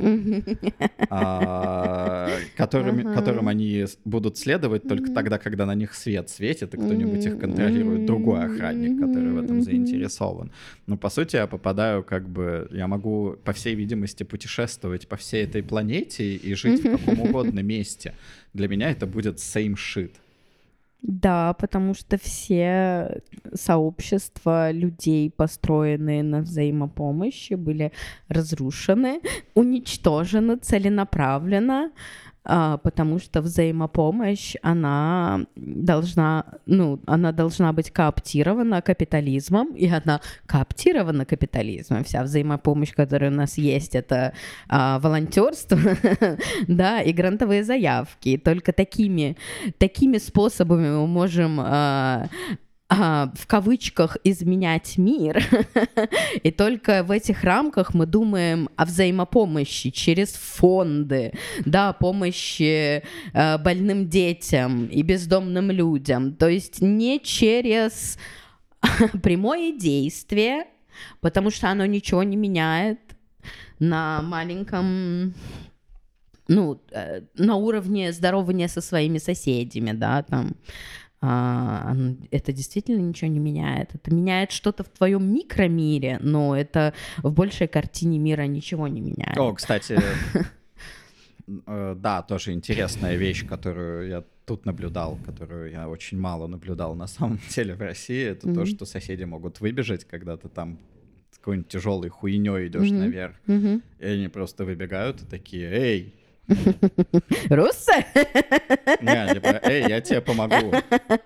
а, которым они будут следовать только тогда, когда на них свет светит, и кто-нибудь их контролирует, другой охранник, который в этом заинтересован. Но, по сути, я попадаю как бы, я могу, по всей видимости, путешествовать путешествовать по всей этой планете и жить в каком угодно месте. Для меня это будет same shit. Да, потому что все сообщества людей, построенные на взаимопомощи, были разрушены, уничтожены целенаправленно. А, потому что взаимопомощь, она должна, ну, она должна быть кооптирована капитализмом, и она кооптирована капитализмом. Вся взаимопомощь, которая у нас есть, это а, волонтерство, да, и грантовые заявки. Только такими, такими способами мы можем а, а, в кавычках изменять мир. И только в этих рамках мы думаем о взаимопомощи через фонды, да, помощи э, больным детям и бездомным людям. То есть не через прямое действие, потому что оно ничего не меняет на маленьком ну, э, на уровне здорования со своими соседями, да, там, это действительно ничего не меняет. Это меняет что-то в твоем микромире, но это в большей картине мира ничего не меняет. О, кстати, э, да, тоже интересная вещь, которую я тут наблюдал, которую я очень мало наблюдал на самом деле в России, это mm-hmm. то, что соседи могут выбежать, когда ты там какой-нибудь тяжелой хуйней идешь mm-hmm. наверх, mm-hmm. и они просто выбегают и такие, эй, Русса? Не, типа, эй, я тебе помогу.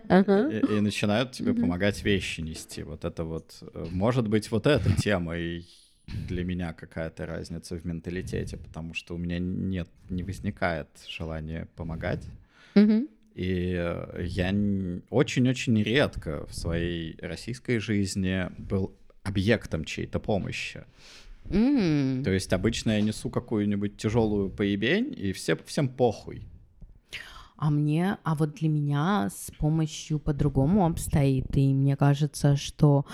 И, и начинают тебе помогать вещи нести. Вот это вот, э, может быть, вот эта тема и для меня какая-то разница в менталитете, потому что у меня нет, не возникает желания помогать. И э, я очень-очень редко в своей российской жизни был объектом чьей-то помощи. Mm. То есть обычно я несу какую-нибудь тяжелую поебень, и все, всем похуй. А мне, а вот для меня с помощью по-другому обстоит, и мне кажется, что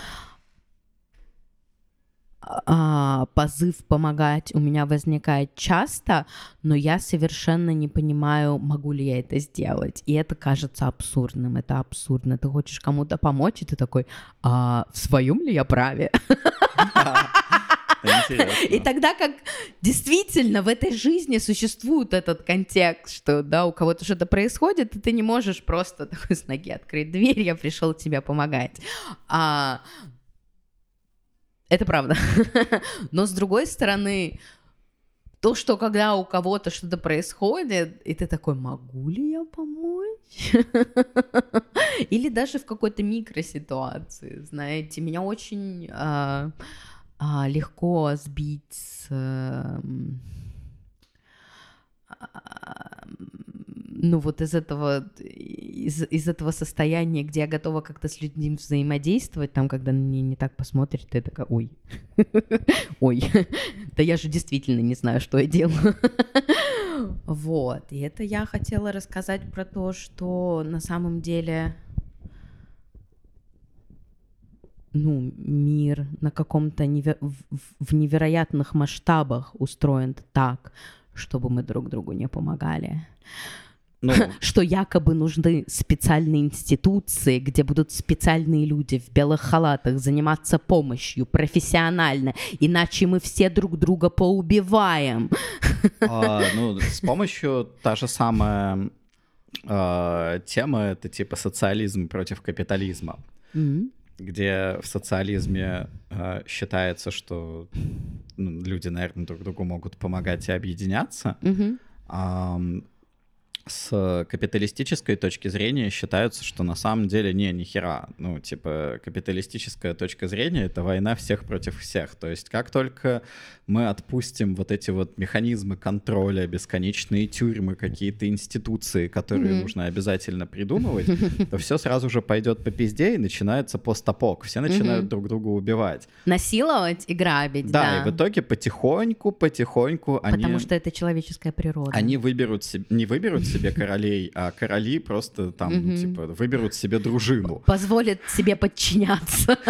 а, позыв помогать у меня возникает часто, но я совершенно не понимаю, могу ли я это сделать. И это кажется абсурдным, это абсурдно. Ты хочешь кому-то помочь, и ты такой, а в своем ли я праве? И тогда как действительно в этой жизни существует этот контекст, что да, у кого-то что-то происходит, и ты не можешь просто такой с ноги открыть дверь, я пришел тебе помогать. А, это правда. Но с другой стороны, то, что когда у кого-то что-то происходит, и ты такой, могу ли я помочь? Или даже в какой-то микроситуации, знаете, меня очень а, легко сбить с... А, ну вот из этого, из, из этого состояния, где я готова как-то с людьми взаимодействовать, там, когда на меня не так посмотрят, ты такая, ой, ой, да я же действительно не знаю, что я делаю. Вот, и это я хотела рассказать про то, что на самом деле ну, мир на каком-то неве- в, в невероятных масштабах устроен так, чтобы мы друг другу не помогали. Ну. Что якобы нужны специальные институции, где будут специальные люди в белых халатах заниматься помощью профессионально, иначе мы все друг друга поубиваем. А, ну, с помощью та же самая а, тема это типа социализм против капитализма. Mm-hmm где в социализме э, считается, что ну, люди, наверное, друг другу могут помогать и объединяться. Mm-hmm. А, с капиталистической точки зрения считается, что на самом деле не, ни хера. Ну, типа, капиталистическая точка зрения — это война всех против всех. То есть как только мы отпустим вот эти вот механизмы контроля, бесконечные тюрьмы, какие-то институции, которые mm-hmm. нужно обязательно придумывать, то все сразу же пойдет по пизде и начинается постапок. Все начинают mm-hmm. друг друга убивать. Насиловать и грабить, да. Да, и в итоге потихоньку, потихоньку Потому они... Потому что это человеческая природа. Они выберут себе... Не выберут себе королей, а короли просто там, типа, выберут себе дружину. Позволят себе подчиняться.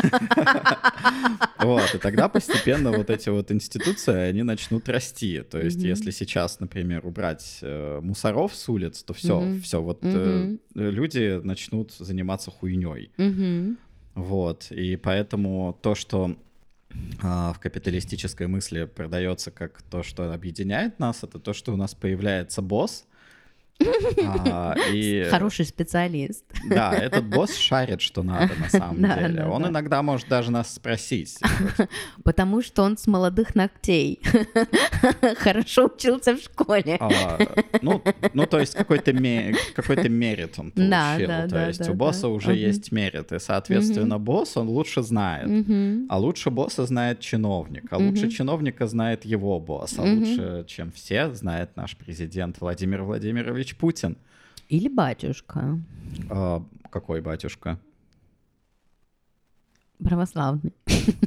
Вот, и тогда постепенно вот эти вот институции, они начнут расти. То есть, если сейчас, например, убрать э, мусоров с улиц, то все, все, вот э, люди начнут заниматься хуйней. Вот, и поэтому то, что а, в капиталистической мысли продается как то, что объединяет нас, это то, что у нас появляется босс, а, и... Хороший специалист. Да, этот босс шарит, что надо на самом да, деле. Да, он да. иногда может даже нас спросить. Потому что он с молодых ногтей. Хорошо учился в школе. А, ну, ну, то есть какой-то ме... какой мерит он получил. Да, да, то есть у босса уже есть мерит. И, соответственно, босс, он лучше знает. А лучше босса знает чиновник. А лучше чиновника знает его босс. А лучше, чем все, знает наш президент Владимир Владимирович Владимирович Путин. Или батюшка. А, какой батюшка? Православный.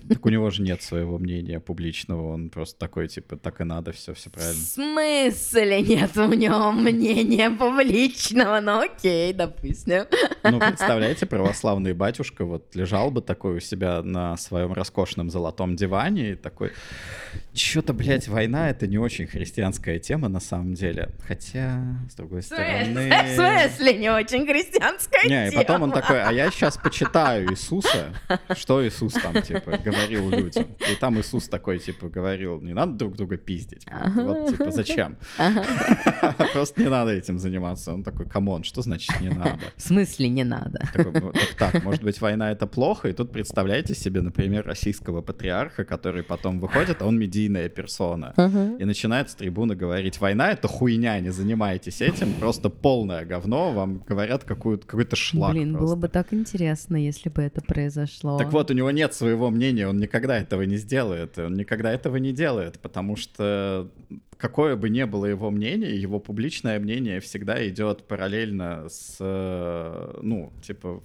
Так у него же нет своего мнения публичного, он просто такой, типа, так и надо, все, все правильно. В смысле нет у него мнения публичного? Ну окей, допустим. Ну, представляете, православный батюшка вот лежал бы такой у себя на своем роскошном золотом диване и такой, что-то, блядь, война — это не очень христианская тема на самом деле. Хотя, с другой стороны... В смысле не очень христианская тема? Не, и потом он такой, а я сейчас почитаю Иисуса, что Иисус там, типа, говорил людям. И там Иисус такой, типа, говорил, не надо друг друга пиздить. Вот, типа, зачем? Просто не надо этим заниматься. Он такой, come on, что значит не надо? В смысле не надо? Такой, ну, так, так, может быть, война — это плохо? И тут представляете себе, например, российского патриарха, который потом выходит, а он медийная персона, и начинает с трибуны говорить, война — это хуйня, не занимайтесь этим, просто полное говно, вам говорят какой-то шлак. Блин, просто. было бы так интересно, если бы это произошло. Так вот, у него нет своего мнения, он никогда этого не сделает, он никогда этого не делает, потому что какое бы ни было его мнение, его публичное мнение всегда идет параллельно с, ну, типа,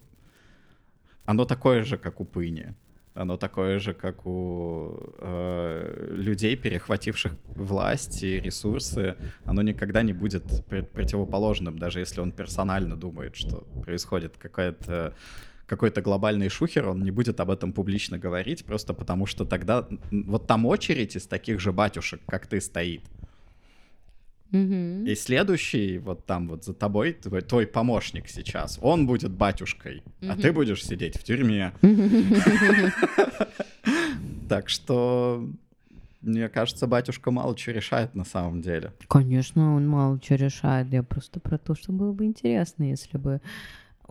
оно такое же, как у Пыни. Оно такое же, как у э, людей, перехвативших власть и ресурсы. Оно никогда не будет противоположным, даже если он персонально думает, что происходит какая-то какой-то глобальный шухер, он не будет об этом публично говорить, просто потому что тогда вот там очередь из таких же батюшек, как ты, стоит. Мгм. И следующий, вот там вот за тобой, твой, твой помощник сейчас, он будет батюшкой, а ты будешь сидеть в тюрьме. Так что, мне кажется, батюшка мало что решает на самом деле. Конечно, он мало что решает. Я просто про то, что было бы интересно, если бы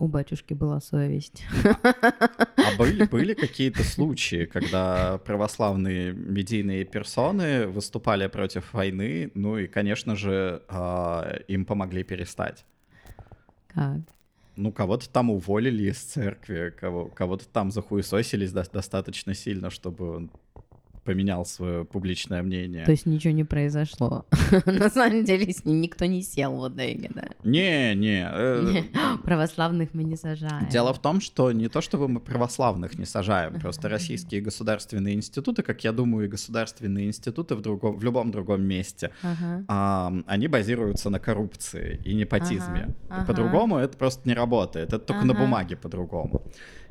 у батюшки была совесть. А были, были какие-то случаи, когда православные медийные персоны выступали против войны, ну и, конечно же, а, им помогли перестать. Как? Ну, кого-то там уволили из церкви, кого, кого-то там захуесосились до- достаточно сильно, чтобы поменял свое публичное мнение. То есть ничего не произошло. На самом деле с ним никто не сел в Одеге, да. Не, не. э, Православных мы не сажаем. Дело в том, что не то, чтобы мы православных не сажаем, просто российские государственные институты, как я думаю, и государственные институты в, другом, в любом другом месте, они базируются на коррупции и непотизме. По-другому это просто не работает, это только на бумаге по-другому.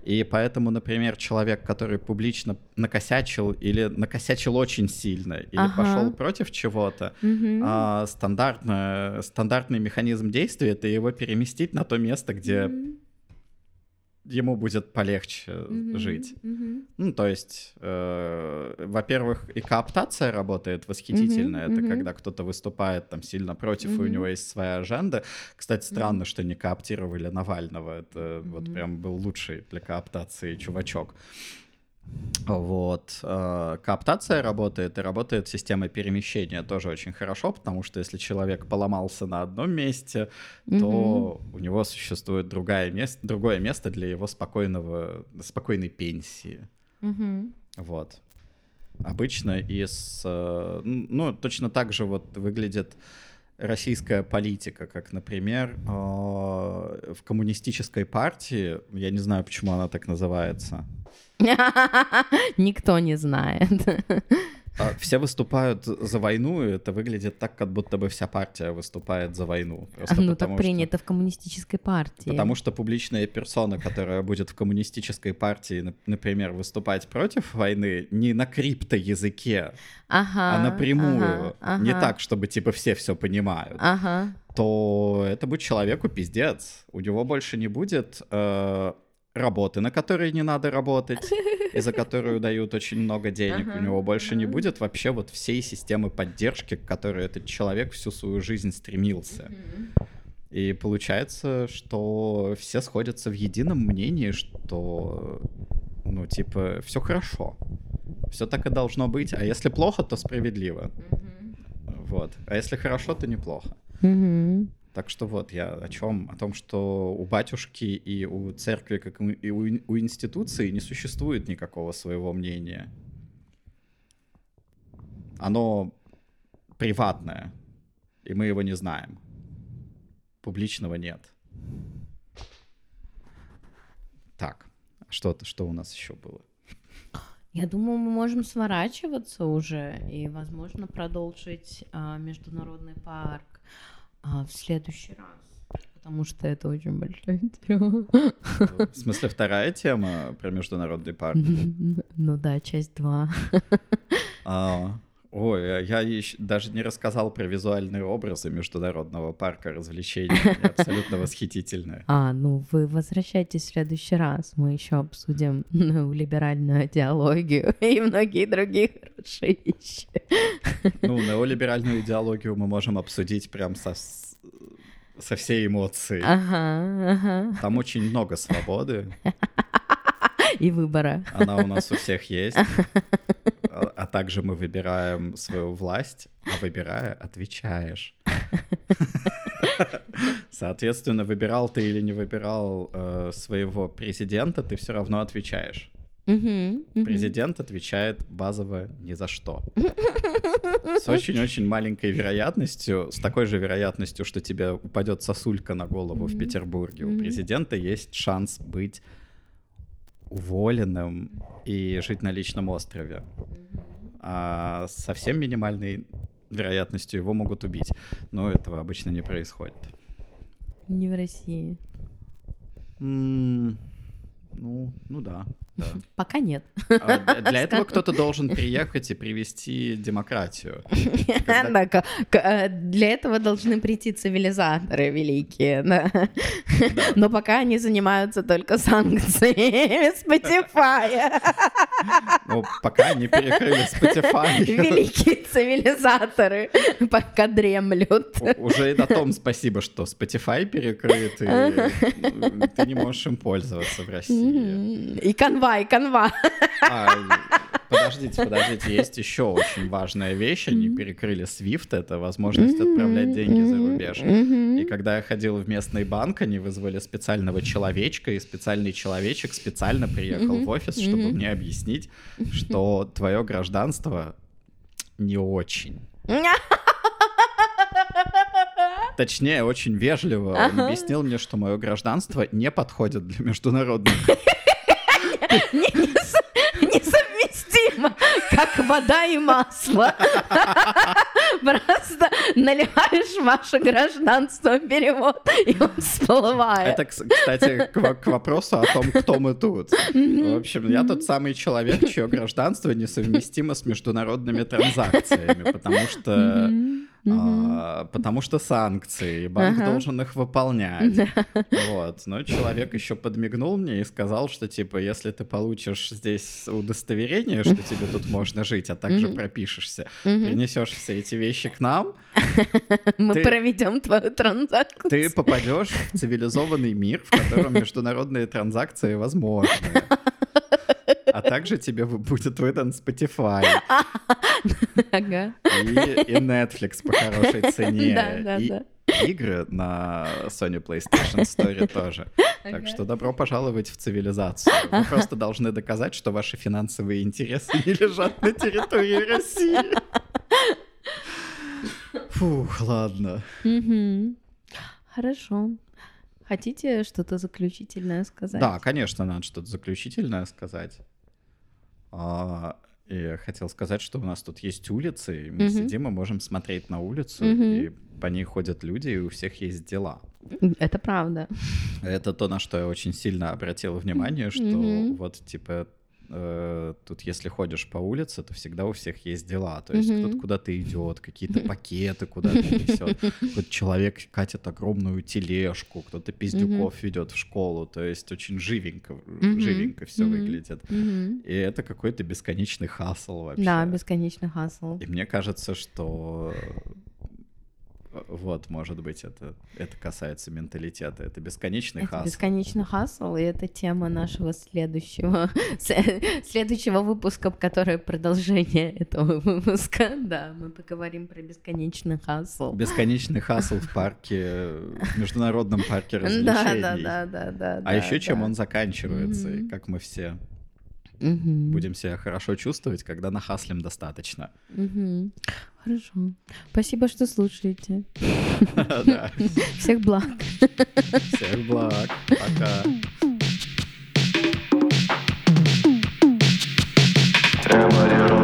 И поэтому, например, человек, который публично накосячил или накосячил очень сильно, или Ага. пошел против чего-то, Мгм. а, стандартно, стандартный механизм действия — это его переместить на то место, где Мгм. Ему будет полегче Мгм. жить. Мгм. Ну, то есть, э, во-первых, и кооптация работает восхитительно. Мгм, Это мгм. когда кто-то выступает там сильно против, и у него есть своя аженда. Кстати, странно, что не кооптировали Навального. Это вот Мгм. прям был лучший для кооптации чувачок. Вот. э, Кооптация работает, и работает система перемещения тоже очень хорошо, потому что если человек поломался на одном месте, то у него существует другое место, другое место для его спокойного, спокойной пенсии. Мгм. Вот. Обычно из... э, Ну, точно так же вот выглядит российская политика, как, например, э, в коммунистической партии, я не знаю, почему она так называется, Никто не знает. а, все выступают за войну, и это выглядит так, как будто бы вся партия выступает за войну. Просто Ну, так что- принято в коммунистической партии. Потому что публичная персона, которая будет в коммунистической партии, нап- например, выступать против войны, не на криптоязыке, Ага, а напрямую, ага, не ага, так, чтобы типа все все понимают, Ага. то это будет человеку пиздец. У него больше не будет э, работы, на которой не надо работать, и за которую дают очень много денег. У него больше не будет вообще вот всей системы поддержки, к которой этот человек всю свою жизнь стремился. И получается, что все сходятся в едином мнении, что, ну, типа, все хорошо. Все так и должно быть. А если плохо, то справедливо. Вот. А если хорошо, то неплохо. Мгм. Так что вот я о чем? О том, что у батюшки и у церкви, как и у, ин- у институции не существует никакого своего мнения. Оно приватное, и мы его не знаем. Публичного нет. Так, что-то, что у нас еще было? Я думаю, мы можем сворачиваться уже и, возможно, продолжить а, международный парк а, в следующий раз. Потому что это очень большая тема. В смысле, вторая тема про международный парк? Ну да, часть 2. А, ой, а я ещё даже не рассказал про визуальные образы международного парка развлечений. Они абсолютно восхитительные. А, ну вы возвращайтесь в следующий раз. Мы еще обсудим неолиберальную идеологию и многие другие хорошие вещи. Ну, неолиберальную идеологию мы можем обсудить прям со, со всей эмоцией. Ага, ага. Там очень много свободы, И выбора. она у нас у всех есть. А, а также мы выбираем свою власть, а выбирая, отвечаешь. Соответственно, выбирал ты или не выбирал э, своего президента, ты все равно отвечаешь. Президент отвечает базово ни за что. С очень-очень маленькой вероятностью, с такой же вероятностью, что тебе упадет сосулька на голову в. Петербурге, у президента есть шанс быть уволенным и жить на личном острове. А с совсем минимальной вероятностью его могут убить. Но этого обычно не происходит. Не в России. М, Ну, Ну, ну да, да. Пока нет. А Для этого кто-то должен приехать и привести демократию. Когда- Да, э, Для этого должны прийти цивилизаторы великие. да. Но пока они занимаются только санкциями Spotify. Ну, пока не перекрыли Spotify. Великие цивилизаторы пока дремлют. Уже и на том спасибо, что Spotify перекрыт, и ты не можешь им пользоваться в России. И канва, и канва. А, подождите, подождите, есть еще очень важная вещь. Они перекрыли SWIFT, это возможность отправлять деньги за рубеж. И когда я ходил в местный банк, они вызвали специального человечка, и специальный человечек специально приехал в офис, чтобы мне объяснить, что твое гражданство не очень. Точнее, очень вежливо он Ага. объяснил мне, что мое гражданство не подходит для международных Несовместимо, как вода и масло. Просто наливаешь ваше гражданство в перевод, и он всплывает. Это, кс- кстати, к вопросу о том, кто мы тут. В общем, я тот самый человек, чье гражданство несовместимо с международными транзакциями, потому что а, потому что санкции, банк Ага. должен их выполнять. Вот. Но человек еще подмигнул мне и сказал, что типа, если ты получишь здесь удостоверение, что тебе тут можно жить, а также пропишешься, принесешь все эти вещи к нам, Мы ты- проведем твою транзакцию. ты попадешь в цивилизованный мир, в котором международные транзакции возможны. А также тебе будет выдан Spotify Ага. и, и Netflix по хорошей цене. Да, да, и да. игры на Sony PlayStation Store тоже. Так что добро пожаловать в цивилизацию. Вы просто должны доказать, что ваши финансовые интересы не лежат на территории России. Фух, ладно. Хорошо. Хотите что-то заключительное сказать? Да, конечно, надо что-то заключительное сказать. А, и я хотел сказать, что у нас тут есть улицы, и мы Мгм. сидим и можем смотреть на улицу, Мгм. и по ней ходят люди, и у всех есть дела. Это правда. Это то, на что я очень сильно обратил внимание, что Мгм. вот типа э, тут если ходишь по улице, то всегда у всех есть дела. То есть Мгм. кто-то куда-то идет, какие-то пакеты куда-то несет, какой-то человек катит огромную тележку, кто-то пиздюков ведет в школу. То есть очень живенько, Мгм. живенько все Мгм. выглядит. Мгм. И это какой-то бесконечный хасл вообще. Да, бесконечный хасл. И мне кажется, что вот, может быть, это, это касается менталитета. Это бесконечный Это хасл. бесконечный хасл, и это тема нашего следующего, следующего выпуска, который продолжение этого выпуска. Да, мы поговорим про бесконечный хасл. Бесконечный хасл в парке, в международном парке Да, развлечений. да, да, да, да. А еще чем он заканчивается, и как мы все Угу. Будем себя хорошо чувствовать, когда на хаслем достаточно. Угу. Хорошо. Спасибо, что слушаете. Всех благ. Всех благ. Пока. Everybody